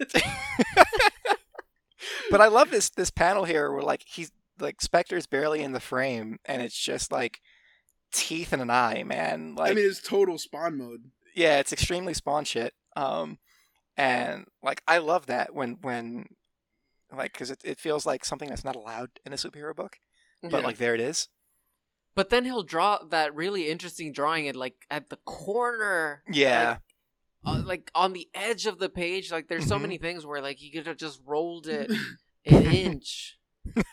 But I love this this panel here where like he's like Spectre's barely in the frame and it's just like teeth and an eye, man. Like I mean, it's total spawn mode. yeah, it's extremely spawn shit. Um, and like I love that when when like because it, it feels like something that's not allowed in a superhero book, but Yeah. like there it is. But then he'll draw that really interesting drawing at like at the corner, Yeah, uh, like on the edge of the page. Like there's so Mhm. many things where like you could have just rolled it [laughs] an inch.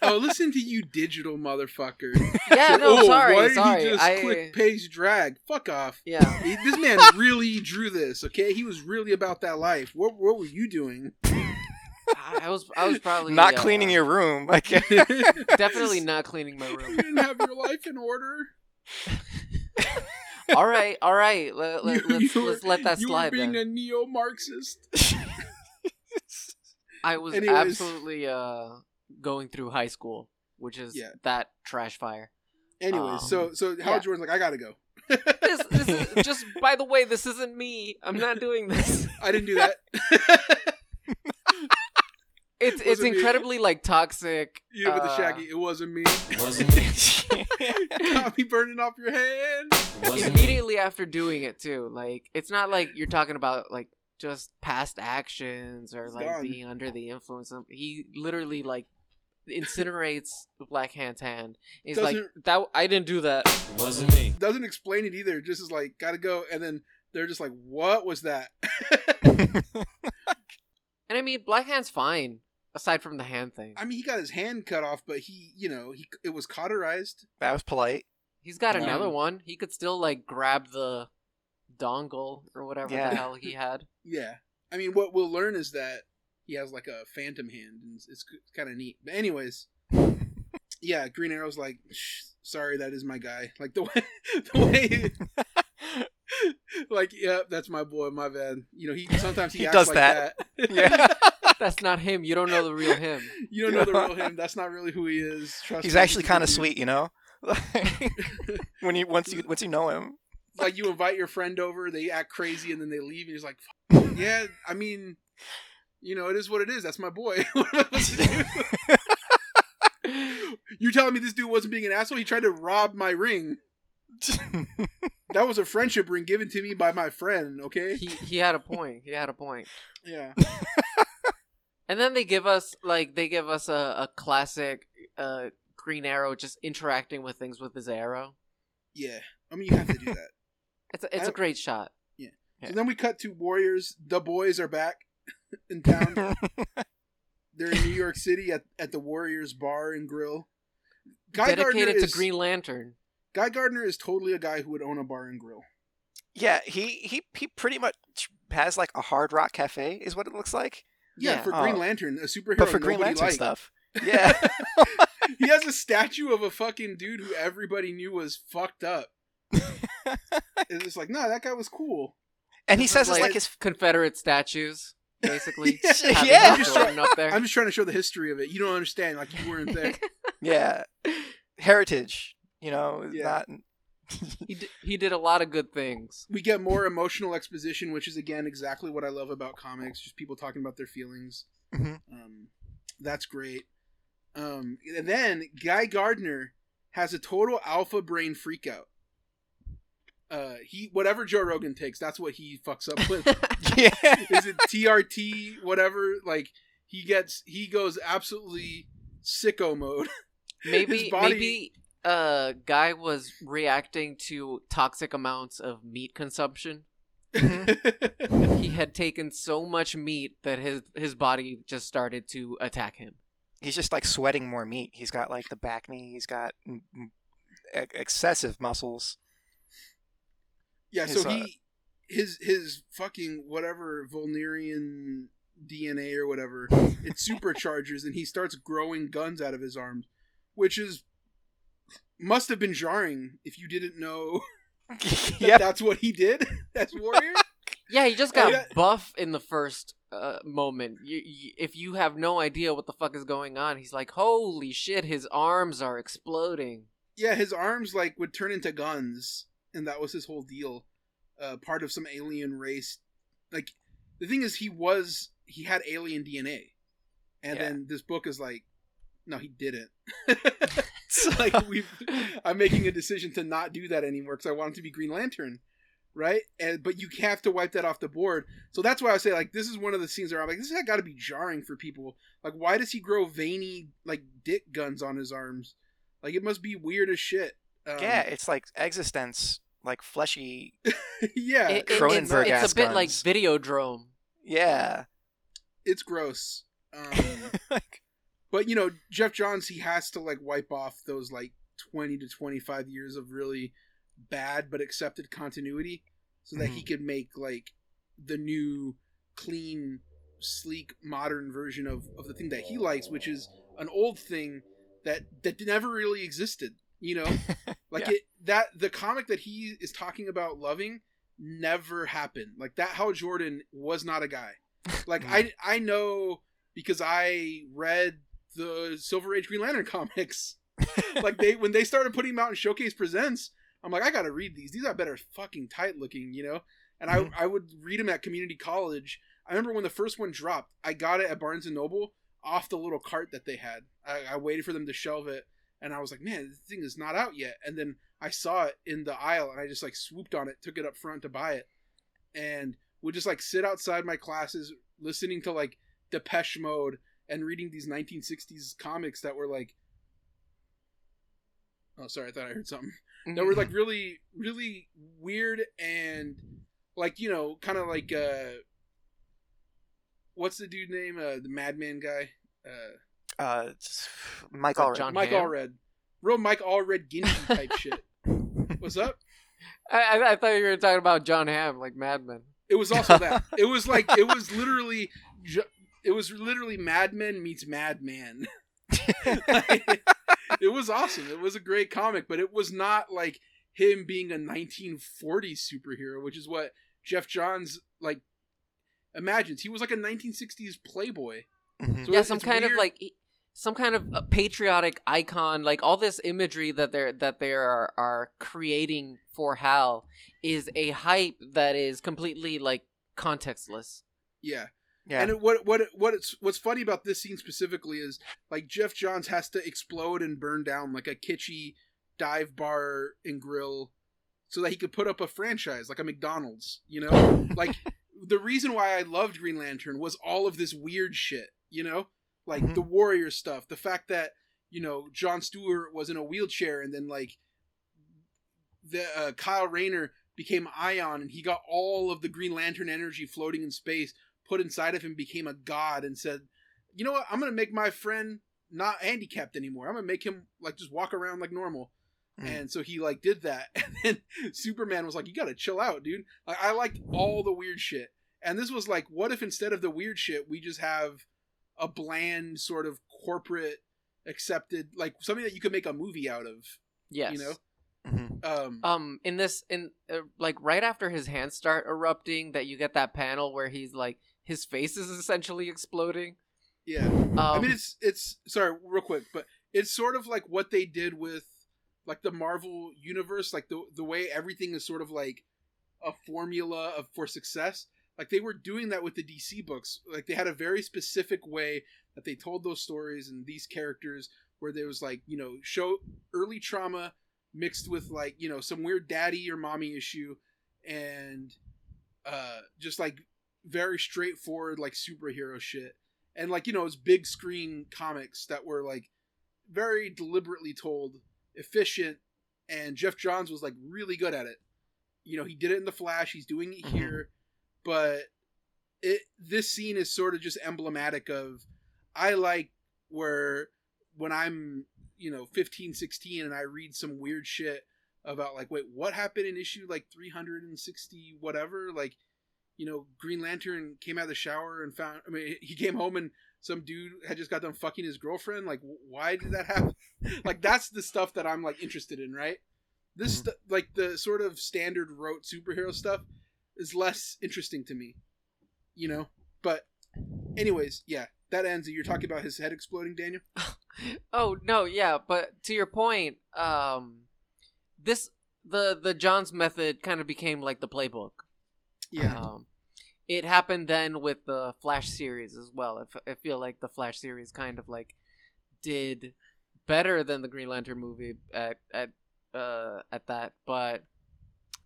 oh, listen to you, digital motherfucker. Yeah, no, oh, sorry, why did sorry. he just I quick paste drag? Fuck off. yeah. [laughs] He- This man [laughs] really drew this, okay? He was really about that life. What what were you doing? I I was I was probably not uh, cleaning your room. Like definitely not cleaning my room. didn't have your life in order. All right, all right. Let, let, You- let's, you were- let's let that you slide. were being then. a neo-Marxist. [laughs] I was Anyways. absolutely uh going through high school, which is Yeah. that trash fire. Anyways, Um, so so Hal yeah. Jordan's like, I gotta go. This, this is [laughs] just by the way, this isn't me. I'm not doing this. I didn't do that. [laughs] It's it's Wasn't me. incredibly like toxic. you with the uh, Shaggy, it wasn't me. Wasn't me. [laughs] Got me burning off your hand. Wasn't me. immediately after doing it too. Like it's not like you're talking about like just past actions or It's like gone. being under the influence of he literally like incinerates the black hand's hand. He's like Doesn't- that I didn't do that. Wasn't me. Doesn't explain it either. Just is like, gotta go, and then they're just like, what was that? [laughs] And I mean black hand's fine aside from the hand thing. I mean, he got his hand cut off, but he, you know, he it was cauterized. that was polite. He's got Um, another one. He could still like grab the dongle or whatever Yeah. the hell he [laughs] had. Yeah. I mean, what we'll learn is that he has like a phantom hand, and it's, it's kind of neat. But anyways, [laughs] yeah, Green Arrow's like, Shh, sorry, that is my guy. Like the [laughs] way, the way, like, yeah, that's my boy. My bad. You know, he sometimes he, He acts does like that. that. Yeah. That's not him. You don't know the real him. [laughs] you don't know the real him. [laughs] That's not really who he is. Trust He's me, actually kind of sweet, you know. [laughs] when you once you once you know him. like you invite your friend over, they act crazy, and then they leave, and you're like, yeah. I mean, you know, it is what it is. That's my boy. what am I supposed to do? You're telling me this dude wasn't being an asshole? He tried to rob my ring. That was a friendship ring given to me by my friend. Okay. He he had a point. He had a point. Yeah. And then they give us like they give us a, a classic uh Green Arrow just interacting with things with his arrow. Yeah. I mean, you have to do that. [laughs] It's a, it's I- a great shot. Yeah. So then we cut to Warriors. The boys are back [laughs] in town. [laughs] They're in New York City at, at the Warriors Bar and Grill. Guy Gardner Dedicated to is Green Lantern. Guy Gardner is totally a guy who would own a bar and grill. yeah, he he he pretty much has like a hard rock cafe, is what it looks like. Yeah, Yeah. for Oh. Green Lantern, a superhero. But for Green Lantern liked. stuff. [laughs] Yeah. he has a statue of a fucking dude who everybody knew was fucked up. [laughs] It's just like, no, that guy was cool. and he says it's like his Confederate statues, basically. [laughs] Yeah. Yeah. them Jordan up there. I'm just trying to show the history of it. You don't understand, like you weren't there. yeah heritage. You know, Yeah. not he d- he did a lot of good things. we get more emotional exposition, which is again exactly what I love about comics. Just people talking about their feelings. Mhm. Um, that's great. Um, and then Guy Gardner has a total alpha brain freakout. Uh, he whatever Joe Rogan takes, that's what he fucks up with. [laughs] [laughs] yeah. Is it TRT? Whatever. Like he gets, he goes absolutely sicko mode. [laughs] maybe body- maybe uh guy was reacting to toxic amounts of meat consumption. He had taken so much meat that his his body just started to attack him. He's just like sweating more meat. He's got like the back knee. He's got mm, ex- excessive muscles. yeah. His, So uh, he, his his fucking whatever Vuldarian DNA or whatever, it [laughs] supercharges and he starts growing guns out of his arms, which is must have been jarring if you didn't know [laughs] [laughs] that [laughs] yep. that's what he did as warrior. Yeah, he just Oh, got yeah. buff in the first uh, moment. You, you, if you have no idea what the fuck is going on, he's like, "Holy shit, his arms are exploding." yeah, his arms like would turn into guns, and that was his whole deal. Uh, part of some alien race. Like the thing is, he was he had alien DNA, and Yeah. then this book is like, no, he didn't. [laughs] like we, I'm making a decision to not do that anymore because I want him to be Green Lantern, right? And but you have to wipe that off the board. So that's why I say like this is one of the scenes where I'm like, this has got to be jarring for people. Like, why does he grow veiny like dick guns on his arms? Like it must be weird as shit. Um, yeah, it's like existence, like fleshy. [laughs] yeah, It- it- it's, it's a bit like guns. Videodrome. Yeah. it's gross. Um, [laughs] like, but you know, Geoff Johns, he has to like wipe off those like twenty to twenty five years of really bad but accepted continuity, so that he mm-hmm. could make like the new, clean, sleek, modern version of of the thing that he likes, which is an old thing that that never really existed. You know, [laughs] like Yeah. it that the comic that he is talking about loving never happened. Like that Hal Jordan was not a guy. Like [laughs] I I know because I read the Silver Age Green Lantern [laughs] comics. [laughs] like they when they started putting them out in Showcase Presents, I'm like I got to read these. These are better fucking tight looking, you know. And I mm-hmm. I would read them at community college. I remember when the first one dropped, I got it at Barnes and Noble off the little cart that they had. I, I waited for them to shelve it, and I was like, man, this thing is not out yet. And then I saw it in the aisle, and I just like swooped on it, took it up front to buy it, and would just like sit outside my classes listening to like Depeche Mode and reading these 1960s comics that were like oh sorry i thought i heard something. That were like really really weird and like you know kind of like uh what's the dude name? Uh the madman guy? Uh uh, [sighs] Mike Allred. John mike Hamm? allred. Real mike allred guinea [laughs] type shit. What's up? I, I, I thought you were talking about John Hamm, like madman. It was also that. [laughs] It was like it was literally it was literally madman meets madman [laughs] [laughs] Like, it was awesome. It was a great comic, but it was not like him being a 1940s superhero, which is what Geoff Johns like imagines. He was like a 1960s playboy. Mhm. So yeah, it's- some it's kind of like some kind of uh, patriotic icon, like all this imagery that they're that they are are creating for Hal is a hype that is completely like contextless. Yeah. Yeah. And what what what it's what's funny about this scene specifically is like Geoff Johns has to explode and burn down like a kitschy dive bar and grill so that he could put up a franchise like a McDonald's, you know? [laughs] like the reason why I loved Green Lantern was all of this weird shit, you know? Like Mhm. the warrior stuff, the fact that, you know, John Stewart was in a wheelchair and then like the uh, Kyle Rayner became Ion and he got all of the Green Lantern energy floating in space put inside of him became a god and said, "You know what? I'm going to make my friend not handicapped anymore. I'm going to make him like just walk around like normal." Mm. And so he like did that, [laughs] and then Superman was like, "You got to chill out, dude." Like I liked all the weird shit, and this was like, what if instead of the weird shit, we just have a bland sort of corporate accepted, like something that you could make a movie out of, Yes. you know? Mhm. Um, Um, in this, in uh, like right after his hands start erupting, that you get that panel where he's like his face is essentially exploding. yeah. Um, I mean, it's it's sorry, real quick, but it's sort of like what they did with like the Marvel universe, like the the way everything is sort of like a formula of for success. like they were doing that with the DC books. Like they had a very specific way that they told those stories and these characters where there was like, you know, show early trauma mixed with like, you know, some weird daddy or mommy issue and uh just like very straightforward like superhero shit. And like, you know, it's big screen comics that were like very deliberately told, efficient, and Geoff Johns was like really good at it. You know, he did it in the Flash, he's doing it Mhm. here, but it this scene is sort of just emblematic of I like where when I'm, you know, 15, 16 and I read some weird shit about like wait, what happened in issue like 360 whatever, like you know, Green Lantern came out of the shower and found I mean, he came home and some dude had just got done fucking his girlfriend. Like, why did that happen? [laughs] like, that's the stuff that I'm like interested in, right? This, st- like, the sort of standard rote superhero stuff is less interesting to me, you know. But, anyways, yeah, that ends. You're talking about his head exploding, Daniel. [laughs] Oh no, yeah, but to your point, um, this the the Johns method kind of became like the playbook. Yeah, [laughs] Um, it happened then with the Flash series as well. I, f- I feel like the Flash series kind of like did better than the Green Lantern movie at at uh at that, but.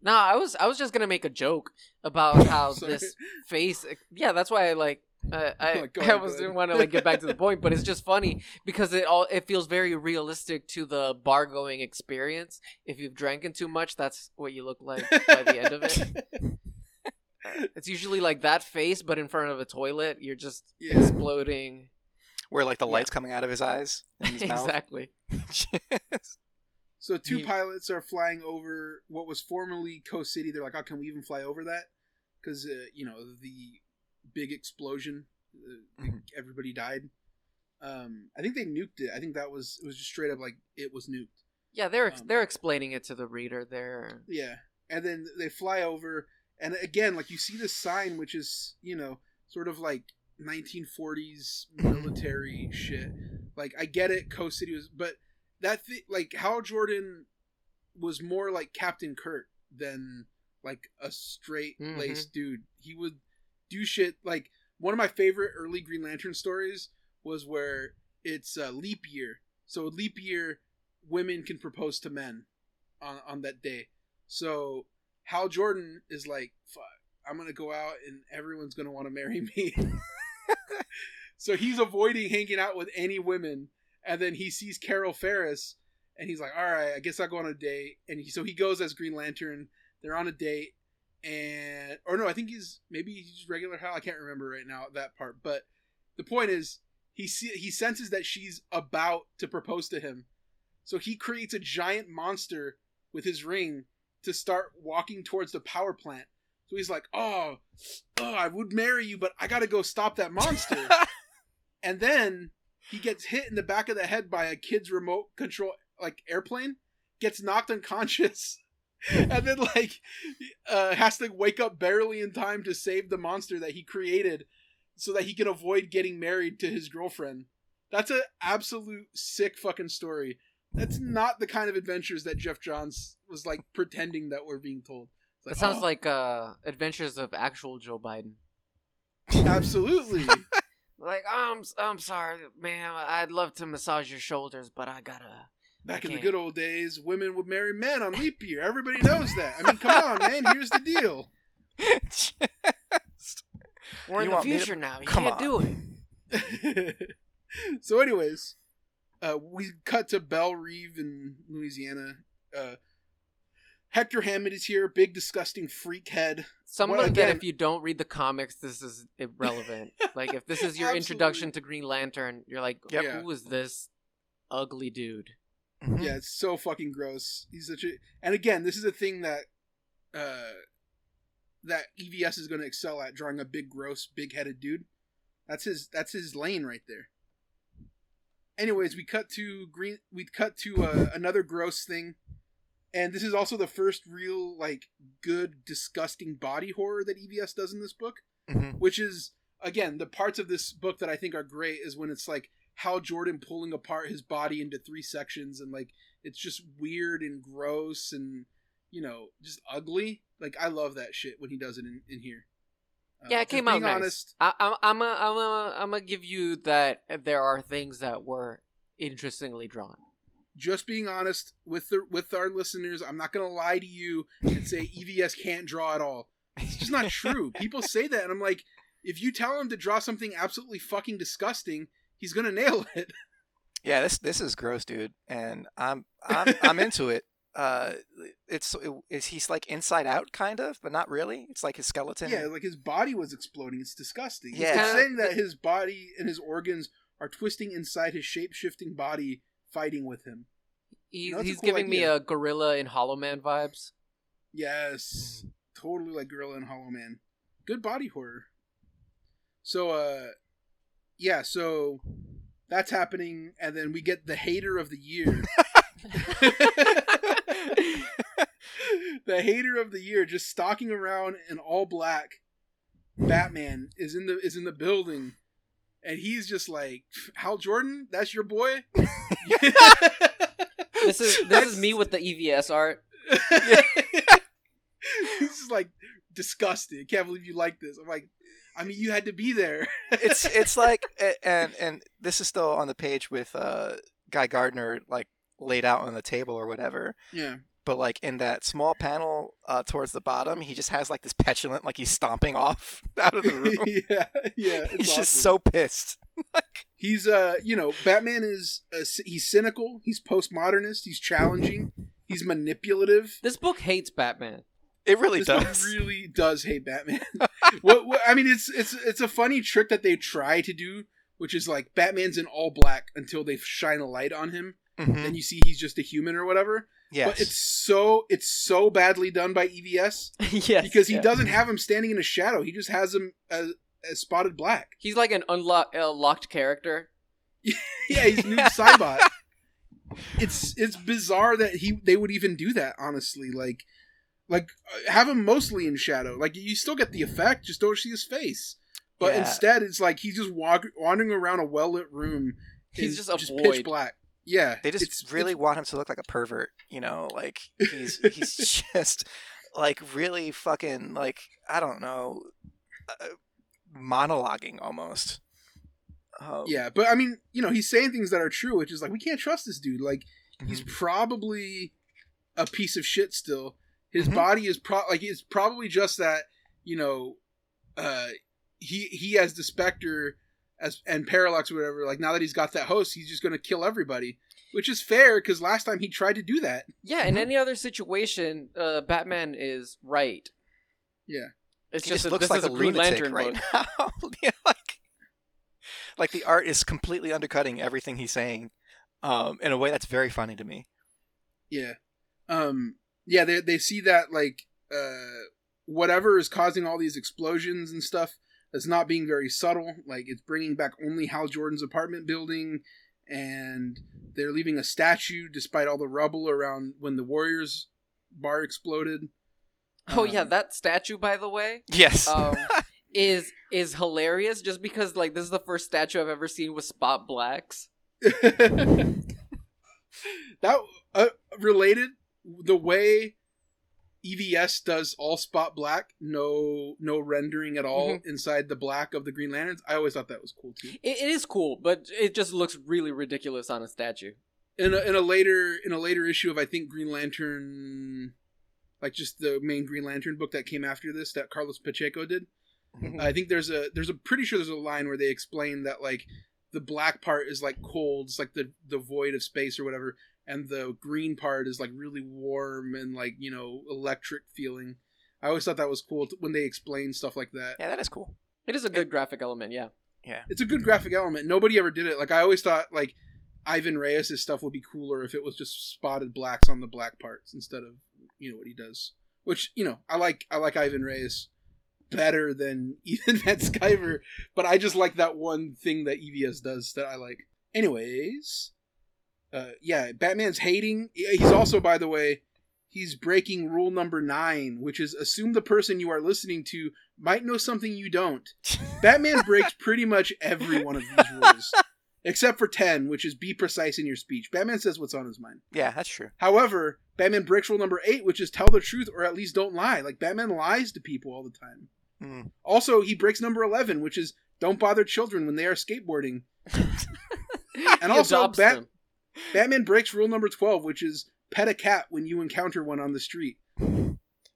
No, I was I was just gonna make a joke about [laughs] how this face. Yeah, that's why I like. Uh, [laughs] I Go I was didn't want to like get back to the point, but it's just funny because it all it feels very realistic to the bar going experience. If you've drank too much, that's what you look like by the end of it. [laughs] It's usually like that face, but in front of a toilet. You're just Yeah. exploding. Where like the Yeah. lights coming out of his eyes [laughs] and his exactly. [laughs] So two He- pilots are flying over what was formerly Coast City. They're like, "Oh, can we even fly over that?" Because uh, you know the big explosion, uh, Mhm. everybody died. Um, I think they nuked it. I think that was it was just straight up like it was nuked. Yeah, they're Um, they're explaining it to the reader. They're Yeah, and then they fly over, and again, like you see this sign, which is you know sort of like 1940s military shit. Like I get it, Coast City was, but that thi- like Hal Jordan was more like Captain Kirk than like a straight laced mm-hmm. dude. He would do shit like one of my favorite early Green Lantern stories was where it's a leap year. So leap year, women can propose to men on on that day. So Hal Jordan is like, "Fuck, I'm gonna go out and everyone's gonna want to marry me." [laughs] so he's avoiding hanging out with any women, and then he sees Carol Ferris, and he's like, "All right, I guess I'll go on a date." And he, so he goes as Green Lantern. They're on a date, and or no, I think he's maybe he's just regular Hal. I can't remember right now that part, but the point is he see, he senses that she's about to propose to him, so he creates a giant monster with his ring to start walking towards the power plant. So he's like, "Oh, oh, I would marry you, but I got to go stop that monster." [laughs] and then he gets hit in the back of the head by a kid's remote control like airplane, gets knocked unconscious. [laughs] and then like uh, has to wake up barely in time to save the monster that he created so that he can avoid getting married to his girlfriend. That's an absolute sick fucking story. That's not the kind of adventures that Geoff Johns was like pretending that we're being told. It's that sounds oh, like uh Adventures of actual Joe Biden. absolutely. [laughs] Like I'm I'm sorry, ma'am. I'd love to massage your shoulders, but I gotta. Back in the good old days, women would marry men on leap year. Everybody knows that. I mean, come on, [laughs] man. Here's the deal. [laughs] We're in the want me to- future now. You Come can't on. do it. so, anyways, uh, we cut to Belle Reeve in Louisiana. Uh, Hector Hammond is here, big disgusting freak head. Someone Well, that again- if you don't read the comics, this is irrelevant. [laughs] like if this is your introduction to Green Lantern, you're like, Yep. Yeah. who is this ugly dude? Mhm. Yeah, it's so fucking gross. He's such a, and again, this is a thing that, uh, that EVS is going to excel at, drawing a big, gross, big-headed dude. That's his. That's his lane right there. Anyways, we cut to green. We cut to uh, another gross thing, and this is also the first real like good, disgusting body horror that EVS does in this book. Mhm. Which is again the parts of this book that I think are great is when it's like Hal Jordan pulling apart his body into three sections and like it's just weird and gross and you know just ugly. Like I love that shit when he does it in, in here. Uh, Yeah, it came out being nice. honest. I, I'm I'm a, I'm a, I'm gonna give you that there are things that were interestingly drawn. Just being honest with the with our listeners, I'm not gonna lie to you and say EVS can't draw at all. It's just not true. [laughs] People say that, and I'm like, if you tell him to draw something absolutely fucking disgusting, he's gonna nail it. [laughs] Yeah, this this is gross, dude, and I'm I'm I'm [laughs] into it. Uh, it's is he's like inside out, kind of, but not really. It's like his skeleton. Yeah, like his body was exploding. It's disgusting. Yeah. It's saying that his body and his organs are twisting inside his shape shifting body, fighting with him. He, No, he's cool giving me a gorilla in Hollow Man vibes. Yes, totally like Gorilla in Hollow Man. Good body horror. So, uh, yeah, so that's happening, and then we get the hater of the year. [laughs] [laughs] the hater of the year just stalking around in all black. Batman is in the is in the building, and he's just like, "Hal Jordan, that's your boy." [laughs] This is this is me with the EVS art. [laughs] he's just like disgusted. Can't believe you like this. I'm like, I mean, you had to be there. it's [laughs] it's like and and this is still on the page with uh Guy Gardner like laid out on the table or whatever. yeah. But like in that small panel uh, towards the bottom, he just has like this petulant, like he's stomping off [laughs] out of the room. [laughs] yeah, yeah. it's he's just so pissed. [laughs] He's uh, you know, Batman is uh, he's cynical. He's postmodernist. He's challenging. He's manipulative. This book hates Batman. It really this book does. really does hate Batman. what, what I mean, it's it's it's a funny trick that they try to do, which is like Batman's in all black until they shine a light on him, Mhm. then you see he's just a human or whatever. Yes. But it's so it's so badly done by EVS [laughs] yes, because he yeah. doesn't have him standing in a shadow. He just has him as, as spotted black. He's like an unlocked uh, locked character. [laughs] Yeah, he's Noob Saibot. [laughs] It's it's bizarre that he they would even do that. Honestly, like like uh, have him mostly in shadow. Like you still get the effect, just don't see his face. But Yeah. instead, it's like he's just walk, wandering around a well lit room. He's just a pitch black. Yeah, They just it's- really it's- want him to look like a pervert, you know, like he's he's [laughs] just like really fucking like I don't know, uh, monologuing almost. Um, yeah. But I mean, you know, he's saying things that are true, which is like we can't trust this dude. Like he's mhm. probably a piece of shit still. His Mhm. body is pro like it's probably just that you know, uh, he he has the Spectre as and Parallax or whatever. Like now that he's got that host, he's just gonna kill everybody, which is fair because last time he tried to do that. Yeah, in any other situation, uh, Batman is right. Yeah. It's he just, just that looks this like is a a Green Lantern right book. now. [laughs] yeah, like, like the art is completely undercutting everything he's saying, um, in a way that's very funny to me. Yeah. Um. Yeah. They they see that like uh whatever is causing all these explosions and stuff that's not being very subtle. Like it's bringing back only Hal Jordan's apartment building, and they're leaving a statue despite all the rubble around when the Warriors bar exploded. Oh yeah, Um, that statue, by the way, Yes. um, [laughs] is is hilarious. Just because like this is the first statue I've ever seen with spot blacks. [laughs] that uh, related the way EVS does all spot black, no no rendering at all Mm-hmm. inside the black of the Green Lanterns. I always thought that was cool too. It, it is cool, but it just looks really ridiculous on a statue. In a, in a later in a later issue of I think Green Lantern, like just the main Green Lantern book that came after this that Carlos Pacheco did. I think there's a there's a pretty sure there's a line where they explain that like the black part is like cold, it's like the the void of space or whatever, and the green part is like really warm and like you know electric feeling. I always thought that was cool t- when they explain stuff like that. yeah, that is cool. It is a good graphic element, Yeah, yeah. It's a good graphic element. Nobody ever did it. Like I always thought like Ivan Reis' stuff would be cooler if it was just spotted blacks on the black parts instead of you know what he does. Which you know I like I like Ivan Reis better than [laughs] even Van Sciver, but I just like that one thing that EVS does that I like. Anyways, uh, yeah, Batman's hating. He's also, by the way, he's breaking rule number nine, which is assume the person you are listening to might know something you don't. [laughs] Batman breaks pretty much every one of these rules, except for 10, which is be precise in your speech. Batman says what's on his mind. Yeah, that's true. However, Batman breaks rule number 8, which is tell the truth or at least don't lie. Like, Batman lies to people all the time. Mm. Also, he breaks number 11, which is don't bother children when they are skateboarding. [laughs] And also, adopts Bat- them. Batman breaks rule number 12, which is pet a cat when you encounter one on the street.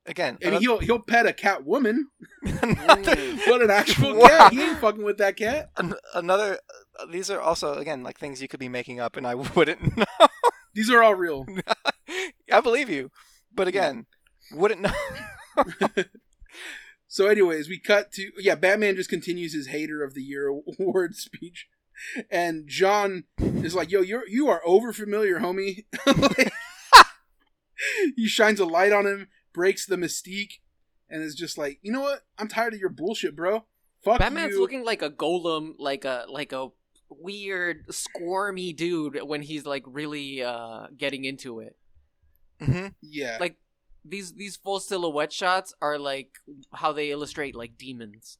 Again, And he'll he'll pet a cat woman, [laughs] another, but [laughs] an actual Wow. [laughs] cat. He ain't fucking with that cat. an- another. uh, These are also again like things you could be making up, and I wouldn't know. These are all real. I believe you, but again, wouldn't know. So, anyways, we cut to yeah. Batman just continues his hater of the year award speech, and John is like, "Yo, you're you are over familiar, homie." Like, [laughs] he shines a light on him, breaks the mystique, and is just like, "You know what? I'm tired of your bullshit, bro. Fuck Batman's you." looking like a golem, like a like a weird squirmy dude when he's like really uh getting into it. hmm yeah, Like these these full silhouette shots are like how they illustrate like demons.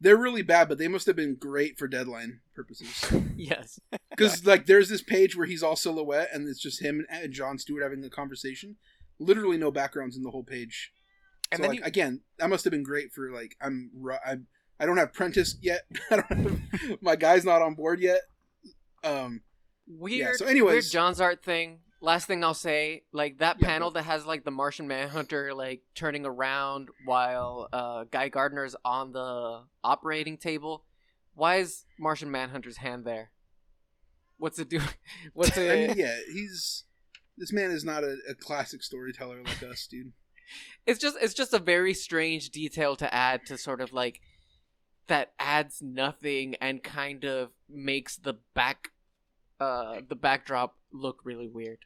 They're really bad, but they must have been great for deadline purposes. [laughs] Yes. [laughs] Because like, there's this page where he's all silhouette, and it's just him and John Stewart having a conversation. Literally no backgrounds in the whole page. And so, then like, you, again, that must have been great for like I'm ru- I'm I don't have Prentice yet. [laughs] I don't have, my guy's not on board yet. Um, Weird, so anyways- weird John's art thing. Last thing I'll say, like that Yeah, panel that has like the Martian Manhunter like turning around while uh Guy Gardner's on the operating table. Why is Martian Manhunter's hand there? What's it doing? [laughs] What's [laughs] I it? mean, yeah, he's this man is not a, a classic storyteller like us, dude. [laughs] It's just it's just a very strange detail to add to sort of like that adds nothing and kind of makes the back uh the backdrop look really weird.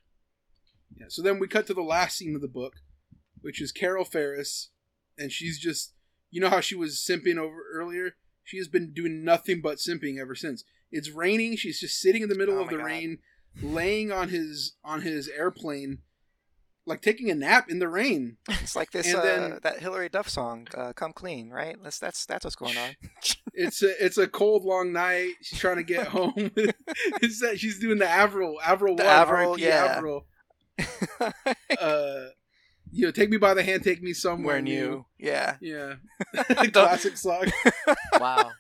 Yeah. So then we cut to the last scene of the book, which is Carol Ferris, and she's just you know how she was simping over earlier. She has been doing nothing but simping ever since. It's raining. She's just sitting in the middle Oh of the God. rain, laying on his on his airplane, like taking a nap in the rain. it's like this and uh, then- that Hilary Duff song, uh, "Come Clean," right? That's that's that's what's going on. [laughs] It's a it's a cold long night. She's trying to get home. [laughs] it's that she's doing the Avril Avril The one, Avril, R.I.P. yeah. Avril. [laughs] Uh, you know, take me by the hand, take me somewhere Where new? Yeah. Yeah, classic song. Wow.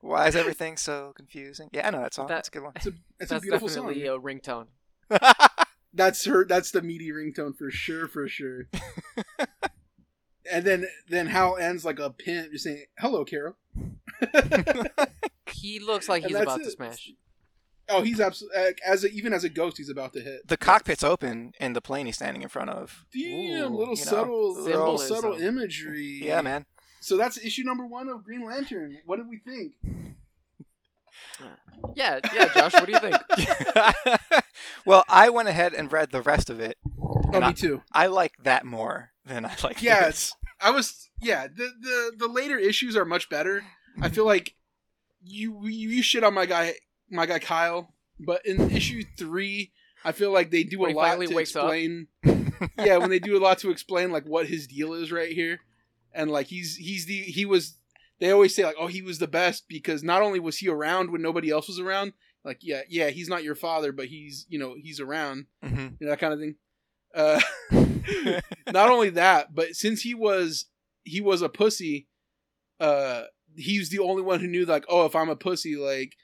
Why is everything so confusing? Yeah, I know that song. That- That's a good one. It's a it's a That's beautiful song. definitely a ringtone. That's her. That's the meaty ringtone for sure, for sure. [laughs] and then then Hal ends like a pimp, just saying, "Hello, Carol." He looks like he's that's about to smash. Oh, he's absolutely uh, as a, even as a ghost, he's about to hit. the cockpit's open and the plane he's standing in front of. Damn, Ooh, little you know, subtle, little subtle imagery. Yeah, man. So that's issue number one of Green Lantern. What did we think? Yeah, yeah, Josh, what do you think? [laughs] well, I went ahead and read the rest of it. Oh, And me I- too. I like that more than I like Yeah, this. [laughs] I was yeah. The the the later issues are much better. I feel like you you, you shit on my guy my guy Kyle, but in issue three, I feel like they do When a lot to wakes up. explain. [laughs] yeah, when they do a lot to explain like what his deal is right here, and like he's he's the he was. They always say like, oh, he was the best because not only was he around when nobody else was around. Like, yeah, yeah, he's not your father, but he's you know he's around hmm you know, that kind of thing. Uh, [laughs] not only that, but since he was he was a pussy, uh, he's the only one who knew like, oh, if I'm a pussy, like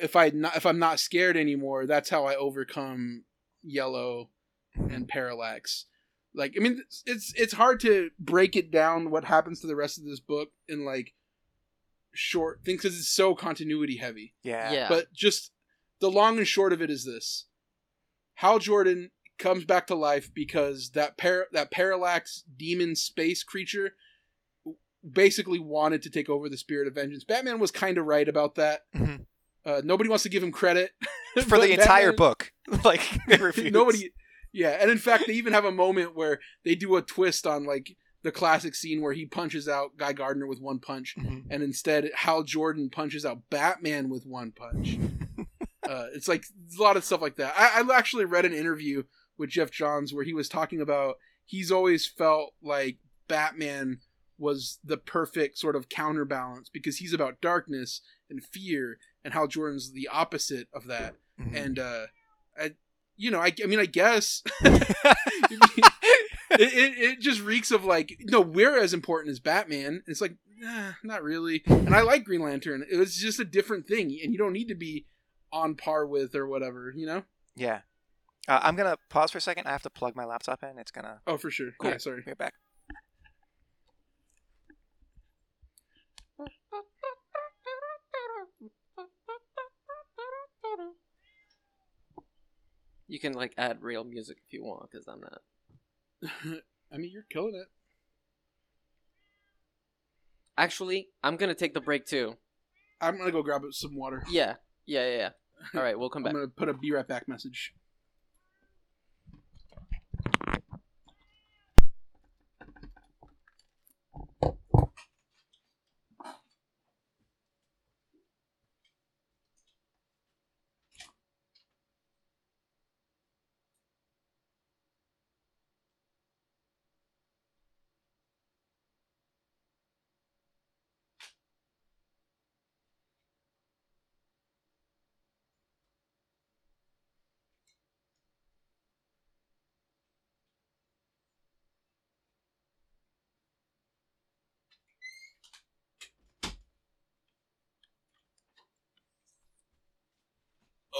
if I not if I'm not scared anymore, that's how I overcome yellow and parallax. Like, I mean, it's it's, it's hard to break it down what happens to the rest of this book in like short things because it's so continuity heavy. Yeah. Yeah. But just the long and short of it is this: Hal Jordan comes back to life because that par- that parallax demon space creature basically wanted to take over the spirit of vengeance. Batman was kind of right about that. Mhm. Uh, nobody wants to give him credit [laughs] For the entire Batman- book, [laughs] like they [laughs] refuse. Nobody. Yeah, and in fact, they even have a moment where they do a twist on like the classic scene where he punches out Guy Gardner with one punch, Mhm. and instead Hal Jordan punches out Batman with one punch. [laughs] uh, it's like a lot of stuff like that. I, I actually read an interview with Geoff Johns where he was talking about he's always felt like Batman was the perfect sort of counterbalance because he's about darkness and fear, and Hal Jordan's the opposite of that. Mhm. And uh, I, you know, I, I mean, I guess [laughs] [laughs] it, it it just reeks of like no, we're as important as Batman. It's like nah, not really. And I like Green Lantern. It was just a different thing, and you don't need to be on par with or whatever. You know? Yeah. Uh, I'm gonna pause for a second. I have to plug my laptop in. It's gonna. Oh, for sure. Cool. Yeah, sorry. Be right back. You can like add real music if you want, because I'm not. [laughs] I mean, you're killing it. Actually, I'm gonna take the break too. I'm gonna go grab some water. Yeah, yeah, yeah. yeah. All right, we'll come [laughs] back. I'm gonna put a be right back message.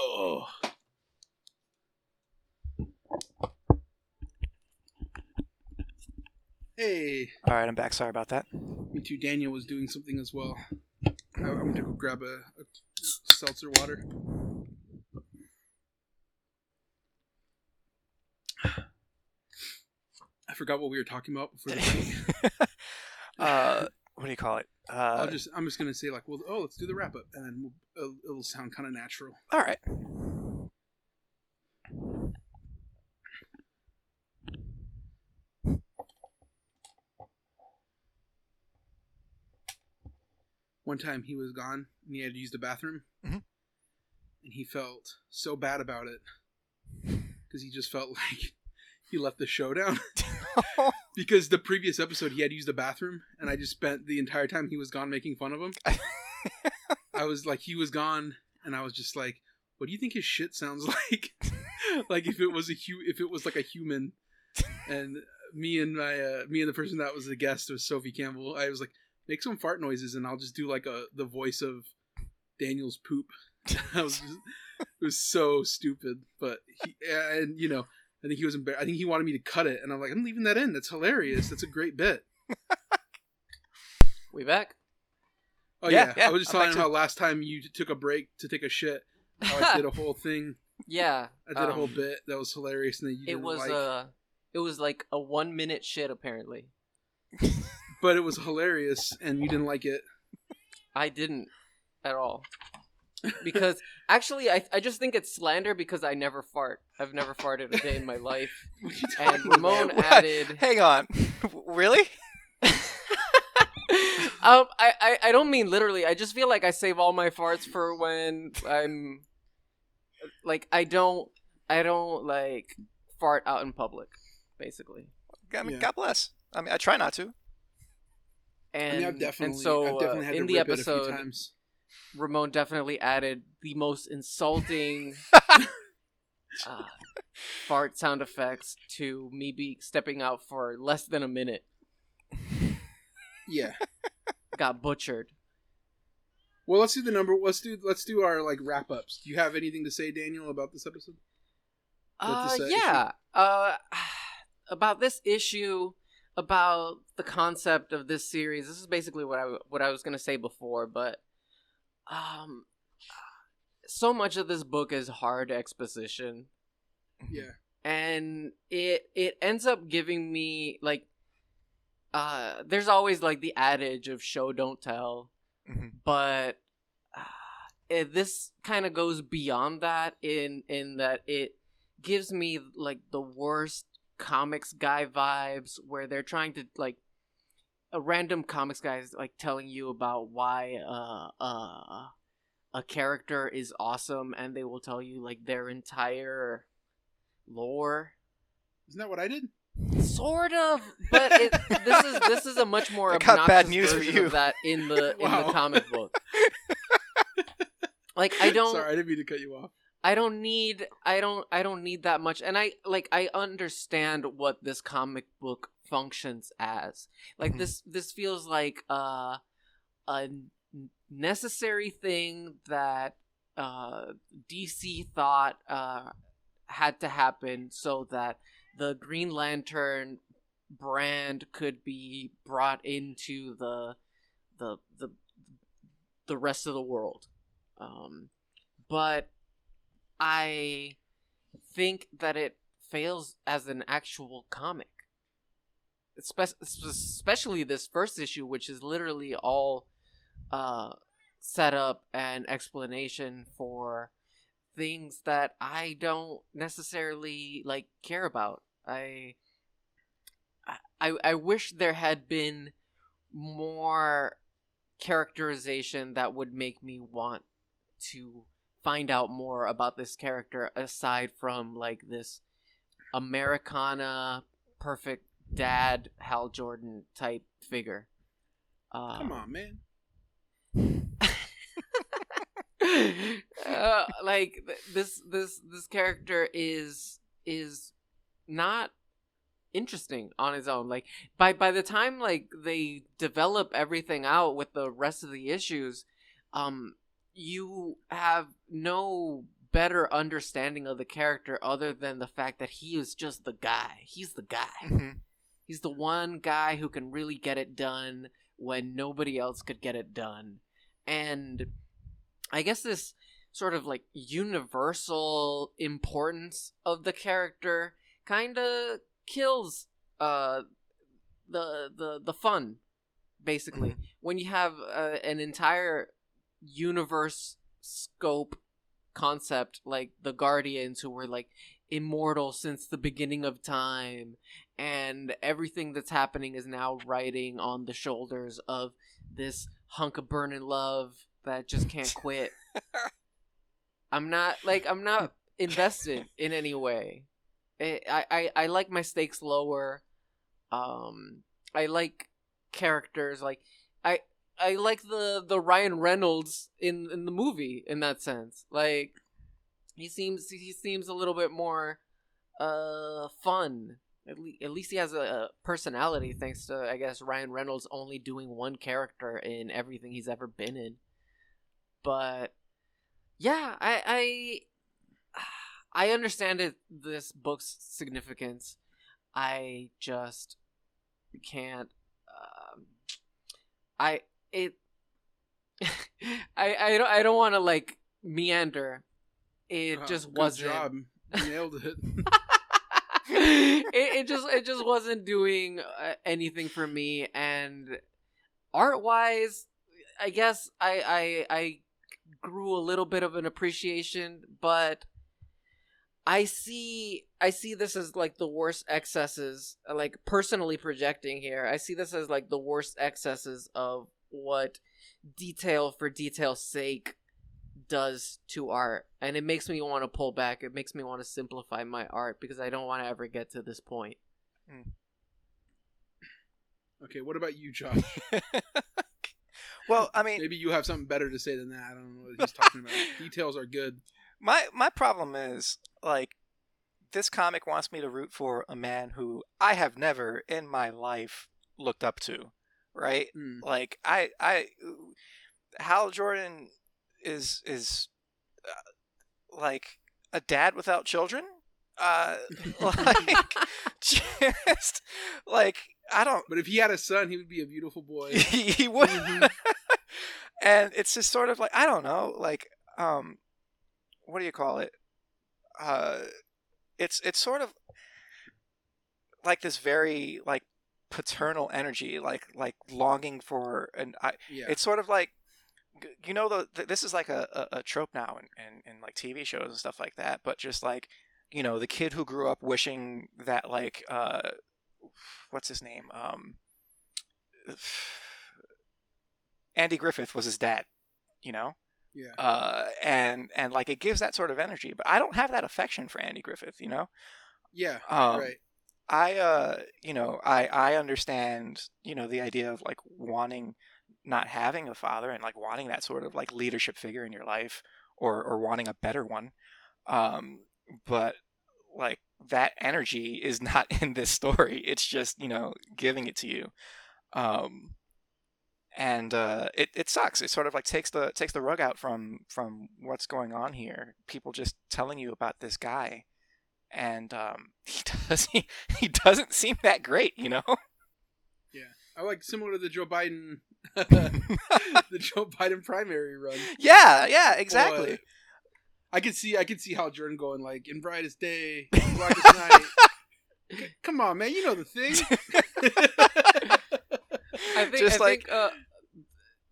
Oh. Hey, All right, I'm back. Sorry about that. me too. Daniel was doing something as well. I- I'm gonna go grab a, a seltzer water. I forgot what we were talking about before the [laughs] break. uh, what do you call it? Uh, I'll just I'm just gonna say like, well, oh, let's do the wrap up, and then we'll, it'll, it'll sound kind of natural. all right. One time he was gone and he had to use the bathroom, Mhm. and he felt so bad about it because he just felt [laughs] like he left the show down. [laughs] because the previous episode he had used the bathroom, and I just spent the entire time he was gone making fun of him. [laughs] I was like, he was gone, and I was just like, what do you think his shit sounds [laughs] like? [laughs] like if it was a hu- if it was like a human, and me and my uh, me and the person that was the guest was Sophie Campbell. I was like, make some fart noises, and I'll just do like a the voice of Daniel's poop. I was just, it was so stupid, but he, and you know. I think he was embar- I think he wanted me to cut it, and I'm like, I'm leaving that in. That's hilarious. That's a great bit. [laughs] We back? Oh Yeah, yeah, yeah, I was just I'm back telling him too. how last time you took a break to take a shit, how I did a whole [laughs] thing. yeah. I did a whole um, bit that was hilarious, and then you It didn't was like. uh, it was like a one minute shit apparently. but it was hilarious, and you didn't like it. I didn't at all. Because actually, I I just think it's slander because I never fart. I've never farted a day in my life. [laughs] What are you And Ramon about? What? added. Hang on. really? [laughs] um, I, I I don't mean literally. I just feel like I save all my farts for when I'm like I don't I don't like fart out in public, basically. I mean, Yeah. God bless. I mean, I try not to. And I mean, I've definitely, and so I've definitely uh, had in to the rip it a few episode, times. Ramon definitely added the most insulting [laughs] uh, fart sound effects to me be stepping out for less than a minute. Yeah. Got butchered. Well, let's do the number. Let's do let's do our like wrap ups. Do you have anything to say, Daniel, about this episode? About Uh, this, uh, yeah. Uh, [sighs] about this issue, about the concept of this series. This is basically what I what I was gonna say before, but um, so much of this book is hard exposition, Yeah. and it it ends up giving me like. Uh, there's always like the adage of show don't tell, Mhm. but uh, it, this kind of goes beyond that in in that it gives me like the worst comics guy vibes where they're trying to like a random comics guy is like telling you about why uh uh a character is awesome and they will tell you like their entire lore Isn't that what I did? sort of but it, this is this is a much [laughs] more I got obnoxious bad news for you. of that in the in the [laughs] comic book [laughs] like i don't Sorry, I didn't mean to cut you off. I don't need I don't I don't need that much and I like I understand what this comic book functions as. Like Mhm. this this feels like uh a necessary thing that uh DC thought uh had to happen so that the Green Lantern brand could be brought into the the the the rest of the world. Um but I think that it fails as an actual comic. Espe- especially this first issue, which is literally all uh, setup and explanation for things that I don't necessarily like care about. I I I wish there had been more characterization that would make me want to find out more about this character aside from like this Americana perfect dad Hal Jordan type figure. Um, Come on, man. [laughs] uh, like th- this this this character is is not interesting on his own like by by the time like they develop everything out with the rest of the issues um you have no better understanding of the character other than the fact that he is just the guy he's the guy Mhm. He's the one guy who can really get it done when nobody else could get it done. And I guess this sort of like universal importance of the character kind of kills uh the the the fun basically when you have uh, an entire universe scope concept like the guardians who were like immortal since the beginning of time and everything that's happening is now riding on the shoulders of this hunk of burning love that just can't quit. [laughs] I'm not like I'm not invested in any way. I, I I- like my stakes lower. Um, I like characters like I I like the the Ryan Reynolds in in the movie in that sense. Like he seems he seems a little bit more uh fun. At, le- at least he has a, a personality thanks to i guess ryan reynolds only doing one character in everything he's ever been in. But yeah i i i understand it this book's significance. I just can't um i it [laughs] i i don't i don't want to like meander it Uh, just good wasn't job. Nailed it. [laughs] it, it just it just wasn't doing uh, anything for me and art wise i guess I, I i grew a little bit of an appreciation but i see i see this as like the worst excesses like personally projecting here i see this as like the worst excesses of what detail for detail's sake does to art and it makes me want to pull back it makes me want to simplify my art because i don't want to ever get to this point hmm. Okay, what about you, Josh? [laughs] well, I mean, Maybe you have something better to say than that. I don't know what he's talking about. [laughs] Details are good. my my problem is like this comic wants me to root for a man who I have never in my life looked up to, right? Hmm. Like I I Hal Jordan is is uh, like a dad without children. Uh, [laughs] like [laughs] just like I don't But if he had a son, he would be a beautiful boy. [laughs] he, would Mhm. and it's just sort of like i don't know like um what do you call it uh it's it's sort of like this very like paternal energy like like longing for and i Yeah. it's sort of like you know the, th this is like a, a, a trope now in, in, in like tv shows and stuff like that but just like you know the kid who grew up wishing that like uh what's his name um andy griffith was his dad you know yeah. uh and and like it gives that sort of energy but i don't have that affection for andy griffith you know Yeah. um, right. I uh you know I I understand you know the idea of like wanting not having a father and like wanting that sort of like leadership figure in your life or or wanting a better one Um, but like that energy is [laughs] not in this story. It's just you know giving it to you. Um, and uh, it it sucks. It sort of like takes the takes the rug out from from what's going on here. People just telling you about this guy, and um, [laughs] he does he, he doesn't seem that great, you know. [laughs] Yeah, I like similar to the Joe Biden, [laughs] the Joe Biden primary run. yeah, yeah, exactly. Boy, I could see, I could see Hal Jordan going like in brightest day, in blackest night. Come on, man, you know the thing. I think, Just I like- think, uh,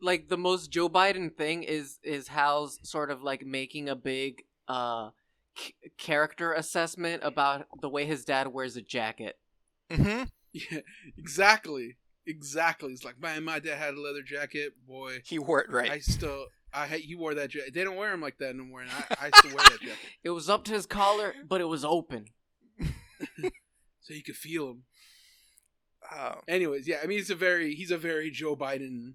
like the most Joe Biden thing is is Hal's sort of like making a big uh c- character assessment about the way his dad wears a jacket. Mm hmm [laughs] yeah, exactly, exactly. It's like, man, my dad had a leather jacket. Boy, He wore it right. I still, I hate he wore that jacket. They don't wear him like that anymore, and I, I still wear that jacket, [laughs] It was up to his collar, but it was open. [laughs] so you could feel him. Oh. Anyways, yeah, I mean, he's a very, he's a very Joe Biden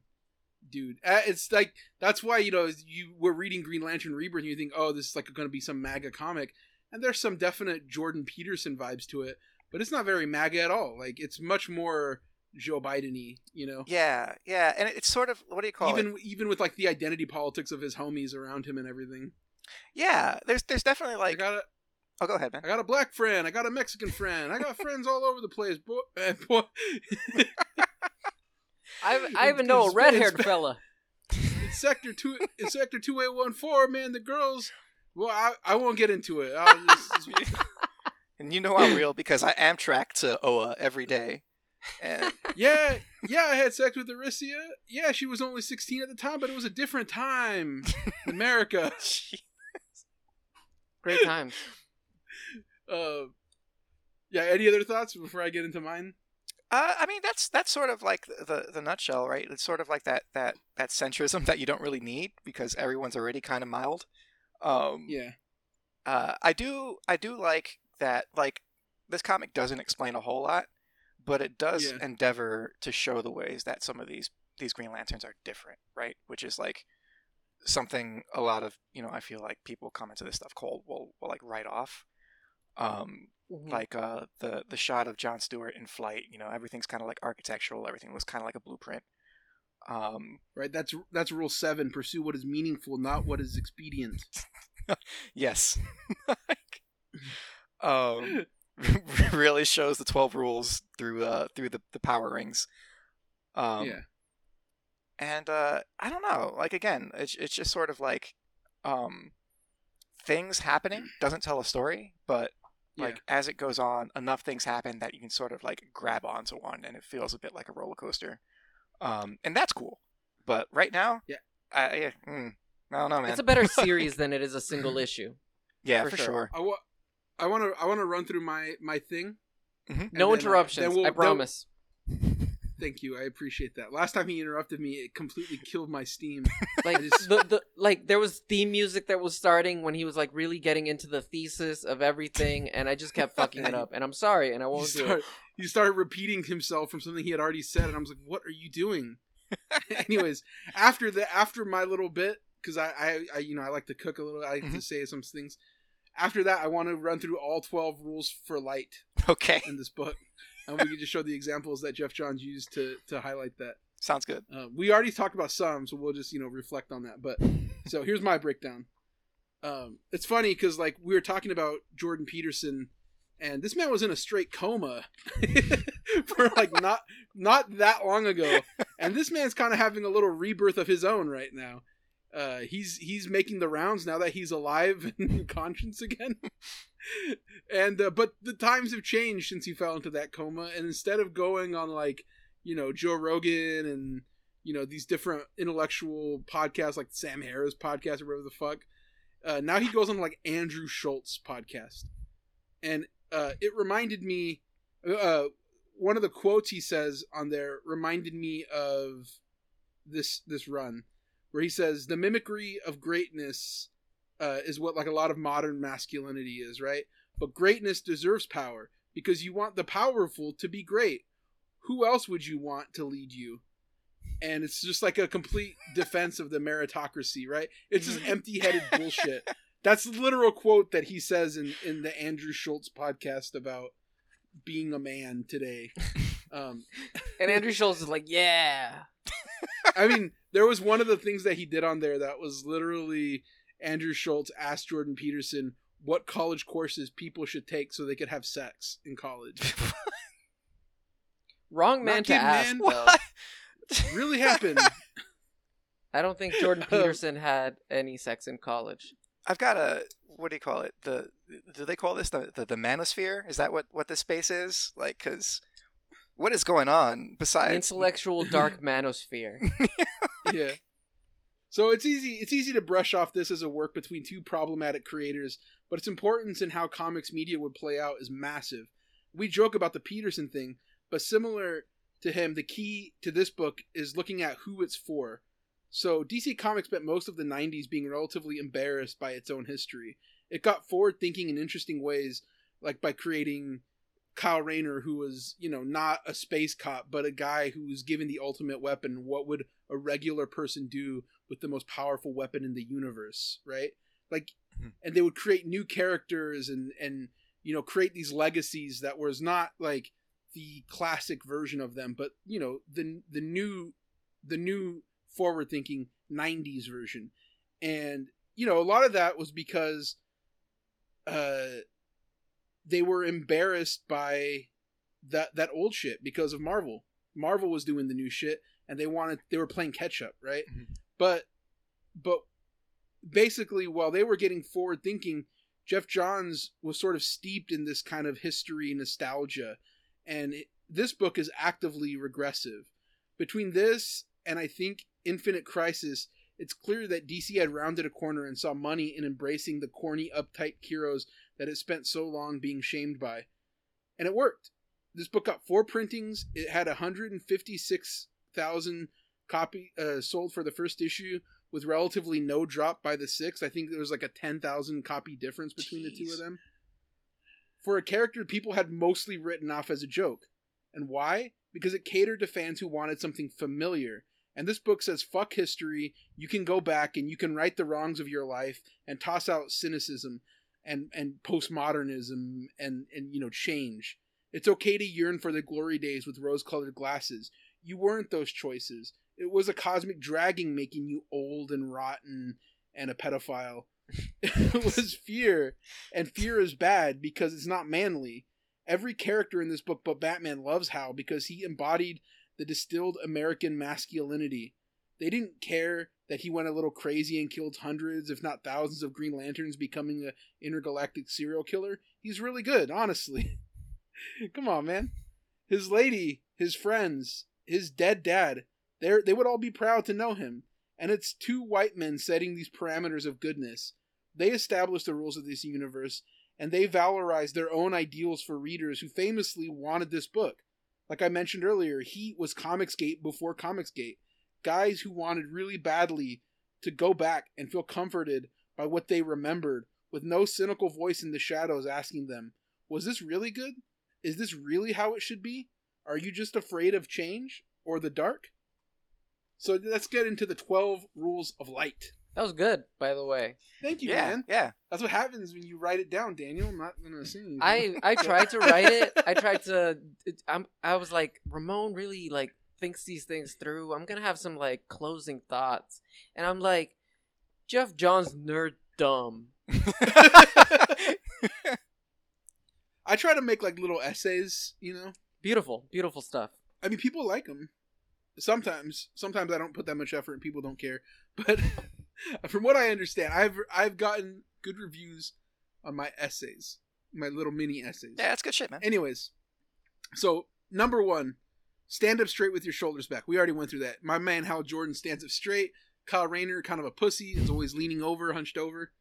dude. Uh, it's like that's why you know you were reading Green Lantern Rebirth, and you think, oh, this is like going to be some MAGA comic, and there's some definite Jordan Peterson vibes to it, but it's not very MAGA at all. Like it's much more Joe Biden-y, you know. Yeah, yeah, and it's sort of what do you call it? even even with like the identity politics of his homies around him and everything. Yeah, there's there's definitely like I like. got a Oh, go ahead, man. I got a black friend. I got a Mexican friend. I got [laughs] friends all over the place. Boy, uh, boy. [laughs] I I even know a red haired fella. [laughs] in sector two, in sector two eight one four, man, the girls. Well, I, I won't get into it. I'll just, [laughs] And you know I'm real because I Amtrak to Oa every day. And [laughs] yeah, yeah, I had sex with Arisia. Yeah, she was only sixteen at the time, but it was a different time, in America. Great times. Uh, yeah. Any other thoughts before I get into mine? Uh, I mean, that's that's sort of like the, the the nutshell, right? It's sort of like that that that centrism that you don't really need because everyone's already kind of mild. Um, Yeah, uh, I do I do like that. Like this comic doesn't explain a whole lot, but it does Yeah. endeavor to show the ways that some of these these Green Lanterns are different, right? Which is like something a lot of you know I feel like people come into this stuff cold will will like write off. Um, Mhm. like uh the the shot of John Stewart in flight you know everything's kind of like architectural everything was kind of like a blueprint um right. That's that's rule seven. Pursue what is meaningful, not what is expedient. [laughs] yes [laughs] [laughs] um really shows the 12 rules through uh through the, the power rings um yeah, and uh i don't know like again it's, it's just sort of like um things happening [clears throat] doesn't tell a story but yeah. like as it goes on enough things happen that you can sort of like grab onto one and it feels a bit like a roller coaster um and that's cool but right now Yeah. i yeah, mm, i don't know man It's a better [laughs] series than it is a single issue. yeah for for, sure. sure, I wa- I want to I want to run through my my thing. Mhm. No then, uh, interruptions. then we'll- I then- promise. Thank you. I appreciate that. Last time he interrupted me, it completely killed my steam. [laughs] Like just- the, the like there was theme music that was starting when he was like really getting into the thesis of everything, and I just kept [laughs] fucking it up. And I'm sorry, and I He, won't do start, it. he started repeating himself from something he had already said, and I was like, "What are you doing?" [laughs] Anyways, after the after my little bit, because I, I I you know I like to cook a little, I like to Mhm. say some things. After that, I want to run through all twelve rules for light okay in this book, and we can just show the examples that Geoff Johns used to to highlight that. sounds good Uh, we already talked about some, so we'll just you know reflect on that. But so here's my breakdown. Um, it's funny because like we were talking about Jordan Peterson, and this man was in a straight coma [laughs] for like not not that long ago, and this man's kind of having a little rebirth of his own right now. Uh, he's he's making the rounds now that he's alive and [laughs] in conscience again. [laughs] and uh, but the times have changed since he fell into that coma, and instead of going on like you know Joe Rogan and you know these different intellectual podcasts like Sam Harris podcast or whatever the fuck. Uh, now he goes on like Andrew Schulz podcast, and uh, it reminded me. Uh, one of the quotes he says on there reminded me of this this run, where he says the mimicry of greatness uh, is what like a lot of modern masculinity is, right? But greatness deserves power because you want the powerful to be great. Who else would you want to lead you? and it's just like a complete defense of the meritocracy, right? It's just empty-headed [laughs] bullshit That's the literal quote that he says in in the Andrew Schulz podcast about being a man today. [laughs] Um, And Andrew Schulz is like, yeah. [laughs] I mean, there was one of the things that he did on there that was literally Andrew Schulz asked Jordan Peterson what college courses people should take so they could have sex in college. [laughs] Wrong man Not to ask, man. What? [laughs] really happened. I don't think Jordan Peterson had any sex in college. I've got a what do you call it? The do they call this the the, the manosphere? Is that what what this space is? Like, because what is going on besides? intellectual dark [laughs] manosphere. [laughs] yeah. So it's easy it's easy to brush off this as a work between two problematic creators, but its importance in how comics media would play out is massive. We joke about the Peterson thing, but similar to him, the key to this book is looking at who it's for. So DC Comics spent most of the 90s being relatively embarrassed by its own history. It got forward thinking in interesting ways, like by creating Kyle Rayner, who was, you know, not a space cop, but a guy who was given the ultimate weapon. What would a regular person do with the most powerful weapon in the universe, right? Like, Mhm. and they would create new characters and and you know create these legacies that was not like the classic version of them, but you know the the new the new forward thinking 90s version and you know a lot of that was because uh they were embarrassed by that that old shit because of Marvel. Marvel was doing the new shit and they wanted they were playing catch up, right? Mhm. But but basically while they were getting forward thinking, Geoff Johns was sort of steeped in this kind of history nostalgia and it, this book is actively regressive. Between this and I think Infinite Crisis, it's clear that DC had rounded a corner and saw money in embracing the corny, uptight heroes that it spent so long being shamed by. And it worked. This book got four printings. It had 156,000 copy uh, sold for the first issue with relatively no drop by the sixth. I think there was like a 10,000 copy difference between the two of them. For a character people had mostly written off as a joke. And why? Because it catered to fans who wanted something familiar. And this book says, fuck history. You can go back and you can right the wrongs of your life and toss out cynicism and, and postmodernism and, and, you know, change. It's okay to yearn for the glory days with rose colored glasses. You weren't those choices. It was a cosmic dragging making you old and rotten and a pedophile. [laughs] it was fear. And fear is bad because it's not manly. Every character in this book but Batman loves Hal because he embodied the distilled American masculinity. They didn't care that he went a little crazy and killed hundreds, if not thousands, of Green Lanterns, becoming a intergalactic serial killer. He's really good, honestly. [laughs] Come on, man. His lady, his friends, his dead dad, they they would all be proud to know him. And it's two white men setting these parameters of goodness. They established the rules of this universe, and they valorized their own ideals for readers who famously wanted this book. Like I mentioned earlier, he was Comicsgate before Comicsgate. Guys who wanted really badly to go back and feel comforted by what they remembered, with no cynical voice in the shadows asking them, Was this really good? Is this really how it should be? Are you just afraid of change or the dark? So let's get into the 12 rules of light. That was good, by the way. Thank you, yeah, man. yeah. That's what happens when you write it down, Daniel. I'm not going to say anything. I I tried to write it. I [laughs] tried to. It, I'm. I was like, Ramon really like thinks these things through. I'm gonna have some like closing thoughts, and I'm like, Geoff Johns nerd dumb. [laughs] I try to make like little essays, you know? Beautiful, beautiful stuff. I mean, people like them. Sometimes, sometimes I don't put that much effort and people don't care. [laughs] But [laughs] from what I understand, I've I've gotten good reviews on my essays, my little mini essays. yeah, that's good shit, man. Anyways, so number one, stand up straight with your shoulders back. We already went through that. My man Hal Jordan stands up straight. Kyle Rayner, kind of a pussy, is always leaning over, hunched over.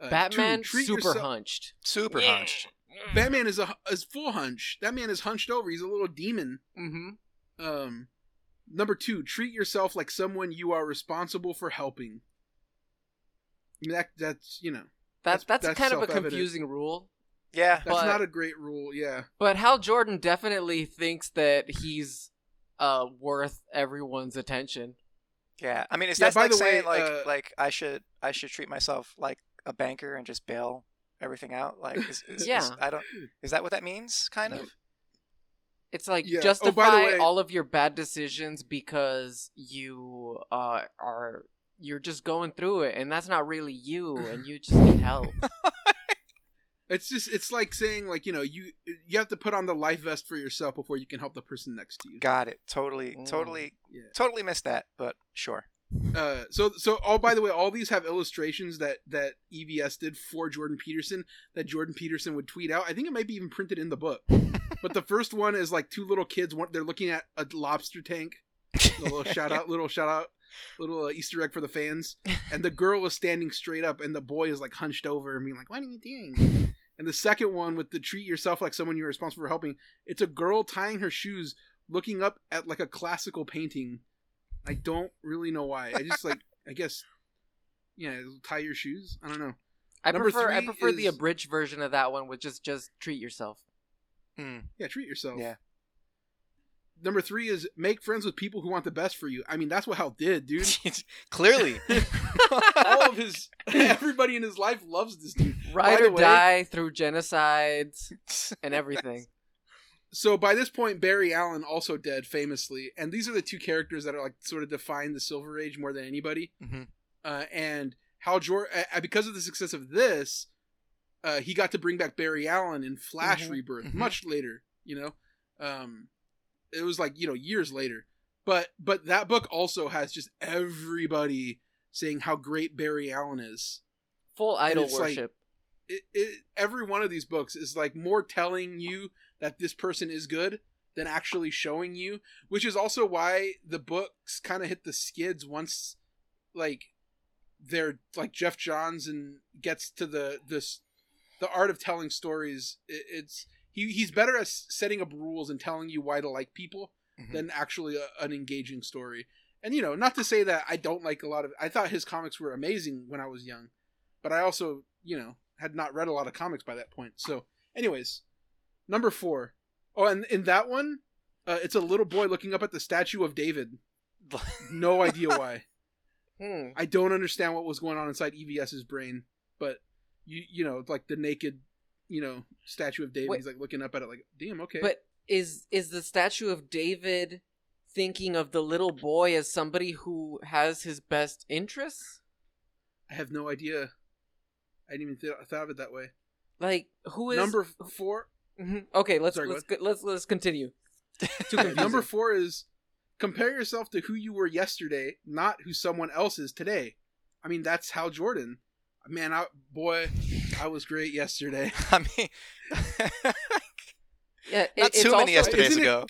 Uh, Batman two, super yourself- hunched. Super Yeah. hunched. Batman is a is full hunch. That man is hunched over. He's a little demon. Mm-hmm. Um, number two, treat yourself like someone you are responsible for helping. I mean, that that's you know That's That's- that's, that's kind of a confusing rule. Yeah, that's But- not a great rule. Yeah, But Hal Jordan definitely thinks that he's uh worth everyone's attention. yeah. I mean, is Yeah, that by like the saying way, like uh, like I should I should treat myself like a banker and just bail everything out? Like, is, is, is- Yeah. I don't. Is that what that means? Kind of. It's like Yeah. Oh, by justify way- all of your bad decisions because you uh, are you're just going through it, and that's not really you, and you just need help. [laughs] It's just it's like saying like you know you you have to put on the life vest for yourself before you can help the person next to you. Got it. Totally. Mm. Totally. Yeah. Totally missed that. But sure. Uh, so so oh by the way, all these have illustrations that that EVS did for Jordan Peterson that Jordan Peterson would tweet out. I think it might be even printed in the book. [laughs] but the first one is like two little kids. One they're looking at a lobster tank. A little [laughs] shout out, little shout out, little uh, Easter egg for the fans. And the girl is standing straight up, and the boy is like hunched over and being like, "What are you doing?" [laughs] And the second one with the treat yourself like someone you're responsible for helping. It's a girl tying her shoes, looking up at like a classical painting. I don't really know why. I just like I guess yeah, tie your shoes. I don't know. I Number prefer I three prefer the abridged version of that one, which is just treat yourself. Hmm. Yeah, treat yourself. Yeah. Number three is make friends with people who want the best for you. I mean, that's what Hal did, dude. [laughs] Clearly. [laughs] All of his everybody in his life loves this dude. Ride or way- die through genocides and everything. [laughs] So by this point, Barry Allen also dead famously, and these are the two characters that are like sort of define the Silver Age more than anybody. Mhm. Uh, and Hal Jordan, uh, because of the success of this, uh, he got to bring back Barry Allen in Flash Mhm. Rebirth Mhm. much later. You know, um, it was like you know years later. But but that book also has just everybody saying how great Barry Allen is. Full idol it's like- worship. It, it, every one of these books is like more telling you that this person is good than actually showing you, which is also why the books kind of hit the skids once, like, they're like Geoff Johns and gets to the this the art of telling stories. It, it's he he's better at setting up rules and telling you why to like people Mhm. than actually a, an engaging story. And you know, not to say that I don't like a lot of. I thought his comics were amazing when I was young, but I also, you know, had not read a lot of comics by that point. So, anyways, number four. Oh, and in that one, uh, it's a little boy looking up at the statue of David. [laughs] No idea why. Hmm. I don't understand what was going on inside EVS's brain, but you you know, like the naked, you know, statue of David. Wait. He's like looking up at it, like, damn, okay. But is is the statue of David thinking of the little boy as somebody who has his best interests? I have no idea. I didn't even th- thought of it that way. Like who is Number four. Mhm. Okay, let's Sorry, let's go, let's let's continue. [laughs] Number four is compare yourself to who you were yesterday, not who someone else is today. I mean, that's Hal Jordan. Man, I, boy, I was great yesterday. [laughs] I mean, [laughs] Yeah, it- not it's too many also- yesterdays Isn't ago.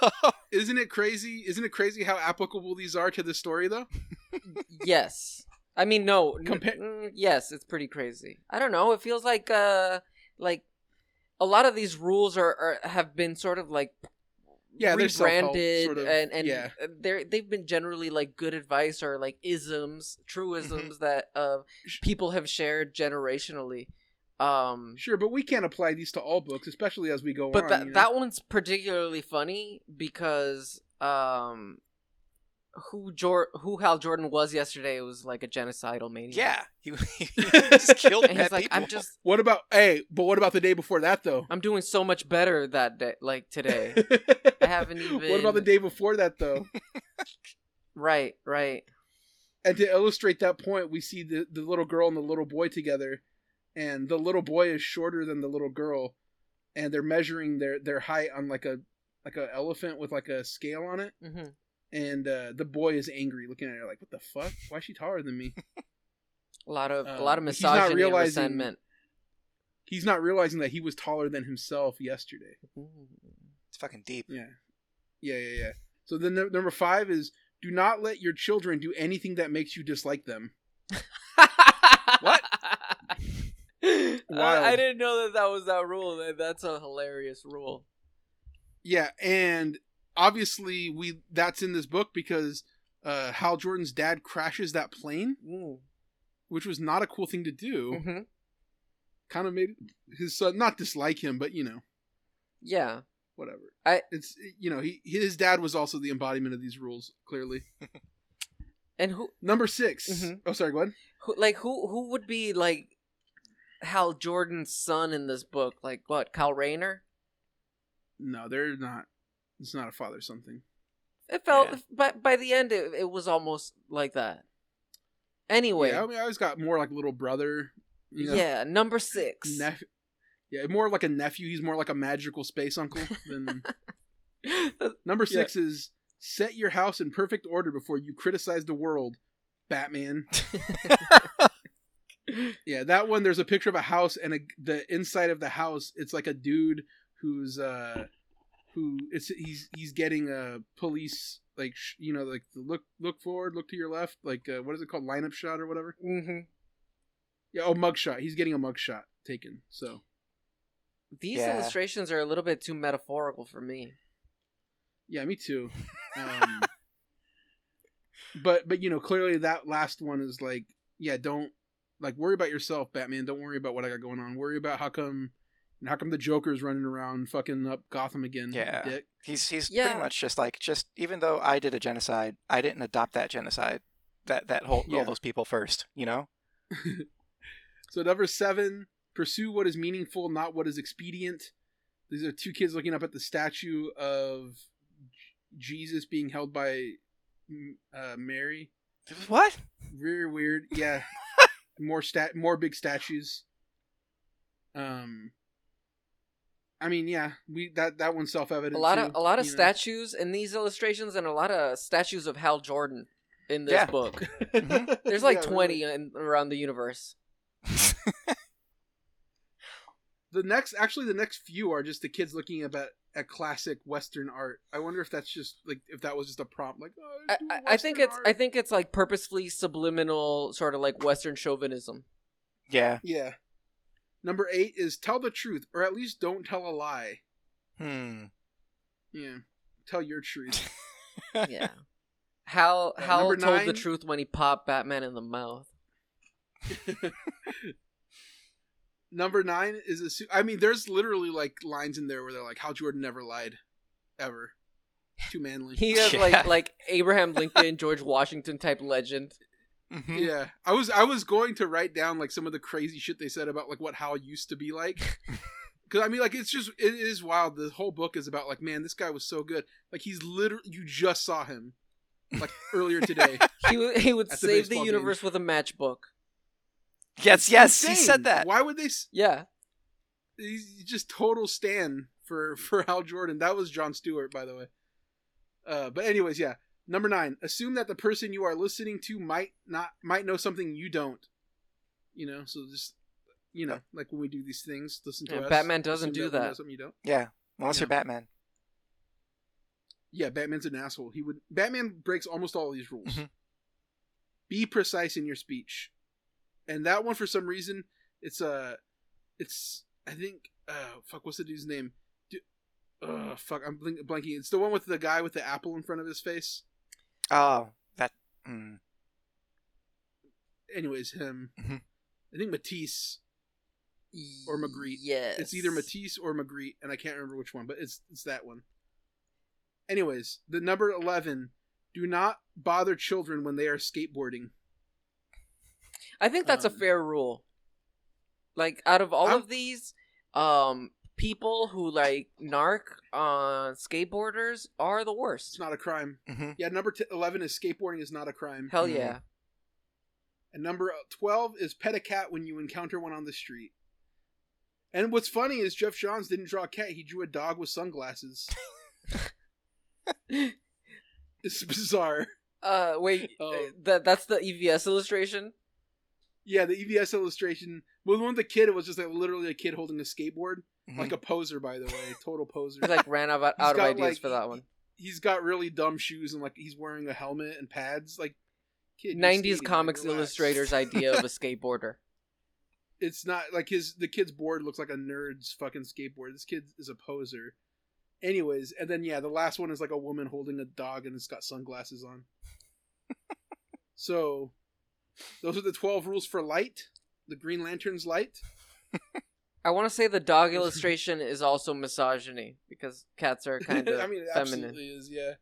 [laughs] Isn't it crazy? Isn't it crazy how applicable these are to the story, though? yes. I mean, no. n- Compa- mm, yes, it's pretty crazy. I don't know. It feels like uh, like a lot of these rules are, are have been sort of like Yeah, rebranded sort of, and and yeah. they're they've been generally like good advice or like isms, Mm-hmm. truisms that uh people have shared generationally. Um, Sure, but we can't apply these to all books, especially as we go but on. that you know? that one's particularly funny because um who Jor- who Hal Jordan was yesterday was like a genocidal maniac. Yeah, he, [laughs] he just killed [laughs] and he's like, people. I'm just [laughs] What about hey? But what about the day before that, though? I'm doing so much better that day like today. I haven't even. What about the day before that, though? right, right. and to illustrate that point, we see the the little girl and the little boy together, and the little boy is shorter than the little girl, and they're measuring their their height on like a like a elephant with like a scale on it, hmm and uh, the boy is angry, looking at her like, "What the fuck? Why is she taller than me?" [laughs] A lot of a Um, lot of he's not misogyny and resentment. He's not realizing that he was taller than himself yesterday. It's fucking deep. Yeah, yeah, yeah, yeah. So then the, number five is do not let your children do anything that makes you dislike them. [laughs] what? I, I didn't know that that was that rule. That's a hilarious rule. Yeah, and obviously we that's in this book because uh, Hal Jordan's dad crashes that plane, Mm. which was not a cool thing to do. hmm Kind of made his son not dislike him, but you know, Yeah. whatever. I- it's you know he his dad was also the embodiment of these rules. Clearly, [laughs] And who, number 6 Mhm. Oh, sorry. Go ahead. who, like, who, who would be like Hal Jordan's son in this book? Like what? Kyle Rayner? No, they're not. It's not a father something. It felt, Yeah. by by the end, it, it was almost like that. Anyway, Yeah, I mean, I always got more like little brother. You know, yeah, number six. Nep- yeah, more like a nephew. He's more like a magical space uncle than. [laughs] Number Yeah. six is set your house in perfect order before you criticize the world, Batman. [laughs] Yeah, that one. There's a picture of a house and a, the inside of the house. It's like a dude who's uh, who it's he's he's getting a police like sh- you know like the look look forward, look to your left, like uh, what is it called, lineup shot or whatever. hmm Yeah, oh mug shot. He's getting a mug shot taken. So These Yeah. illustrations are a little bit too metaphorical for me. yeah, me too. [laughs] Um, but but you know clearly that last one is like yeah don't like worry about yourself batman don't worry about what i got going on worry about how come how come the joker's running around fucking up gotham again Yeah. dick. He's he's Yeah. pretty much just like just even though I did a genocide, I didn't adopt that genocide. That that whole Yeah. all those people first, you know? [laughs] so number seven pursue what is meaningful not what is expedient these are two kids looking up at the statue of jesus being held by uh, mary What? very weird yeah [laughs] more stat more big statues um i mean yeah we that that one's self-evident A lot too, of a lot of you know. statues in these illustrations, and a lot of statues of Hal Jordan in this Yeah. book. [laughs] Mhm. [laughs] There's like Yeah, twenty really. in, around the universe. [laughs] the next actually the next few are just the kids looking at at classic western art i wonder if that's just like if that was just a prompt like oh, I, I, I think Western it's art. I think it's like purposefully subliminal, sort of like Western chauvinism. yeah. yeah number eight is tell the truth or at least don't tell a lie Hmm. yeah tell your truth [laughs] Yeah. Hal Uh, Hal number told the truth when he popped Batman in the mouth. [laughs] Number nine is a. su- I mean, there's literally like lines in there where they're like, "Hal Jordan never lied, ever." Too manly. He has [laughs] Yeah. like like Abraham Lincoln, George Washington type legend. Mhm. yeah, I was I was going to write down like some of the crazy shit they said about like what Hal used to be like. [laughs] Because I mean, like it's just it is wild. The whole book is about like, man, this guy was so good. Like he's literally you just saw him like earlier today. [laughs] He would he would At the save the baseball universe with a matchbook. Yes, yes, he said that. Why would they? s- Yeah. He's just total stand for for Hal Jordan. That was John Stewart, by the way. Uh, but anyways, yeah. Number nine. Assume that the person you are listening to might not might know something you don't. You know, so just you know, like when we do these things, listen to Yeah, us. Batman doesn't do we that. Something you don't. Yeah. Unless you're Batman. Yeah, Batman's an asshole. He would. Batman breaks almost all of these rules. Mhm. Be precise in your speech, and that one for some reason it's uh it's I think uh fuck what's the dude's name? Du- uh fuck I'm blanking. It's the one with the guy with the apple in front of his face. Oh, that. Mm. Anyways, him. Mhm. I think Matisse. Or Magritte. Yes. It's either Matisse or Magritte, and I can't remember which one, but it's it's that one. Anyways, the number eleven. Do not bother children when they are skateboarding. I think that's a Um, fair rule. Like out of all I'm- of these, um, people who like narc on skateboarders are the worst. It's not a crime. hmm Yeah, number t- 11 is skateboarding is not a crime. Hell Mhm. yeah. And number 12 is pet a cat when you encounter one on the street. And what's funny is Geoff Johns didn't draw a cat, he drew a dog with sunglasses. [laughs] it's bizarre. Uh, wait, Oh. uh, that that's the EVS illustration. Yeah, the EVS illustration. Well, the one with the kid, it was just like literally a kid holding a skateboard. Mhm. Like a poser, by the way. Total poser. He like ran out, [laughs] out of got, ideas like, for that one. He's got really dumb shoes and like he's wearing a helmet and pads. Like, kid, Nineties skating, comics relax. illustrators idea of a [laughs] skateboarder. it's not like his the kid's board looks like a nerd's fucking skateboard. This kid is a poser. Anyways, and then yeah, the last one is like a woman holding a dog and it's got sunglasses on. [laughs] so those are the 12 rules for light. The Green Lantern's light. [laughs] I want to say the dog [laughs] illustration is also misogyny because cats are [laughs] kind of I mean, it feminine. absolutely is, yeah.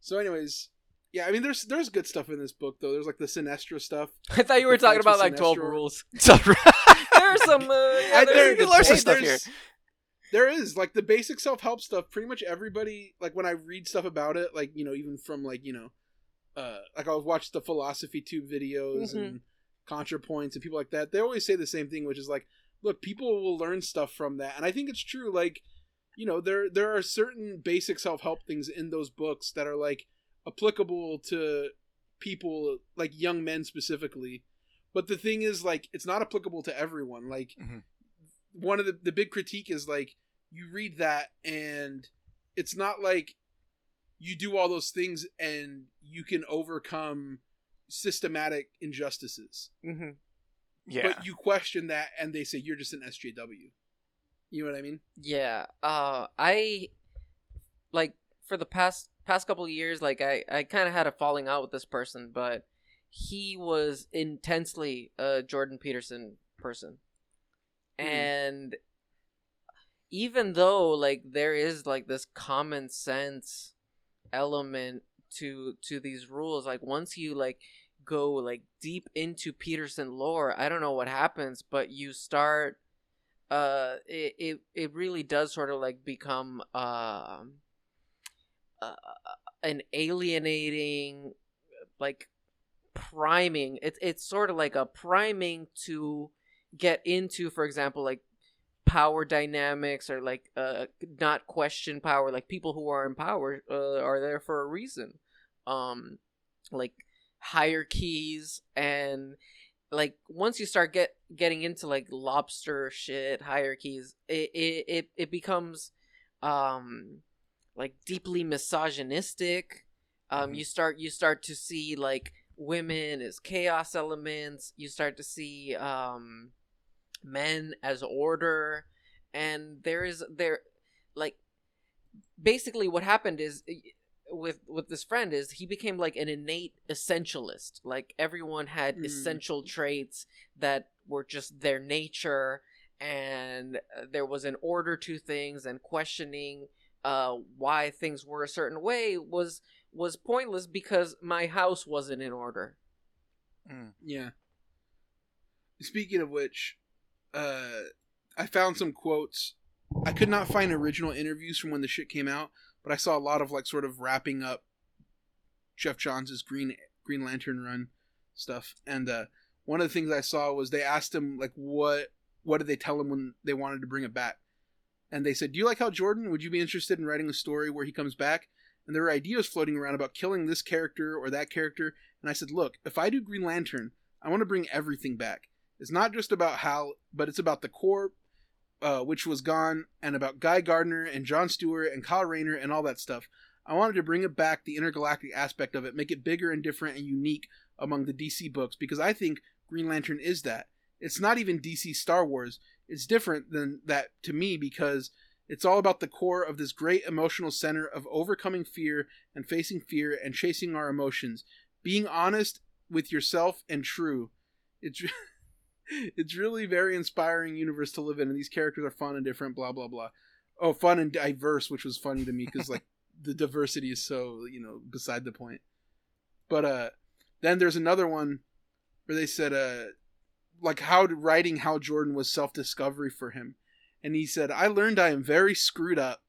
So anyways, Yeah, I mean, there's there's good stuff in this book though. There's like the Sinestro stuff. I thought you were talking about like twelve rules. So- There are some. Uh, yeah, there's there- there's hey, stuff there's- There is like the basic self help stuff. Pretty much everybody like when I read stuff about it, like you know, even from like you know, uh, like I'll watch the philosophy tube videos Mhm. and ContraPoints and people like that. They always say the same thing, which is like, look, people will learn stuff from that, and I think it's true. Like, you know, there there are certain basic self help things in those books that are like applicable to people, like young men specifically. But the thing is, like, it's not applicable to everyone. Like, Mhm. one of the the big critique is like you read that and it's not like you do all those things and you can overcome systematic injustices Mm-hmm. Mhm. yeah. but you question that and they say you're just an SJW you know what I mean Yeah. Uh, I like for the past past couple of years, like I I kind of had a falling out with this person, but he was intensely a Jordan Peterson person, Hmm. and even though like there is like this common sense element to to these rules, like once you like go like deep into Peterson lore, I don't know what happens, but you start uh it it, it really does sort of like become um uh, an alienating like priming. It's it's sort of like a priming to get into for example like power dynamics or like uh not question power like people who are in power uh, are there for a reason. Um like hierarchies and like once you start get getting into like lobster shit hierarchies it it it, it becomes um like deeply misogynistic. Um Mhm. you start you start to see like women as chaos elements. You start to see um men as order and there is there like basically what happened is with with this friend is he became like an innate essentialist like everyone had Mm. essential traits that were just their nature and uh, there was an order to things and questioning uh why things were a certain way was was pointless because my house wasn't in order Mm. yeah speaking of which uh I found some quotes I could not find original interviews from when the shit came out but I saw a lot of like sort of wrapping up Geoff Johns' Green Green Lantern run stuff, and uh, one of the things I saw was they asked him like what what did they tell him when they wanted to bring it back, and they said, "Do you like Hal Jordan? Would you be interested in writing a story where he comes back?" And there were ideas floating around about killing this character or that character, and I said, "Look, if I do Green Lantern, I want to bring everything back. It's not just about Hal, but it's about the Corps." Uh, which was gone, and about Guy Gardner and John Stewart and Kyle Rayner and all that stuff. I wanted to bring it back, the intergalactic aspect of it, make it bigger and different and unique among the DC books, because I think Green Lantern is that. It's not even DC Star Wars. It's different than that to me because it's all about the core of this great emotional center of overcoming fear and facing fear and chasing our emotions, being honest with yourself and true. It's [laughs] [laughs] it's really very inspiring universe to live in, and these characters are fun and different. Blah blah blah. Oh, fun and diverse, which was funny to me because like [laughs] the diversity is so you know beside the point. But uh, then there's another one where they said uh, like how writing Hal Jordan was self discovery for him, and he said, "I learned I am very screwed up.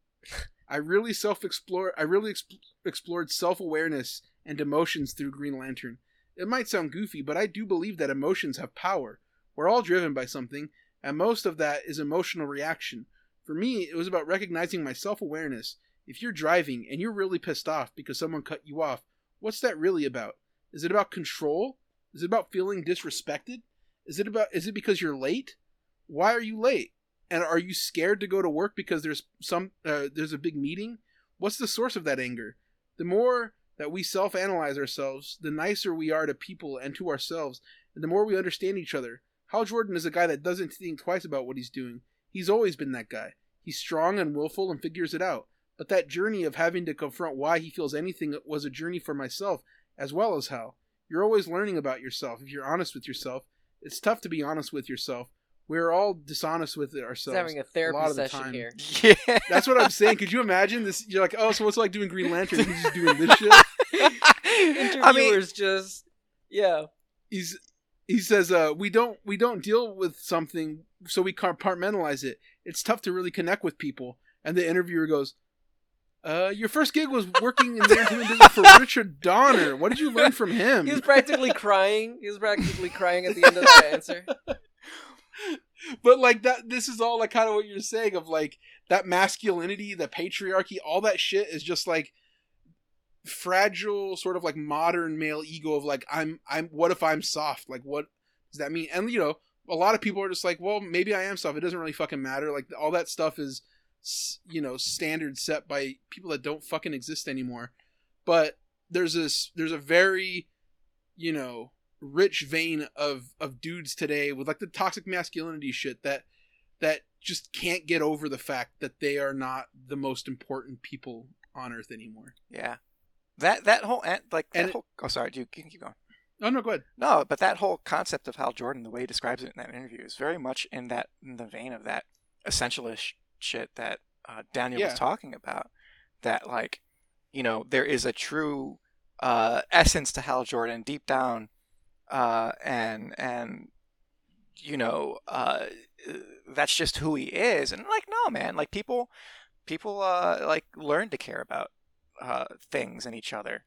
I really self explore. I really exp- explored self awareness and emotions through Green Lantern. It might sound goofy, but I do believe that emotions have power. We're all driven by something, and most of that is emotional reaction. For me, it was about recognizing my self awareness. If you're driving and you're really pissed off because someone cut you off, what's that really about? Is it about control? Is it about feeling disrespected? Is it about is it because you're late? Why are you late? And are you scared to go to work because there's some uh, there's a big meeting? What's the source of that anger? The more that we self-analyze ourselves, the nicer we are to people and to ourselves, and the more we understand each other. Hal Jordan is a guy that doesn't think twice about what he's doing. He's always been that guy. He's strong and willful and figures it out. But that journey of having to confront why he feels anything was a journey for myself as well as Hal. You're always learning about yourself if you're honest with yourself. It's tough to be honest with yourself. We're all dishonest with He's ourselves. having a therapy lot of the session time. here. Yeah. [laughs] That's what I'm saying. Could you imagine this? You're like, oh, so what's it like doing Green Lantern? He's just doing this [laughs] shit. [laughs] Interviewers just yeah. he's he says uh we don't we don't deal with something so we compartmentalize it it's tough to really connect with people and the interviewer goes uh your first gig was working in the entertainment business for [laughs] richard donner what did you learn from him He was practically crying. He was practically crying at the end of that answer. [laughs] but like that this is all like kind of what you're saying of like that masculinity the patriarchy all that shit is just like fragile sort of like modern male ego of like i'm i'm what if i'm soft? Like what does that mean? And you know a lot of people are just like well maybe i am soft. It doesn't really fucking matter. Like all that stuff is you know standard set by people that don't fucking exist anymore. But there's this there's a very you know rich vein of of dudes today with like the toxic masculinity shit that that just can't get over the fact that they are not the most important people on earth anymore. Yeah. That that whole like that And it- whole oh sorry, do you can keep going. No, no go ahead No, but that whole concept of Hal Jordan, the way he describes it in that interview, is very much in that in the vein of that essentialist shit that uh, Daniel Yeah. was talking about. That like, you know, there is a true uh, essence to Hal Jordan deep down, uh, and and you know, uh, that's just who he is. And like, no, man, like people, people uh, like learn to care about uh, things in each other.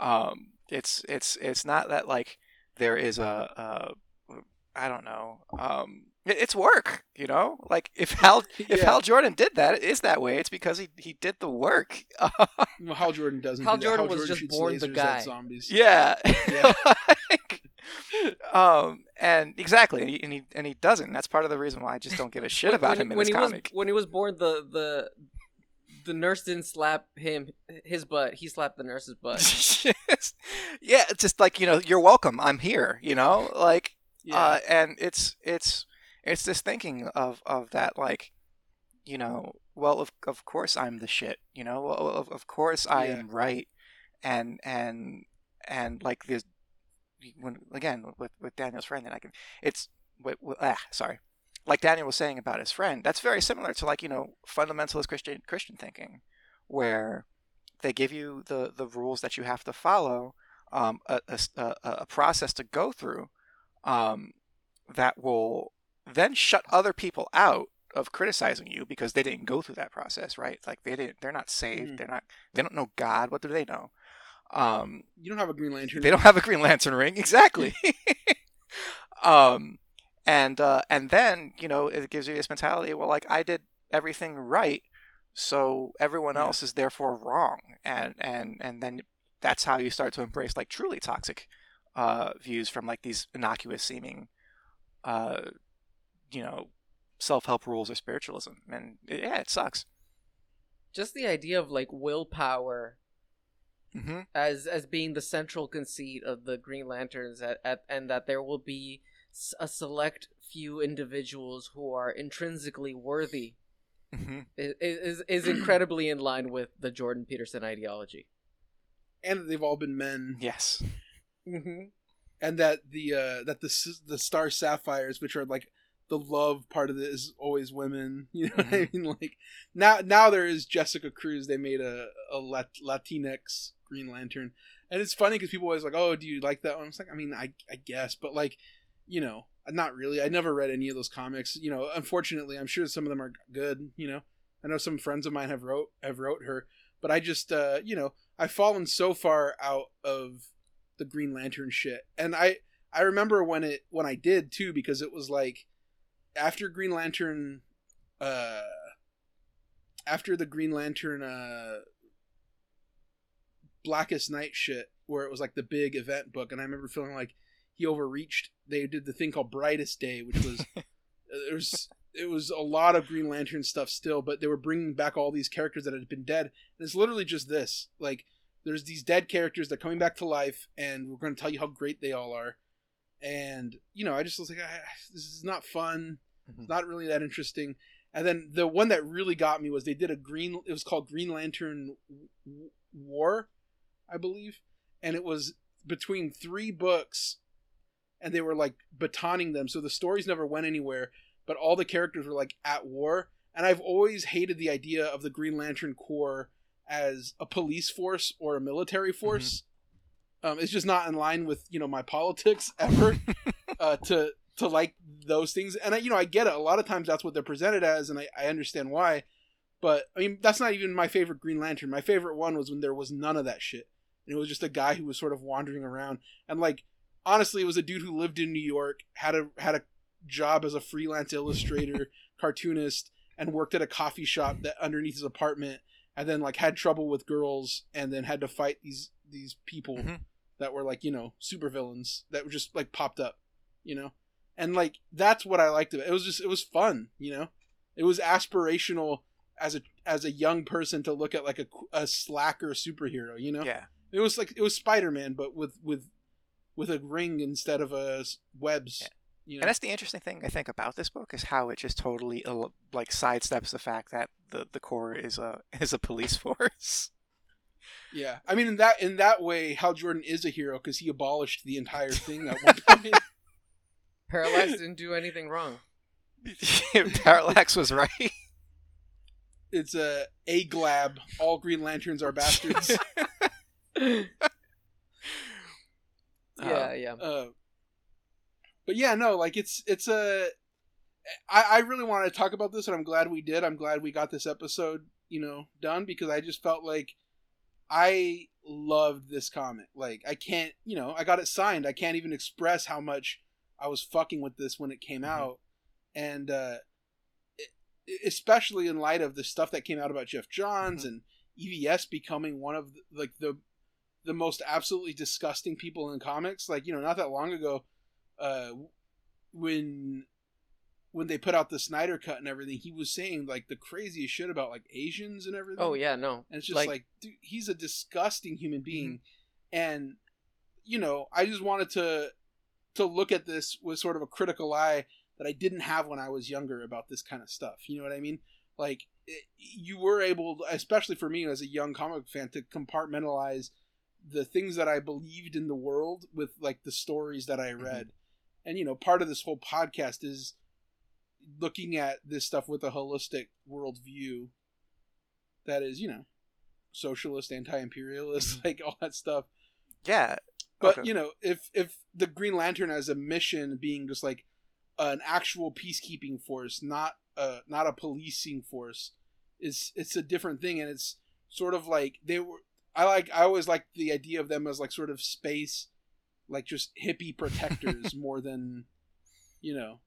Um, it's it's it's not that like there is a, a I don't know. Um, it- it's work, you know. Like [laughs] if Hal if Yeah. Hal Jordan did that, it is that way. It's because he he did the work. [laughs] well, hal jordan doesn't Hal do that. Jordan was just born the lasers guy. zombies yeah. Yeah. [laughs] like, um, and exactly, and he, and he and he doesn't. That's part of the reason why I just don't give a shit about when, him in when this he comic. was when he was born, the the the nurse didn't slap him his butt. He slapped the nurse's [laughs] butt. yeah, it's just like you know, you're welcome. I'm here. You know, like yeah uh, and it's it's it's this thinking of of that like you know well of of course I'm the shit you know well, of of course I Yeah. am right and and and like this when again with with Daniel's friend and I can it's with, with, ah, sorry like Daniel was saying about his friend that's very similar to like you know fundamentalist Christian Christian thinking where they give you the the rules that you have to follow um, a, a a- process to go through um, that will then shut other people out of criticizing you because they didn't go through that process, right? Like they didn't, they're not saved. Mhm. They're not, they don't know God. What do they know? Um, you don't have a green lantern they don't have a Green Lantern ring, [laughs] exactly. [laughs] um, and uh, and then you know it gives you this mentality. Well, like I did everything right, so everyone Yeah. else is therefore wrong, and and and then that's how you start to embrace like truly toxic uh, views from like these innocuous seeming, uh, you know, self help rules or spiritualism, and yeah, it sucks. Just the idea of like willpower hmm as as being the central conceit of the Green Lanterns, at, at and that there will be a select few individuals who are intrinsically worthy hmm i- i- is is incredibly in line with the Jordan Peterson ideology. and they've all been men. Yes. Mm-hmm. and that the uh that the the star sapphires which are like the love part of it is always women [laughs] you know what i mean? Like now now there is jessica cruz. They made a a Lat- latinx green lantern. And it's funny because people always like oh do you like that one? It's like i mean i i guess. But like you know not really i never read any of those comics you know unfortunately i'm sure some of them are good you know i know some friends of mine have wrote have wrote her but i just uh you know i've fallen so far out of the Green Lantern shit. And I I remember when it when I did too because it was like after Green Lantern uh after the Green Lantern uh Blackest Night shit where it was like the big event book and I remember feeling like he overreached. They did the thing called Brightest Day which was [laughs] there's it was a lot of Green Lantern stuff still, but they were bringing back all these characters that had been dead. And it's literally just this. Like there's these dead characters that are coming back to life and we're going to tell you how great they all are and you know i just was like ah, this is not fun Mhm. it's not really that interesting and then the one that really got me was they did a green it was called green lantern war i believe and it was between three books and they were like batoning them so the stories never went anywhere but all the characters were like at war and i've always hated the idea of the green lantern corps as a police force or a military force Um, it's just not in line with you know my politics [laughs] ever uh, to to like those things. And I, you know, I get it. A lot of times that's what they're presented as, and I, I understand why. But I mean, that's not even my favorite Green Lantern. My favorite one was when there was none of that shit, and it was just a guy who was sort of wandering around. And like, honestly, it was a dude who lived in New York, had a had a job as a freelance illustrator, [laughs] cartoonist, and worked at a coffee shop that underneath his apartment, and then like had trouble with girls, and then had to fight these these people Mhm. that were like you know supervillains that were just like popped up, you know, and like that's what I liked about it. It was just it was fun, you know, it was aspirational as a as a young person to look at like a, a slacker superhero, you know. Yeah. It was like it was Spider Man, but with with with a ring instead of a webs. Yeah. You know? And that's the interesting thing I think about this book is how it just totally like sidesteps the fact that the the Corps is a [laughs] is a police [laughs] force. yeah, I mean in that in that way, Hal Jordan is a hero because he abolished the entire thing at one point. [laughs] Parallax didn't do anything wrong. Parallax was right. it's a a glab. All Green Lanterns are bastards. Yeah, yeah. uh, but yeah, no, like it's it's a. I, I really wanted to talk about this, and I'm glad we did. I'm glad we got this episode, you know, done because I just felt like I loved this comic. Like I can't, you know, I got it signed. I can't even express how much I was fucking with this when it came out, and uh, it, especially in light of the stuff that came out about Geoff Johns and EVS becoming one of the, like the the most absolutely disgusting people in comics. Like you know, not that long ago, uh, when when they put out the Snyder cut and everything, he was saying like the craziest shit about like Asians and everything. Oh yeah, no. And it's just like, dude, he's a disgusting human being. And you know, I just wanted to to look at this with sort of a critical eye that I didn't have when I was younger about this kind of stuff. You know what I mean? Like it, you were able, especially for me as a young comic fan, to compartmentalize the things that I believed in the world with like the stories that I mm-hmm. read. And you know, part of this whole podcast is looking at this stuff with a holistic worldview that is, you know, socialist, anti-imperialist, mm-hmm. [laughs] like all that stuff. Yeah. But Okay. you know, if if the Green Lantern has a mission being just like an actual peacekeeping force, not a not a policing force, is it's a different thing, and it's sort of like they were. I like. I always like the idea of them as like sort of space, like just hippie protectors [laughs] more than, you know,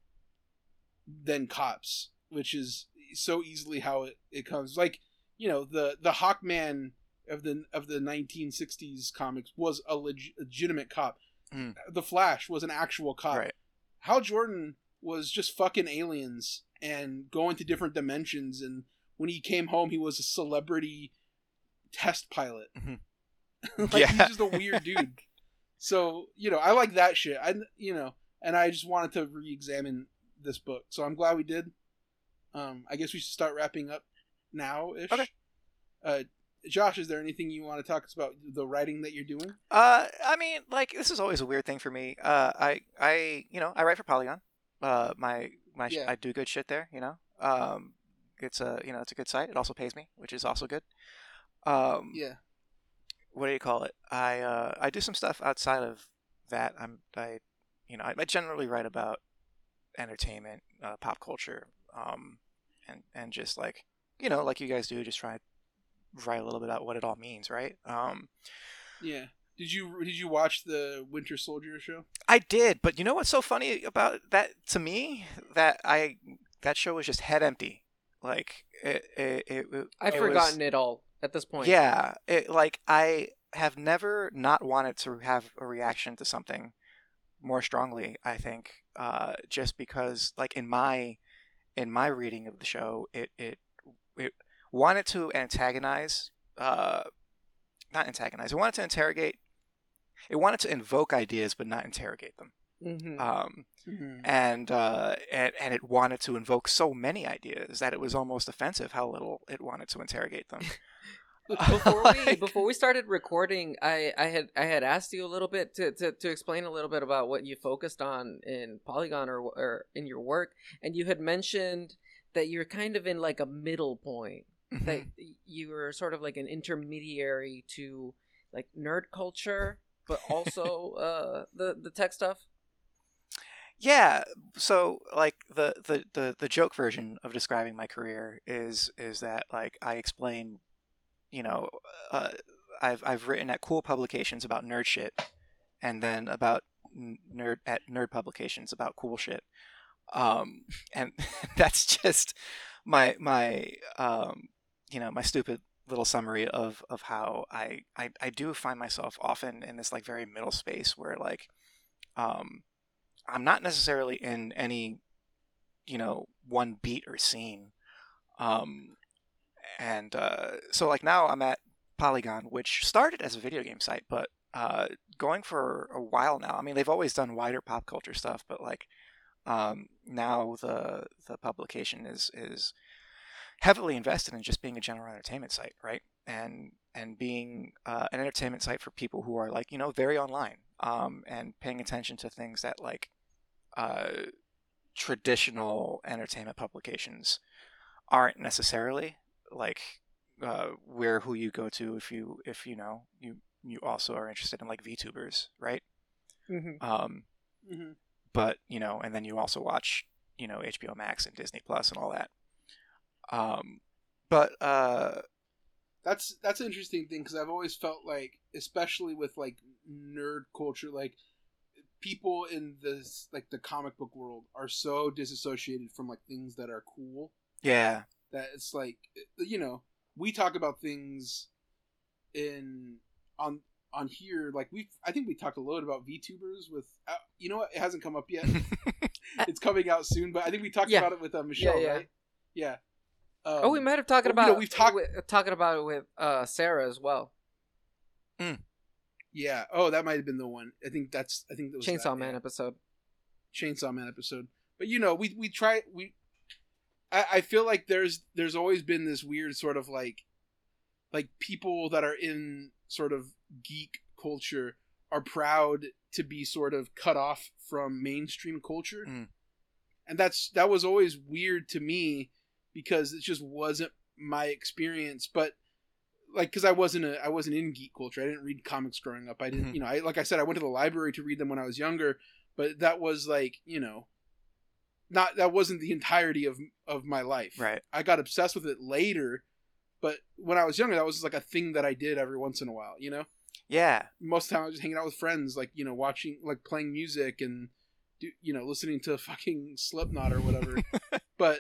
than cops, which is so easily how it, it comes. Like you know the the Hawkman of the of the 1960s comics was a leg- legitimate cop. Mm. The Flash was an actual cop. Right. Hal Jordan was just fucking aliens and going to different dimensions. And when he came home, he was a celebrity test pilot. Mhm. [laughs] like Yeah. he's just a weird dude. [laughs] So you know, I like that shit. I you know, and I just wanted to re-examine this book. So I'm glad we did. Um, I guess we should start wrapping up now ish. Okay. Uh, Josh, is there anything you want to talk about the writing that you're doing? Uh, I mean, like this is always a weird thing for me. Uh, I, I, you know, I write for Polygon. Uh, my, my, Yeah. I do good shit there. You know, um, it's a, you know, it's a good site. It also pays me, which is also good. Um, Yeah. what do you call it? I, uh, I do some stuff outside of that. I'm, I, you know, I, I generally write about entertainment, uh, pop culture, um, and and just like, you know, like you guys do, just try to write a little bit about what it all means, right? Um. Yeah. Did you did you watch the Winter Soldier show? I did, but you know what's so funny about that to me? That I that show was just head empty. Like it, it, it, it I've it was- forgotten it all at this point. Yeah, it like I have never not wanted to have a reaction to something more strongly. I think uh, just because, like in my in my reading of the show, it it it wanted to antagonize, uh, not antagonize. It wanted to interrogate. It wanted to invoke ideas, but not interrogate them. Hmm Um, Mm-hmm. and uh, and and it wanted to invoke so many ideas that it was almost offensive how little it wanted to interrogate them. [laughs] before we before we started recording, I, I had I had asked you a little bit to, to, to explain a little bit about what you focused on in Polygon or or in your work, and you had mentioned that you're kind of in like a middle point. That Mm-hmm. you were sort of like an intermediary to like nerd culture, but also uh, the the tech stuff. Yeah, so like the, the, the, the joke version of describing my career is is that like I explain, you know, uh, I've I've written at cool publications about nerd shit, and then about nerd at nerd publications about cool shit, um, [laughs] and [laughs] that's just my my um, you know my stupid little summary of of how I, I I do find myself often in this like very middle space where like um I'm not necessarily in any, you know, one beat or scene. Um, and uh, so, like, now I'm at Polygon, which started as a video game site, but uh, going for a while now. I mean, they've always done wider pop culture stuff, but like, um, now the the publication is is heavily invested in just being a general entertainment site, right? And and being uh, an entertainment site for people who are like you know very online um, and paying attention to things that like uh, traditional entertainment publications aren't necessarily like uh, where who you go to if you if you know you you also are interested in like VTubers, right? Mm-hmm. Um, Mm-hmm. but you know, and then you also watch you know HBO Max and Disney Plus and all that. Um, but uh, That's that's an interesting thing because I've always felt like, especially with like nerd culture, like people in this like the comic book world are so disassociated from like things that are cool. Yeah, that it's like you know we talk about things in on on here like we I think we talked a lot about VTubers with uh, you know what? It hasn't come up yet. [laughs] It's coming out soon but I think we talked Yeah. about it with uh, Michel yeah. right? Yeah um, oh, we might have talked well, you know, about we've talked- wi- talking about it with uh, Sarah as well. yeah oh that might have been the one I think that's I think that was Chainsaw that, Man yeah. episode. Chainsaw Man episode. But you know, we we try we. I, I feel like there's there's always been this weird sort of like, like people that are in sort of geek culture are proud to be sort of cut off from mainstream culture, Mm. and that's that was always weird to me because it just wasn't my experience. But like, because I wasn't a I wasn't in geek culture. I didn't read comics growing up. I didn't, Mhm. you know, I like I said, I went to the library to read them when I was younger but that was like you know not that wasn't the entirety of of my life right. i got obsessed with it later but when i was younger that was just like a thing that i did every once in a while you know Yeah, most of the time i was just hanging out with friends like you know watching like playing music and do, you know listening to fucking slipknot or whatever [laughs] but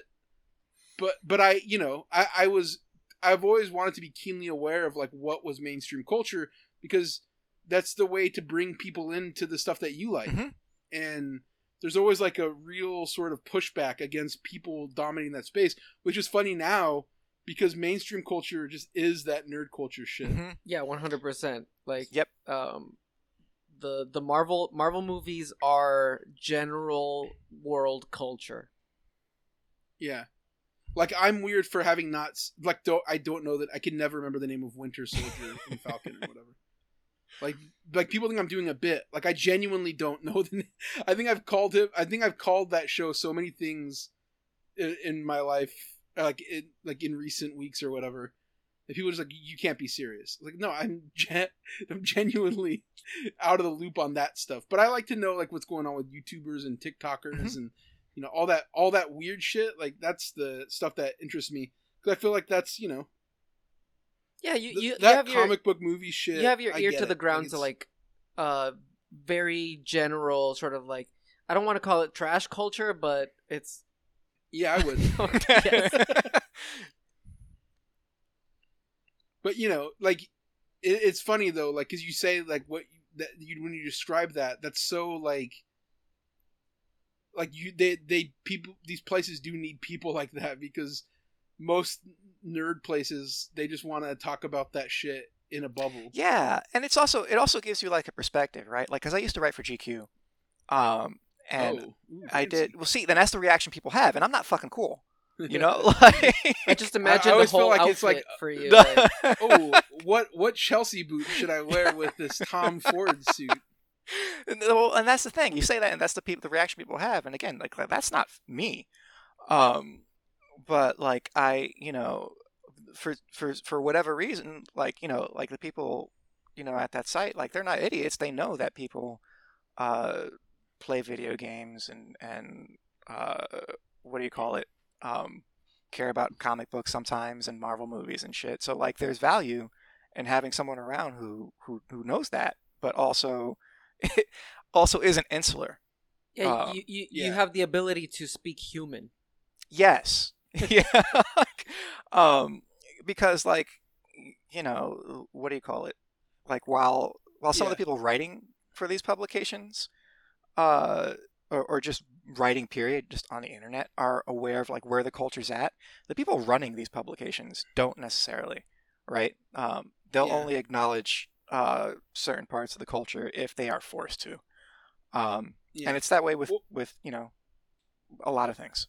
but but i you know i i was i've always wanted to be keenly aware of like what was mainstream culture because that's the way to bring people into the stuff that you like Mhm. and there's always like a real sort of pushback against people dominating that space which is funny now because mainstream culture just is that nerd culture shit Mhm. Yeah, one hundred percent. Like, Yep. Um, the the Marvel Marvel movies are general world culture. Yeah. Like I'm weird for having not like don't I don't know that I can never remember the name of Winter Soldier and [laughs] Falcon or whatever. Like like people think I'm doing a bit. Like I genuinely don't know [laughs] the. na- I think I've called him. I think I've called that show so many things in, in my life, like in like in recent weeks or whatever. And people are just like, you can't be serious. Like no, I'm [laughs] gen- I'm genuinely out of the loop on that stuff. But I like to know like what's going on with YouTubers and TikTokers Mhm. and you know all that all that weird shit. Like that's the stuff that interests me because I feel like that's you know Yeah, you th- you, you that have your comic book movie shit. you have your ear to the ground it's- to like uh very general sort of like I don't want to call it trash culture, but it's Yeah, I would. [laughs] [laughs] [laughs] But you know, like it, it's funny though, like because you say like what that you when you describe that, that's so like like you they they people these places do need people [laughs] like that because most nerd places they just want to talk about that shit in a bubble. Yeah, and it's also it also gives you like a perspective, right? Like, because I used to write for GQ, um, and oh, ooh, I did. Well, see, then that's the reaction people have, and I'm not fucking cool, you [laughs] know. [laughs] like, I just imagine the always feel whole like outfit it's like- for you. Like, oh, what what Chelsea boot should I wear with this Tom Ford suit? And, that's the thing. You say that, and that's the people, the reaction people have. And again, like that's not me. Um, but like I, you know, for for for whatever reason, like you know, like the people you know at that site like they're not idiots they know that people uh play video games and and uh what do you call it um care about comic books sometimes and marvel movies and shit so like there's value in having someone around who who who knows that but also [laughs] also isn't insular Yeah, Uh, you, you, yeah. you have the ability to speak human. Yes. [laughs] [laughs] yeah. um, because like, you know, what do you call it? Like while while some of the people writing for these publications, uh, or, or just writing period, just on the internet, are aware of like where the culture's at. The people running these publications don't necessarily, right? Um, they'll Yeah. only acknowledge uh, certain parts of the culture if they are forced to. Um, Yeah. and it's that way with Well- with you know a lot of things.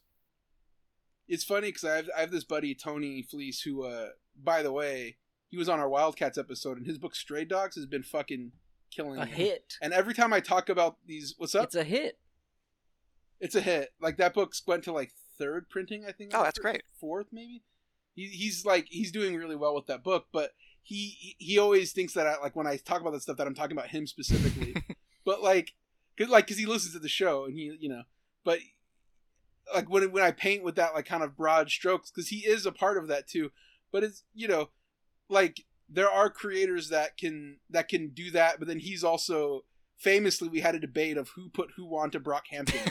it's funny because I have I have this buddy Tony Fleecs who, uh, by the way, he was on our Wildcats episode, and his book Stray Dogs has been fucking killing A it. hit. And every time I talk about these, what's up? It's a hit. It's a hit. Like that book went to like third printing, I think. Oh, that's great. Fourth, maybe. He, he's like he's doing really well with that book, but he he- always thinks that I, like when I talk about that stuff that I'm talking about him specifically. [laughs] but like, cause like cause he listens to the show and he you know, but like when when I paint with that like kind of broad strokes, because he is a part of that too. But it's you know, like there are creators that can that can do that, but then he's also famously we had a debate of who put who onto Brockhampton.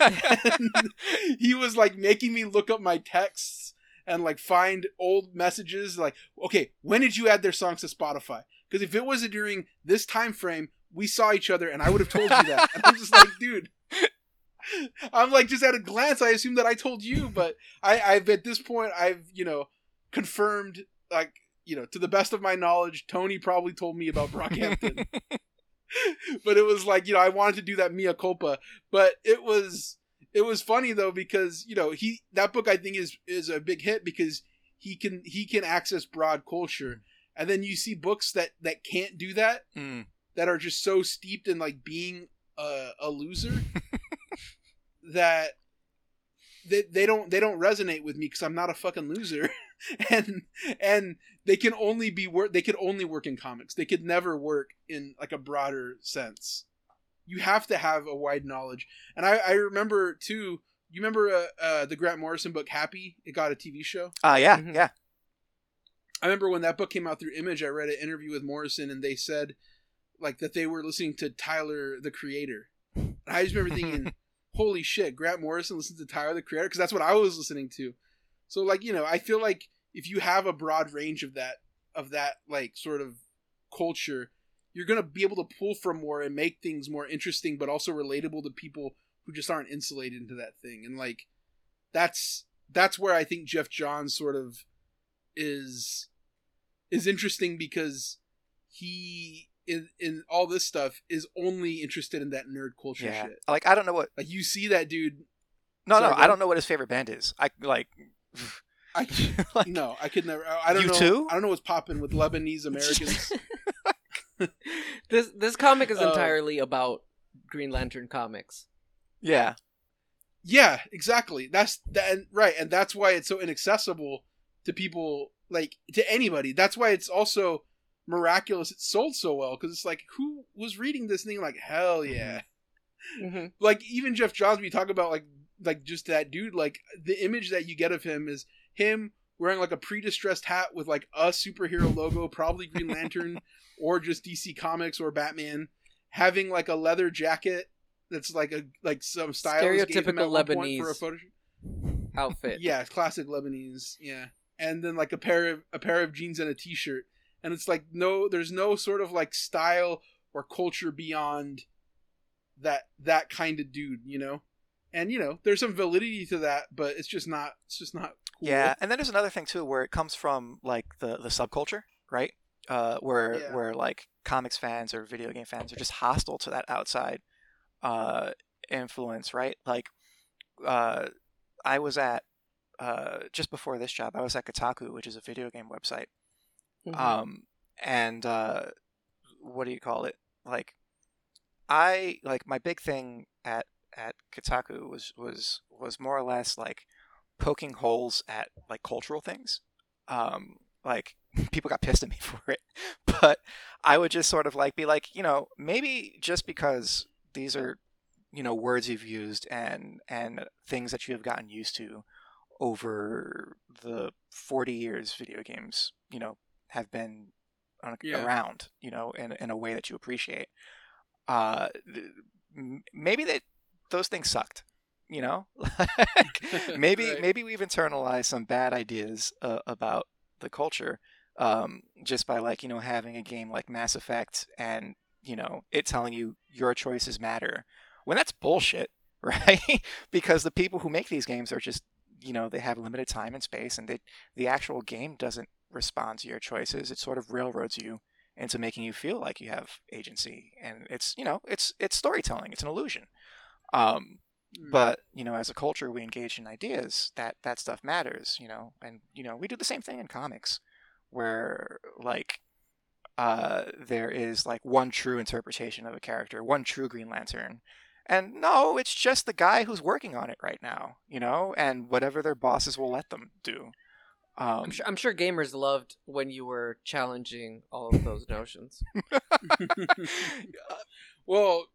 [laughs] [laughs] He was like making me look up my texts and like find old messages like okay when did you add their songs to spotify? Because if it was during this time frame we saw each other and i would have told you that. And i'm just like dude. [laughs] I'm like just at a glance i assume that i told you but i i've at this point i've you know confirmed like you know to the best of my knowledge tony probably told me about brockhampton. [laughs] [laughs] But it was like you know I wanted to do that mia culpa, but it was it was funny though because you know he that book I think is is a big hit because he can he can access broad culture, and then you see books that that can't do that Mm. that are just so steeped in like being a, a loser [laughs] that they, they don't they don't resonate with me because I'm not a fucking loser. [laughs] And and they can only be work they could only work in comics. They could never work in like a broader sense you have to have a wide knowledge and I, I remember too you remember uh, uh, the Grant Morrison book Happy it got a TV show Uh, yeah, Mhm. yeah. I remember when that book came out through Image, I read an interview with Morrison, and they said like that they were listening to Tyler the Creator. And I just remember thinking, [laughs] "Holy shit, Grant Morrison listens to Tyler the Creator," because that's what I was listening to. So like you know, I feel like if you have a broad range of that of that like sort of culture, you're gonna be able to pull from more and make things more interesting, but also relatable to people who just aren't insulated into that thing. And like that's that's where I think Geoff Johns sort of is is interesting because he in in all this stuff is only interested in that nerd culture Yeah. shit. Like I don't know what. Like you see that dude. No, Sorry, no, I don't know what his favorite band is. I like. I [laughs] like no, I could never. I I don't You know. too? I don't know what's popping with Lebanese [laughs] Americans. [laughs] [laughs] This this comic is Uh, entirely about Green Lantern comics. yeah, yeah, exactly. That's that and, right, and that's why it's so inaccessible to people, like to anybody. That's why it's also miraculous. It sold so well because it's like who was reading this thing? Like hell yeah. Mm-hmm. like even Geoff Johns, when you talk about like like just that dude, like the image that you get of him is him wearing like a pre-distressed hat with like a superhero logo, probably Green [laughs] Lantern or just DC Comics or Batman, having like a leather jacket that's like a like some him Stereotypical at one point for a Lebanese. photo. Outfit. Yeah, classic Lebanese. Yeah, and then like a pair of a pair of jeans and a t-shirt, and it's like no, there's no sort of like style or culture beyond that that kind of dude, you know. And you know, there's some validity to that, but it's just not. It's just not. Yeah. And then there's another thing too, where it comes from like the the subculture, right? Uh, where Yeah. where like comics fans or video game fans are just hostile to that outside uh, influence, right? Like, uh, I was at uh, just before this job, I was at Kotaku, which is a video game website. Mhm. um and uh what do you call it like i like my big thing at at kotaku was was was more or less like poking holes at like cultural things um like [laughs] people got pissed at me [laughs] for it. But I would just sort of like be like, you know, maybe just because these are, you know, words you've used and and things that you have gotten used to over the 40 years video games, you know, have been on, Yeah. around, you know, in in a way that you appreciate. Uh, th- maybe that those things sucked, you know. [laughs] Like, [laughs] maybe Right. maybe we've internalized some bad ideas uh, about the culture um, just by like you know having a game like Mass Effect and you know it telling you your choices matter when that's bullshit, [laughs] right? because the people who make these games are just you know they have limited time and space and they, the actual game doesn't respond to your choices. It sort of railroads you into making you feel like you have agency and it's you know it's it's storytelling. It's an illusion. Um, Mm. but you know as a culture we engage in ideas that that stuff matters you know and you know we do the same thing in comics where like uh there is like one true interpretation of a character one true green lantern and no it's just the guy who's working on it right now you know and whatever their bosses will let them do um I'm sure, I'm sure gamers loved when you were challenging all of those notions. [laughs] [laughs] well,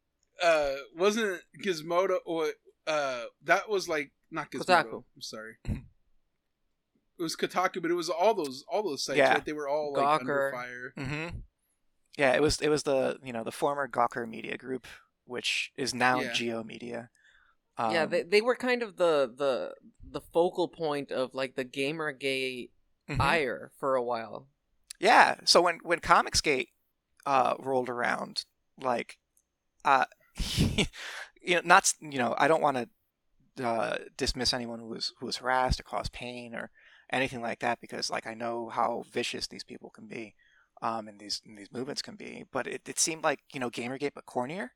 uh, wasn't Gizmodo or uh, that was like not Gizmodo. Kotaku. I'm sorry. It was Kotaku, but it was all those all those sites. Yeah. Right? They were all like under Gawker. fire. hmm yeah it was it was the you know the former gawker media group which is now Yeah. G/O Media yeah, Um, they they were kind of the the the focal point of like the gamer gay mhm. ire for a while. Yeah. So when when Comicsgate uh, rolled around, like, uh, [laughs] you know, not you know, I don't want to uh, dismiss anyone who was who was harassed or caused pain or anything like that because like I know how vicious these people can be, um, and these and these movements can be. But it, it seemed like you know GamerGate but cornier,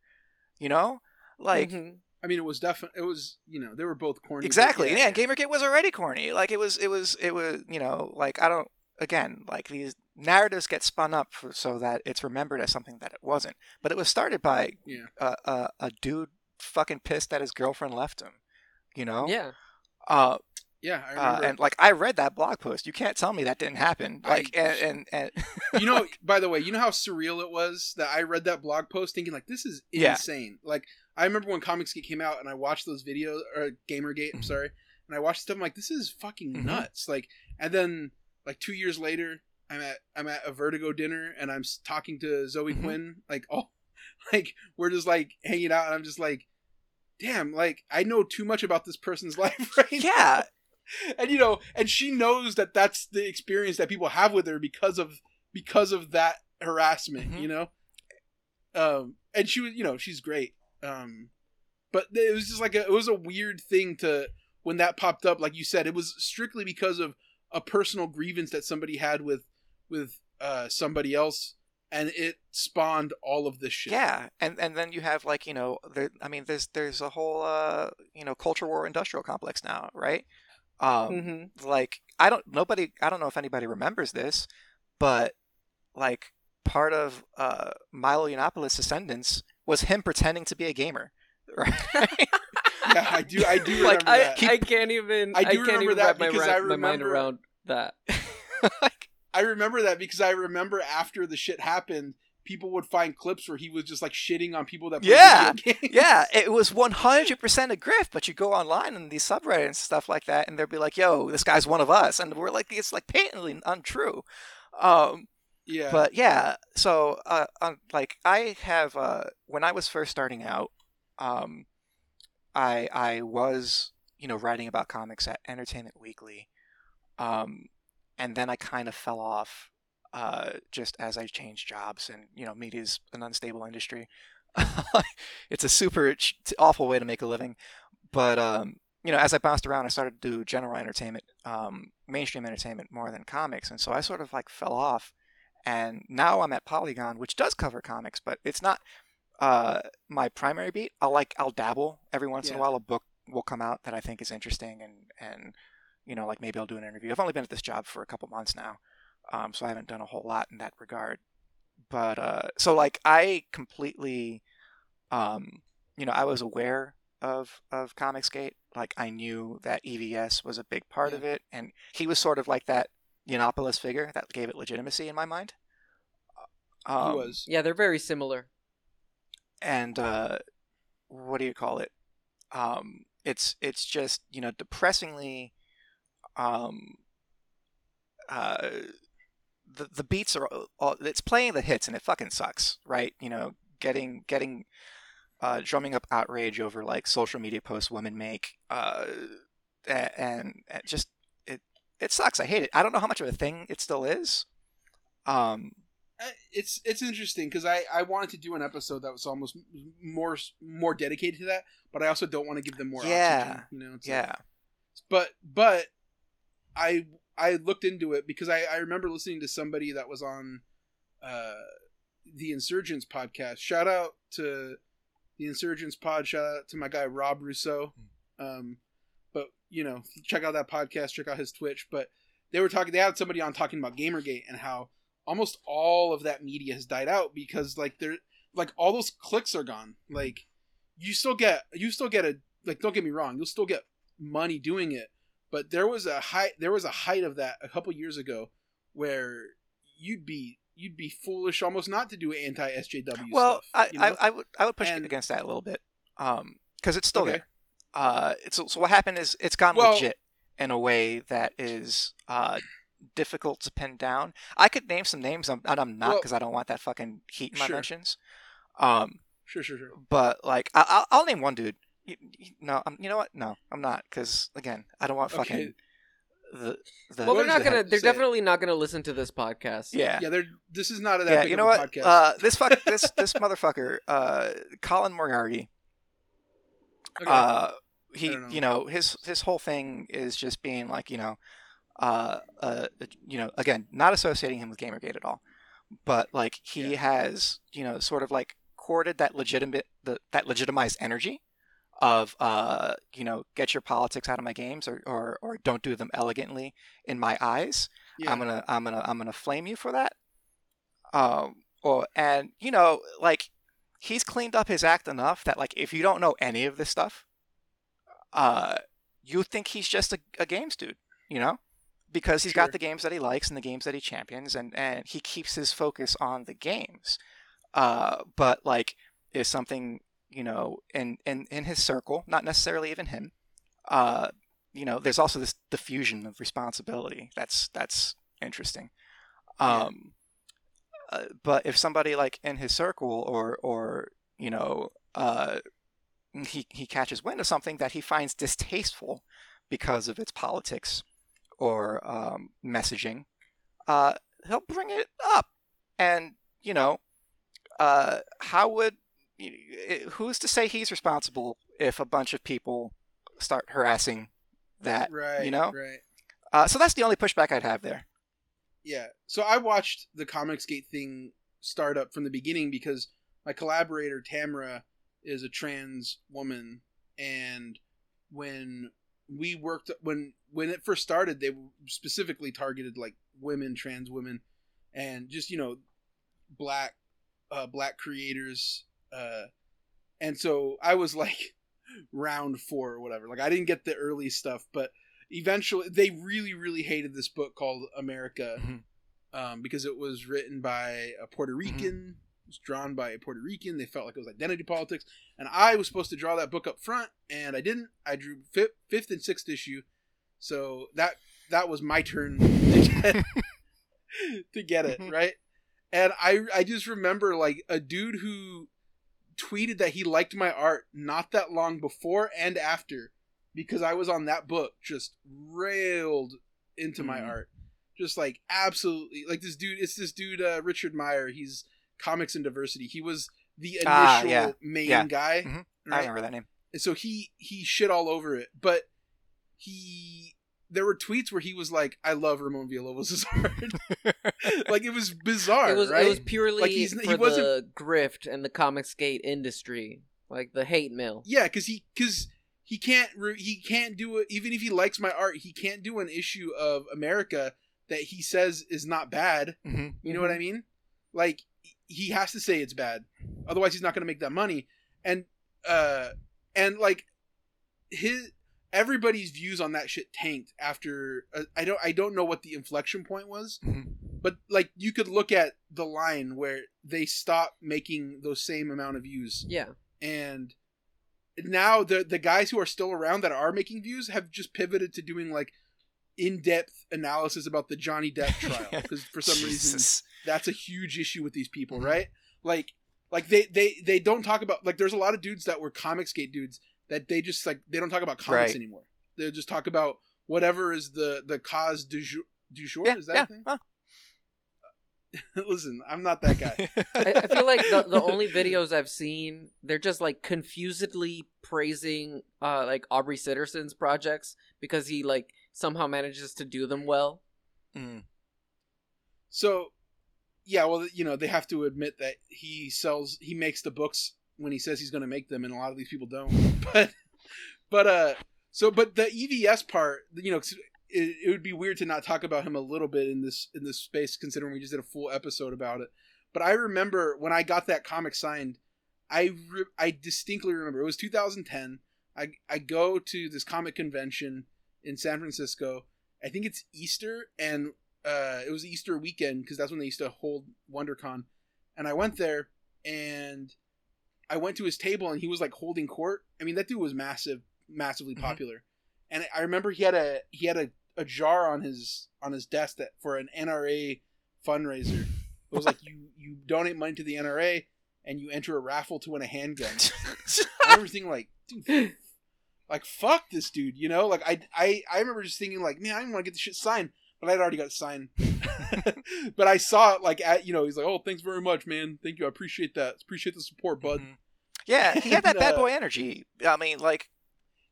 you know, like. Mhm. I mean, it was definitely it was you know they were both corny. Exactly. Yeah, GamerGate was already corny. Like it was, it was, it was. You know, like I don't. Again, like these narratives get spun up for, so that it's remembered as something that it wasn't. But it was started by Yeah. a, a, a dude fucking pissed that his girlfriend left him. You know. Yeah. Uh, Yeah, I uh, and like I read that blog post. You can't tell me that didn't happen. I- Like and and, and [laughs] you know, [laughs] by the way, you know how surreal it was that I read that blog post thinking like this is Yeah. insane. Like I remember when Comicsgate came out and I watched those videos or Gamergate, I'm sorry, and I watched stuff. I'm like, this is fucking Mhm. nuts. Like, and then like two years later, I'm at I'm at a Vertigo dinner and I'm talking to Zoe Mhm. Quinn. Like, oh, [laughs] like we're just like hanging out, and I'm just like, damn, like I know too much about this person's [laughs] life right now. Yeah, and you know and she knows that that's the experience that people have with her because of because of that harassment Mhm. you know? Um and she was you know she's great. Um but it was just like a, it was a weird thing to when that popped up like you said it was strictly because of a personal grievance that somebody had with with uh somebody else and it spawned all of this shit yeah. And and then you have like you know, there, I mean, there's there's a whole uh you know culture war industrial complex now, right? Um, Mhm. like I don't nobody I don't know if anybody remembers this, but like part of uh Milo Yiannopoulos' ascendance was him pretending to be a gamer. [laughs] Right? yeah i do i do [laughs] like remember I, that I can't even I I, can't remember even that wrap my, because ra- I my mind around that. like, [laughs] I remember that because I remember after the shit happened, people would find clips where he was just like shitting on people that Yeah. [laughs] yeah, it was 100% a grift, but you go online and these subreddits and stuff like that and they'll be like, "Yo, this guy's one of us." And we're like it's like patently untrue. Um yeah. But yeah, so uh, uh, like I have uh, when I was first starting out, um, I I was you know writing about comics at Entertainment Weekly, um, and then I kind of fell off uh, just as I changed jobs, and you know media's an unstable industry. [laughs] it's a super awful way to make a living, but um, you know as I bounced around, I started to do general entertainment, um, mainstream entertainment more than comics, and so I sort of like fell off and now I'm at Polygon, which does cover comics, but it's not uh, my primary beat. I'll like I'll dabble every once in a while. A book will come out that I think is interesting, and and you know like maybe I'll do an interview. I've only been at this job for a couple months now, um, so I haven't done a whole lot in that regard. But uh, so like I completely, um, you know, I was aware of of Comicsgate. Like I knew that EVS was a big part Yeah. of it, and he was sort of like that Yiannopoulos figure that gave it legitimacy in my mind. Um, he was. Yeah, they're very similar. and uh, what do you call it? Um, it's it's just you know depressingly, um, uh, the the beats are all, it's playing the hits and it fucking sucks, right? You know, getting getting uh, drumming up outrage over like social media posts women make, uh, and, and just it it sucks. I hate it. I don't know how much of a thing it still is. Um, Uh, It's it's interesting because I I wanted to do an episode that was almost more more dedicated to that, but I also don't want to give them more. Yeah. oxygen, you know. It's like- yeah. but but I I looked into it because I I remember listening to somebody that was on uh the Insurgents podcast. Shout out to the Insurgents pod. Shout out to my guy Rob Rousseau. Um, but you know, check out that podcast. Check out his Twitch. But they were talking. They had somebody on talking about GamerGate and how almost all of that media has died out because like they're like all those clicks are gone. Like you still get you still get a like don't get me wrong, you'll still get money doing it. But there was a height there was a height of that a couple years ago where you'd be you'd be foolish almost not to do anti SJW Well, stuff. I, you know? I, I would I would push And- against that a little bit, um, because it's still Okay. there. Uh, it's so what happened is it's gone Well- legit in a way that is uh difficult to pin down. I could name some names, I'm, and I'm not Well- because I don't want that fucking heat in my Sure. mentions. Um, sure, sure, sure. but like I, I'll, I'll name one dude. You, you- no, I'm, you know what? No, I'm not because again, I don't want fucking Okay. the the. Well, they're not gonna. They're Say it. definitely not gonna listen to this podcast. yeah. Yeah, they're this is not a that Yeah, big you know what? podcast. Uh, this fuck, this this motherfucker, uh, Colin Moriarty. Okay. Uh, he, know. you know, his his whole thing is just being like, you know, uh, uh, you know, again, not associating him with GamerGate at all, but like he Yeah. has, you know, sort of like courted that legitimate, the, that legitimized energy of, uh, you know, get your politics out of my games or, or, or don't do them elegantly in my eyes. yeah. I'm gonna I'm gonna I'm gonna flame you for that. Um or and you know, like he's cleaned up his act enough that like if you don't know any of this stuff, uh you think he's just a, a games dude, you know? Because he's Sure. got the games that he likes and the games that he champions and, and he keeps his focus on the games. Uh but like is something, you know, in, in, in his circle, not necessarily even him, uh you know, there's also this diffusion of responsibility. That's that's interesting. Um, uh, but if somebody like in his circle or or you know, uh, he he catches wind of something that he finds distasteful because of its politics or um, messaging, uh, he'll bring it up, and you know, uh, how would who's to say he's responsible if a bunch of people start harassing that right, you know? right. Uh, so that's the only pushback I'd have there. Yeah. So I watched the Comicsgate thing start up from the beginning because my collaborator Tamara is a trans woman, and when we worked when when it first started, they specifically targeted like women, trans women, and just you know, black uh, black creators. Uh, and so I was like [laughs] round four or whatever. Like I didn't get the early stuff, but eventually they really really hated this book called America Mhm. um, because it was written by a Puerto Rican. It was drawn by a Puerto Rican. They felt like it was identity politics, and I was supposed to draw that book up front, and I didn't. I drew fifth, fifth and sixth issue, so that that was my turn to get, [laughs] [laughs] to get it right. And I I just remember like a dude who tweeted that he liked my art not that long before and after because I was on that book just railed into my Mhm. art just like absolutely like this dude it's this dude uh, richard meyer he's comics and diversity he was the initial Ah, yeah. main Yeah. guy Mhm. I remember that name. and so he he shit all over it but he there were tweets where he was like i love ramon villalobos' [laughs] art like it was [laughs] bizarre it was right it was purely Like, he's- for he wasn't- the grift and the Comicsgate industry, like the hate mail. yeah because he because he can't re- he can't do it even if he likes my art he can't do an issue of america that he says is not bad Mhm. You know what I mean? Like he has to say it's bad, otherwise he's not going to make that money. And uh, and like his everybody's views on that shit tanked after uh, I don't I don't know what the inflection point was, Mhm. but like you could look at the line where they stopped making those same amount of views Yeah. and now the the guys who are still around that are making views have just pivoted to doing like in-depth analysis about the Johnny Depp [laughs] trial because for some reason that's a huge issue with these people, Mhm. right? Like like they they they don't talk about like there's a lot of dudes that were comicsgate dudes that they just like they don't talk about comics Right. anymore. They just talk about whatever is the the cause du jour. Du jour Yeah, is that yeah. a thing? Huh. [laughs] Listen, I'm not that guy. [laughs] I, I feel like the, the only videos I've seen, they're just like confusedly praising uh like Aubrey Sitterson's projects because he like somehow manages to do them well. Mm. So, yeah, well, you know, they have to admit that he sells, he makes the books when he says he's going to make them, and a lot of these people don't. [laughs] But, but, uh, so, but the EVS part, you know, it, it would be weird to not talk about him a little bit in this in this space, considering we just did a full episode about it. But I remember when I got that comic signed, I re- I distinctly remember it was 2010. I I go to this comic convention in San Francisco. I think it's Easter, and uh, it was Easter weekend because that's when they used to hold WonderCon. And I went there, and I went to his table, and he was like holding court. I mean, that dude was massive, massively Mhm. popular. And I remember he had a he had a, a jar on his on his desk that for an NRA fundraiser. It was like [laughs] you you donate money to the NRA and you enter a raffle to win a handgun. [laughs] I remember thinking like, dude, like fuck this dude, you know? Like I I I remember just thinking like, man, I didn't want to get this shit signed, but I'd already got signed. [laughs] but I saw it like at you know, he's like, oh, thanks very much, man. Thank you, I appreciate that. Appreciate the support, bud. Mhm. Yeah, he had that And, bad uh, boy energy. I mean, like,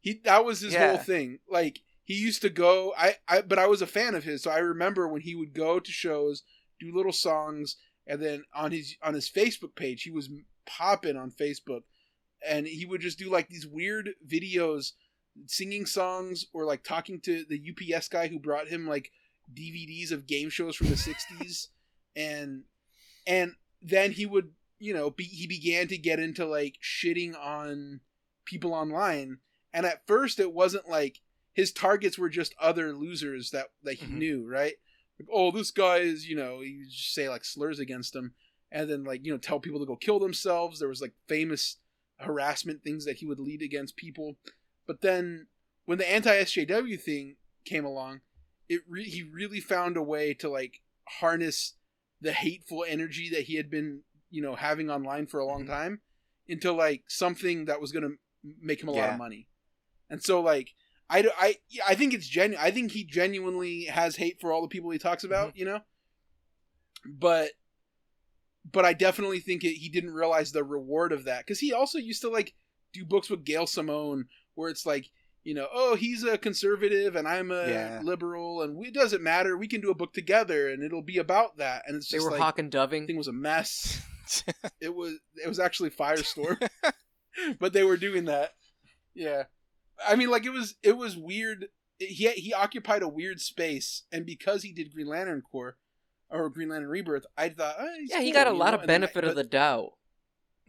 He that was his Yeah. whole thing. Like he used to go. I I but I was a fan of his, so I remember when he would go to shows, do little songs, and then on his on his Facebook page, he was popping on Facebook, and he would just do like these weird videos, singing songs or like talking to the UPS guy who brought him like DVDs of game shows from the '60s, [laughs] and and then he would you know be, he began to get into like shitting on people online. And at first it wasn't like his targets were just other losers that that he Mhm. knew right? Like oh this guy is you know he would just say like slurs against him. And then like you know tell people to go kill themselves. There was like famous harassment things that he would lead against people. But then when the anti-sjw thing came along it re- he really found a way to like harness the hateful energy that he had been you know having online for a long Mhm. time into like something that was going to make him a lot of money and so like I, I, I think it's genuine. I think he genuinely has hate for all the people he talks about, you know. But, but I definitely think it, he didn't realize the reward of that because he also used to like do books with Gail Simone where it's like, you know, oh, he's a conservative and I'm a Yeah. liberal, and we, it doesn't matter. We can do a book together, and it'll be about that. And it's They just were like hawk and doving. thing was a mess. [laughs] it was it was actually Firestorm, [laughs] [laughs] but they were doing that. Yeah, I mean, like it was it was weird. He he occupied a weird space, and because he did Green Lantern Corps or Green Lantern Rebirth, I thought, oh, he's Yeah, he got a lot know? of And then I- benefit of but- the doubt.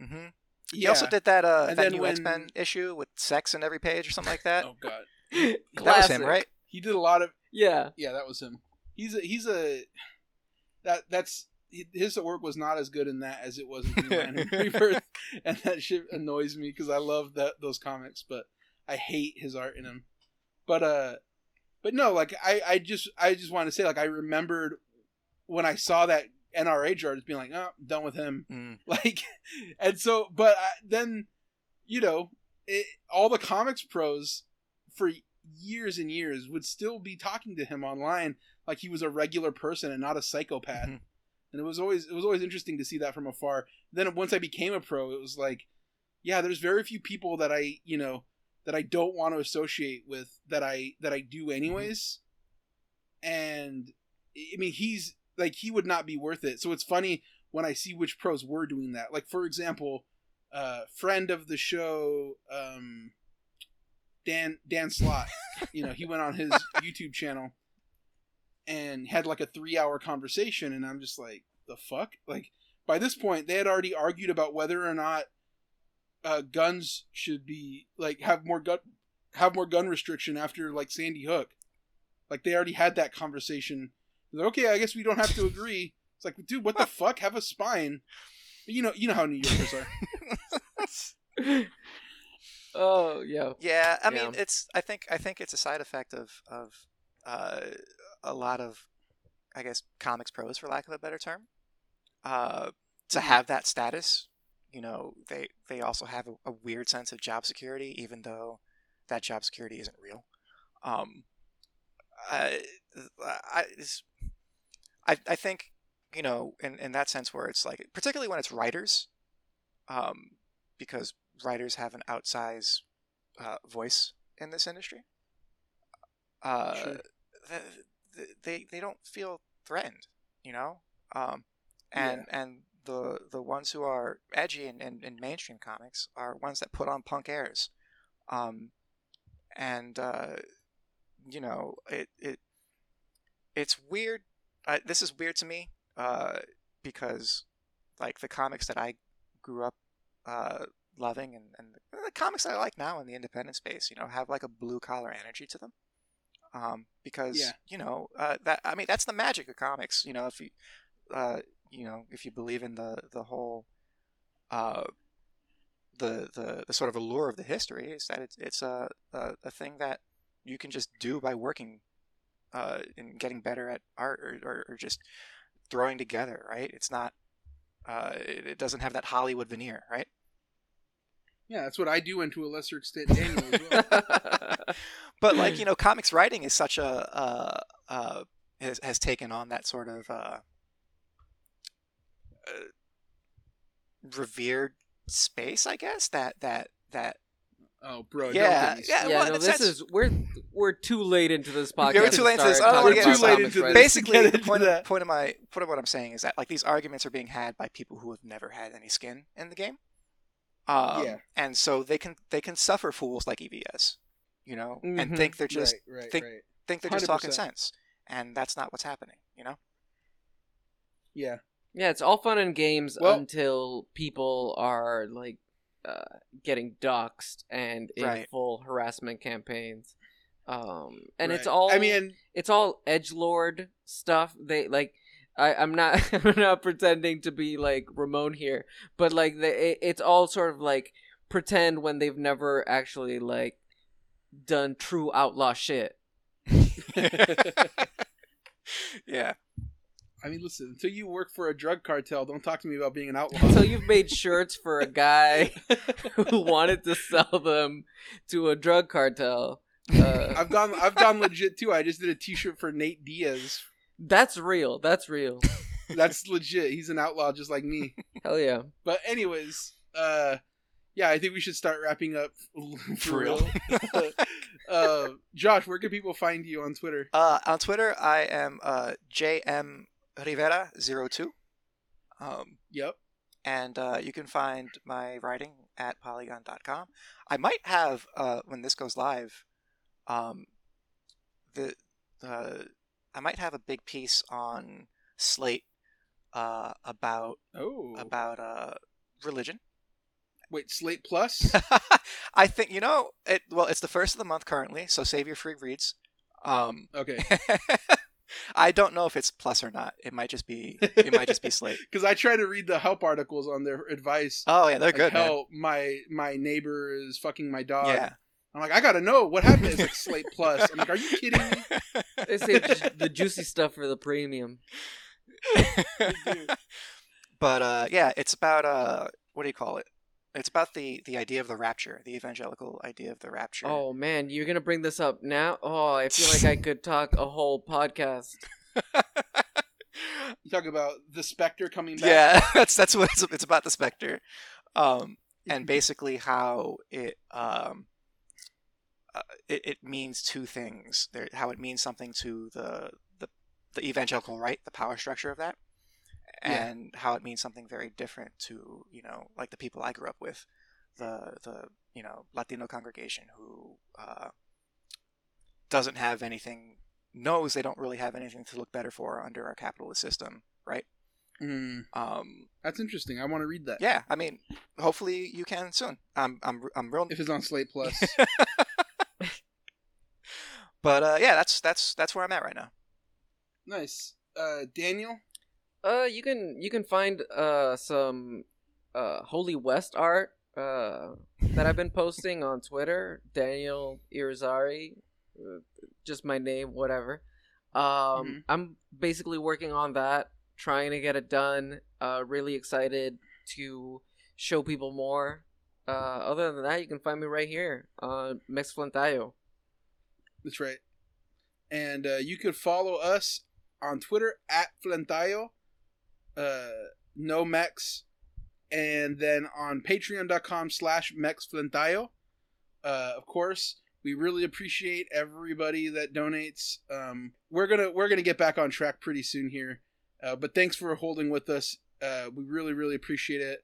Mm-hmm. Hmm Yeah. he also did that uh And that then new when- X Men issue with sex in every page or something like that. Oh god, [laughs] that was him, right? he did a lot of Yeah. yeah, that was him. He's a he's a that that's his work was not as good in that as it was in Green Lantern [laughs] Rebirth, and that shit annoys me because I love that those comics, but I hate his art in them. But uh, but no, like I I just I just want to say like I remembered when I saw that NRA just being like, oh, I'm done with him. Mm. [laughs] Like, and so, but I, then, you know, it, all the comics pros for years and years would still be talking to him online like he was a regular person and not a psychopath. Mhm. And it was always it was always interesting to see that from afar. Then once I became a pro, it was like, yeah, there's very few people that I you know that I don't want to associate with that I that I do anyways. And I mean, he's like he would not be worth it. So it's funny when I see which pros were doing that. Like for example, uh, friend of the show, um, Dan Dan Slott. [laughs] you know, he went on his YouTube channel and had like a three hour conversation, and I'm just like, the fuck? Like by this point, they had already argued about whether or not uh, guns should be like have more gun have more gun restriction after like Sandy Hook. Like they already had that conversation. They're like, okay, I guess we don't have to agree. It's like, dude, what the [laughs] fuck? Have a spine. But you know, you know how New Yorkers are. [laughs] oh yeah. Yeah, I mean, it's. I think. I think it's a side effect of of uh, a lot of, I guess, comics pros, for lack of a better term. Uh, to have that status, you know, they they also have a, a weird sense of job security, even though that job security isn't real. Um, I, I, I, I think, you know, in, in that sense, where it's like, particularly when it's writers, um, because writers have an outsized uh, voice in this industry. Uh, Sure. th- th- they they don't feel threatened, you know, um, and and the the ones who are edgy in, in, in mainstream comics are ones that put on punk airs, um, and uh, you know it it it's weird. Uh, this is weird to me uh, because like the comics that I grew up uh, loving and, and the comics that I like now in the independent space, you know, have like a blue collar energy to them. Um, because Yeah. you know uh, that I mean that's the magic of comics. You know, if you uh, you know if you believe in the the whole uh, the, the the sort of allure of the history is that it's it's a a, a thing that you can just do by working uh, and getting better at art or, or, or just throwing together. Right? It's not. Uh, it, it doesn't have that Hollywood veneer, right? Yeah, that's what I do, and to a lesser extent, Daniel as well. [laughs] but like you know comics writing is such a uh, uh, has, has taken on that sort of uh, uh, revered space i guess that that that Oh, bro. Yeah, yeah, yeah, well, no, this sense- is we're we're too late into this podcast. we're too late into this. start I don't wanna get too late into this. basically [laughs] get the point of, point of my point of what i'm saying is that like these arguments are being had by people who have never had any skin in the game um, Yeah. and so they can they can suffer fools like evs you know and Mhm. think they're just right, right, think- right. think they're just talking 100%. sense and that's not what's happening you know Yeah. Yeah, it's all fun and games Well- until people are like uh, getting doxxed and in Right. full harassment campaigns. Um, and it's all I mean, it's all edge lord stuff. They like I, I'm not [laughs] I'm not pretending to be like Ramon here, but like the, it, it's all sort of like pretend when they've never actually like done true outlaw shit. [laughs] yeah I mean, listen. Until you work for a drug cartel, don't talk to me about being an outlaw. Until you've made shirts for a guy [laughs] who wanted to sell them to a drug cartel. Uh, I've gone. I've gone legit too. I just did a T-shirt for Nate Diaz. that's real. That's real. That's legit. He's an outlaw just like me. Hell yeah. But anyways, uh, yeah, I think we should start wrapping up [laughs] for, For real. real. [laughs] uh, Josh, where can people find you on Twitter? Uh, on Twitter, I am uh, JM Rivera 02 Um, Yep. and uh, you can find my writing at polygon.com. I might have, uh, when this goes live, um, the uh, I might have a big piece on Slate uh, about Oh, about uh, religion. wait, Slate Plus. [laughs] I think you know it. Well, it's the first of the month currently, so save your free reads. Um, Okay, [laughs] I don't know if it's plus or not. It might just be. It might just be [laughs] slate. because I try to read the help articles on their advice. Oh yeah, they're like, good. man. My my neighbor is fucking my dog. Yeah. I'm like, I gotta know what happened. It's like [laughs] Slate Plus. I'm like, are you kidding me? [laughs] They save ju- the juicy stuff for the premium. but uh, yeah, it's about uh, what do you call it? It's about the the idea of the rapture, the evangelical idea of the rapture. Oh man, you're gonna bring this up now? Oh, I feel like I [laughs] could talk a whole podcast. You talk about the Spectre coming back. yeah, [laughs] that's that's what it's, it's about the specter, um, and basically how it um, uh, it, it means two things. There, how it means something to the the the evangelical right, the power structure of that, Yeah. and how it means something very different to you know like the people I grew up with, the the you know Latino congregation who uh, doesn't have anything knows they don't really have anything to look better for under our capitalist system, right? Mm, Um, that's interesting. I want to read that. yeah, I mean, hopefully you can soon. I'm I'm I'm real. If it's on Slate Plus. [laughs] But uh, yeah, that's that's that's where I'm at right now. Nice. Uh, Daniel. Uh, you can you can find uh some uh Holy West art uh that I've been posting on Twitter. Daniel Irizarry, uh, just my name, whatever. Um, Mhm. I'm basically working on that, trying to get it done. Uh, really excited to show people more. Uh, other than that, you can find me right here on Mex Flantayo. That's right. And uh, you could follow us on Twitter at Flentayo, uh, no Mex, and then on patreon.com slash MexFlentayo. Uh, of course, we really appreciate everybody that donates. Um, we're gonna we're gonna get back on track pretty soon here, uh, but thanks for holding with us. Uh, we really really appreciate it.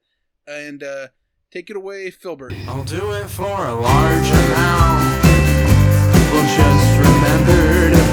And uh, take it away, Filbert. I'll do it for a large amount. Just remember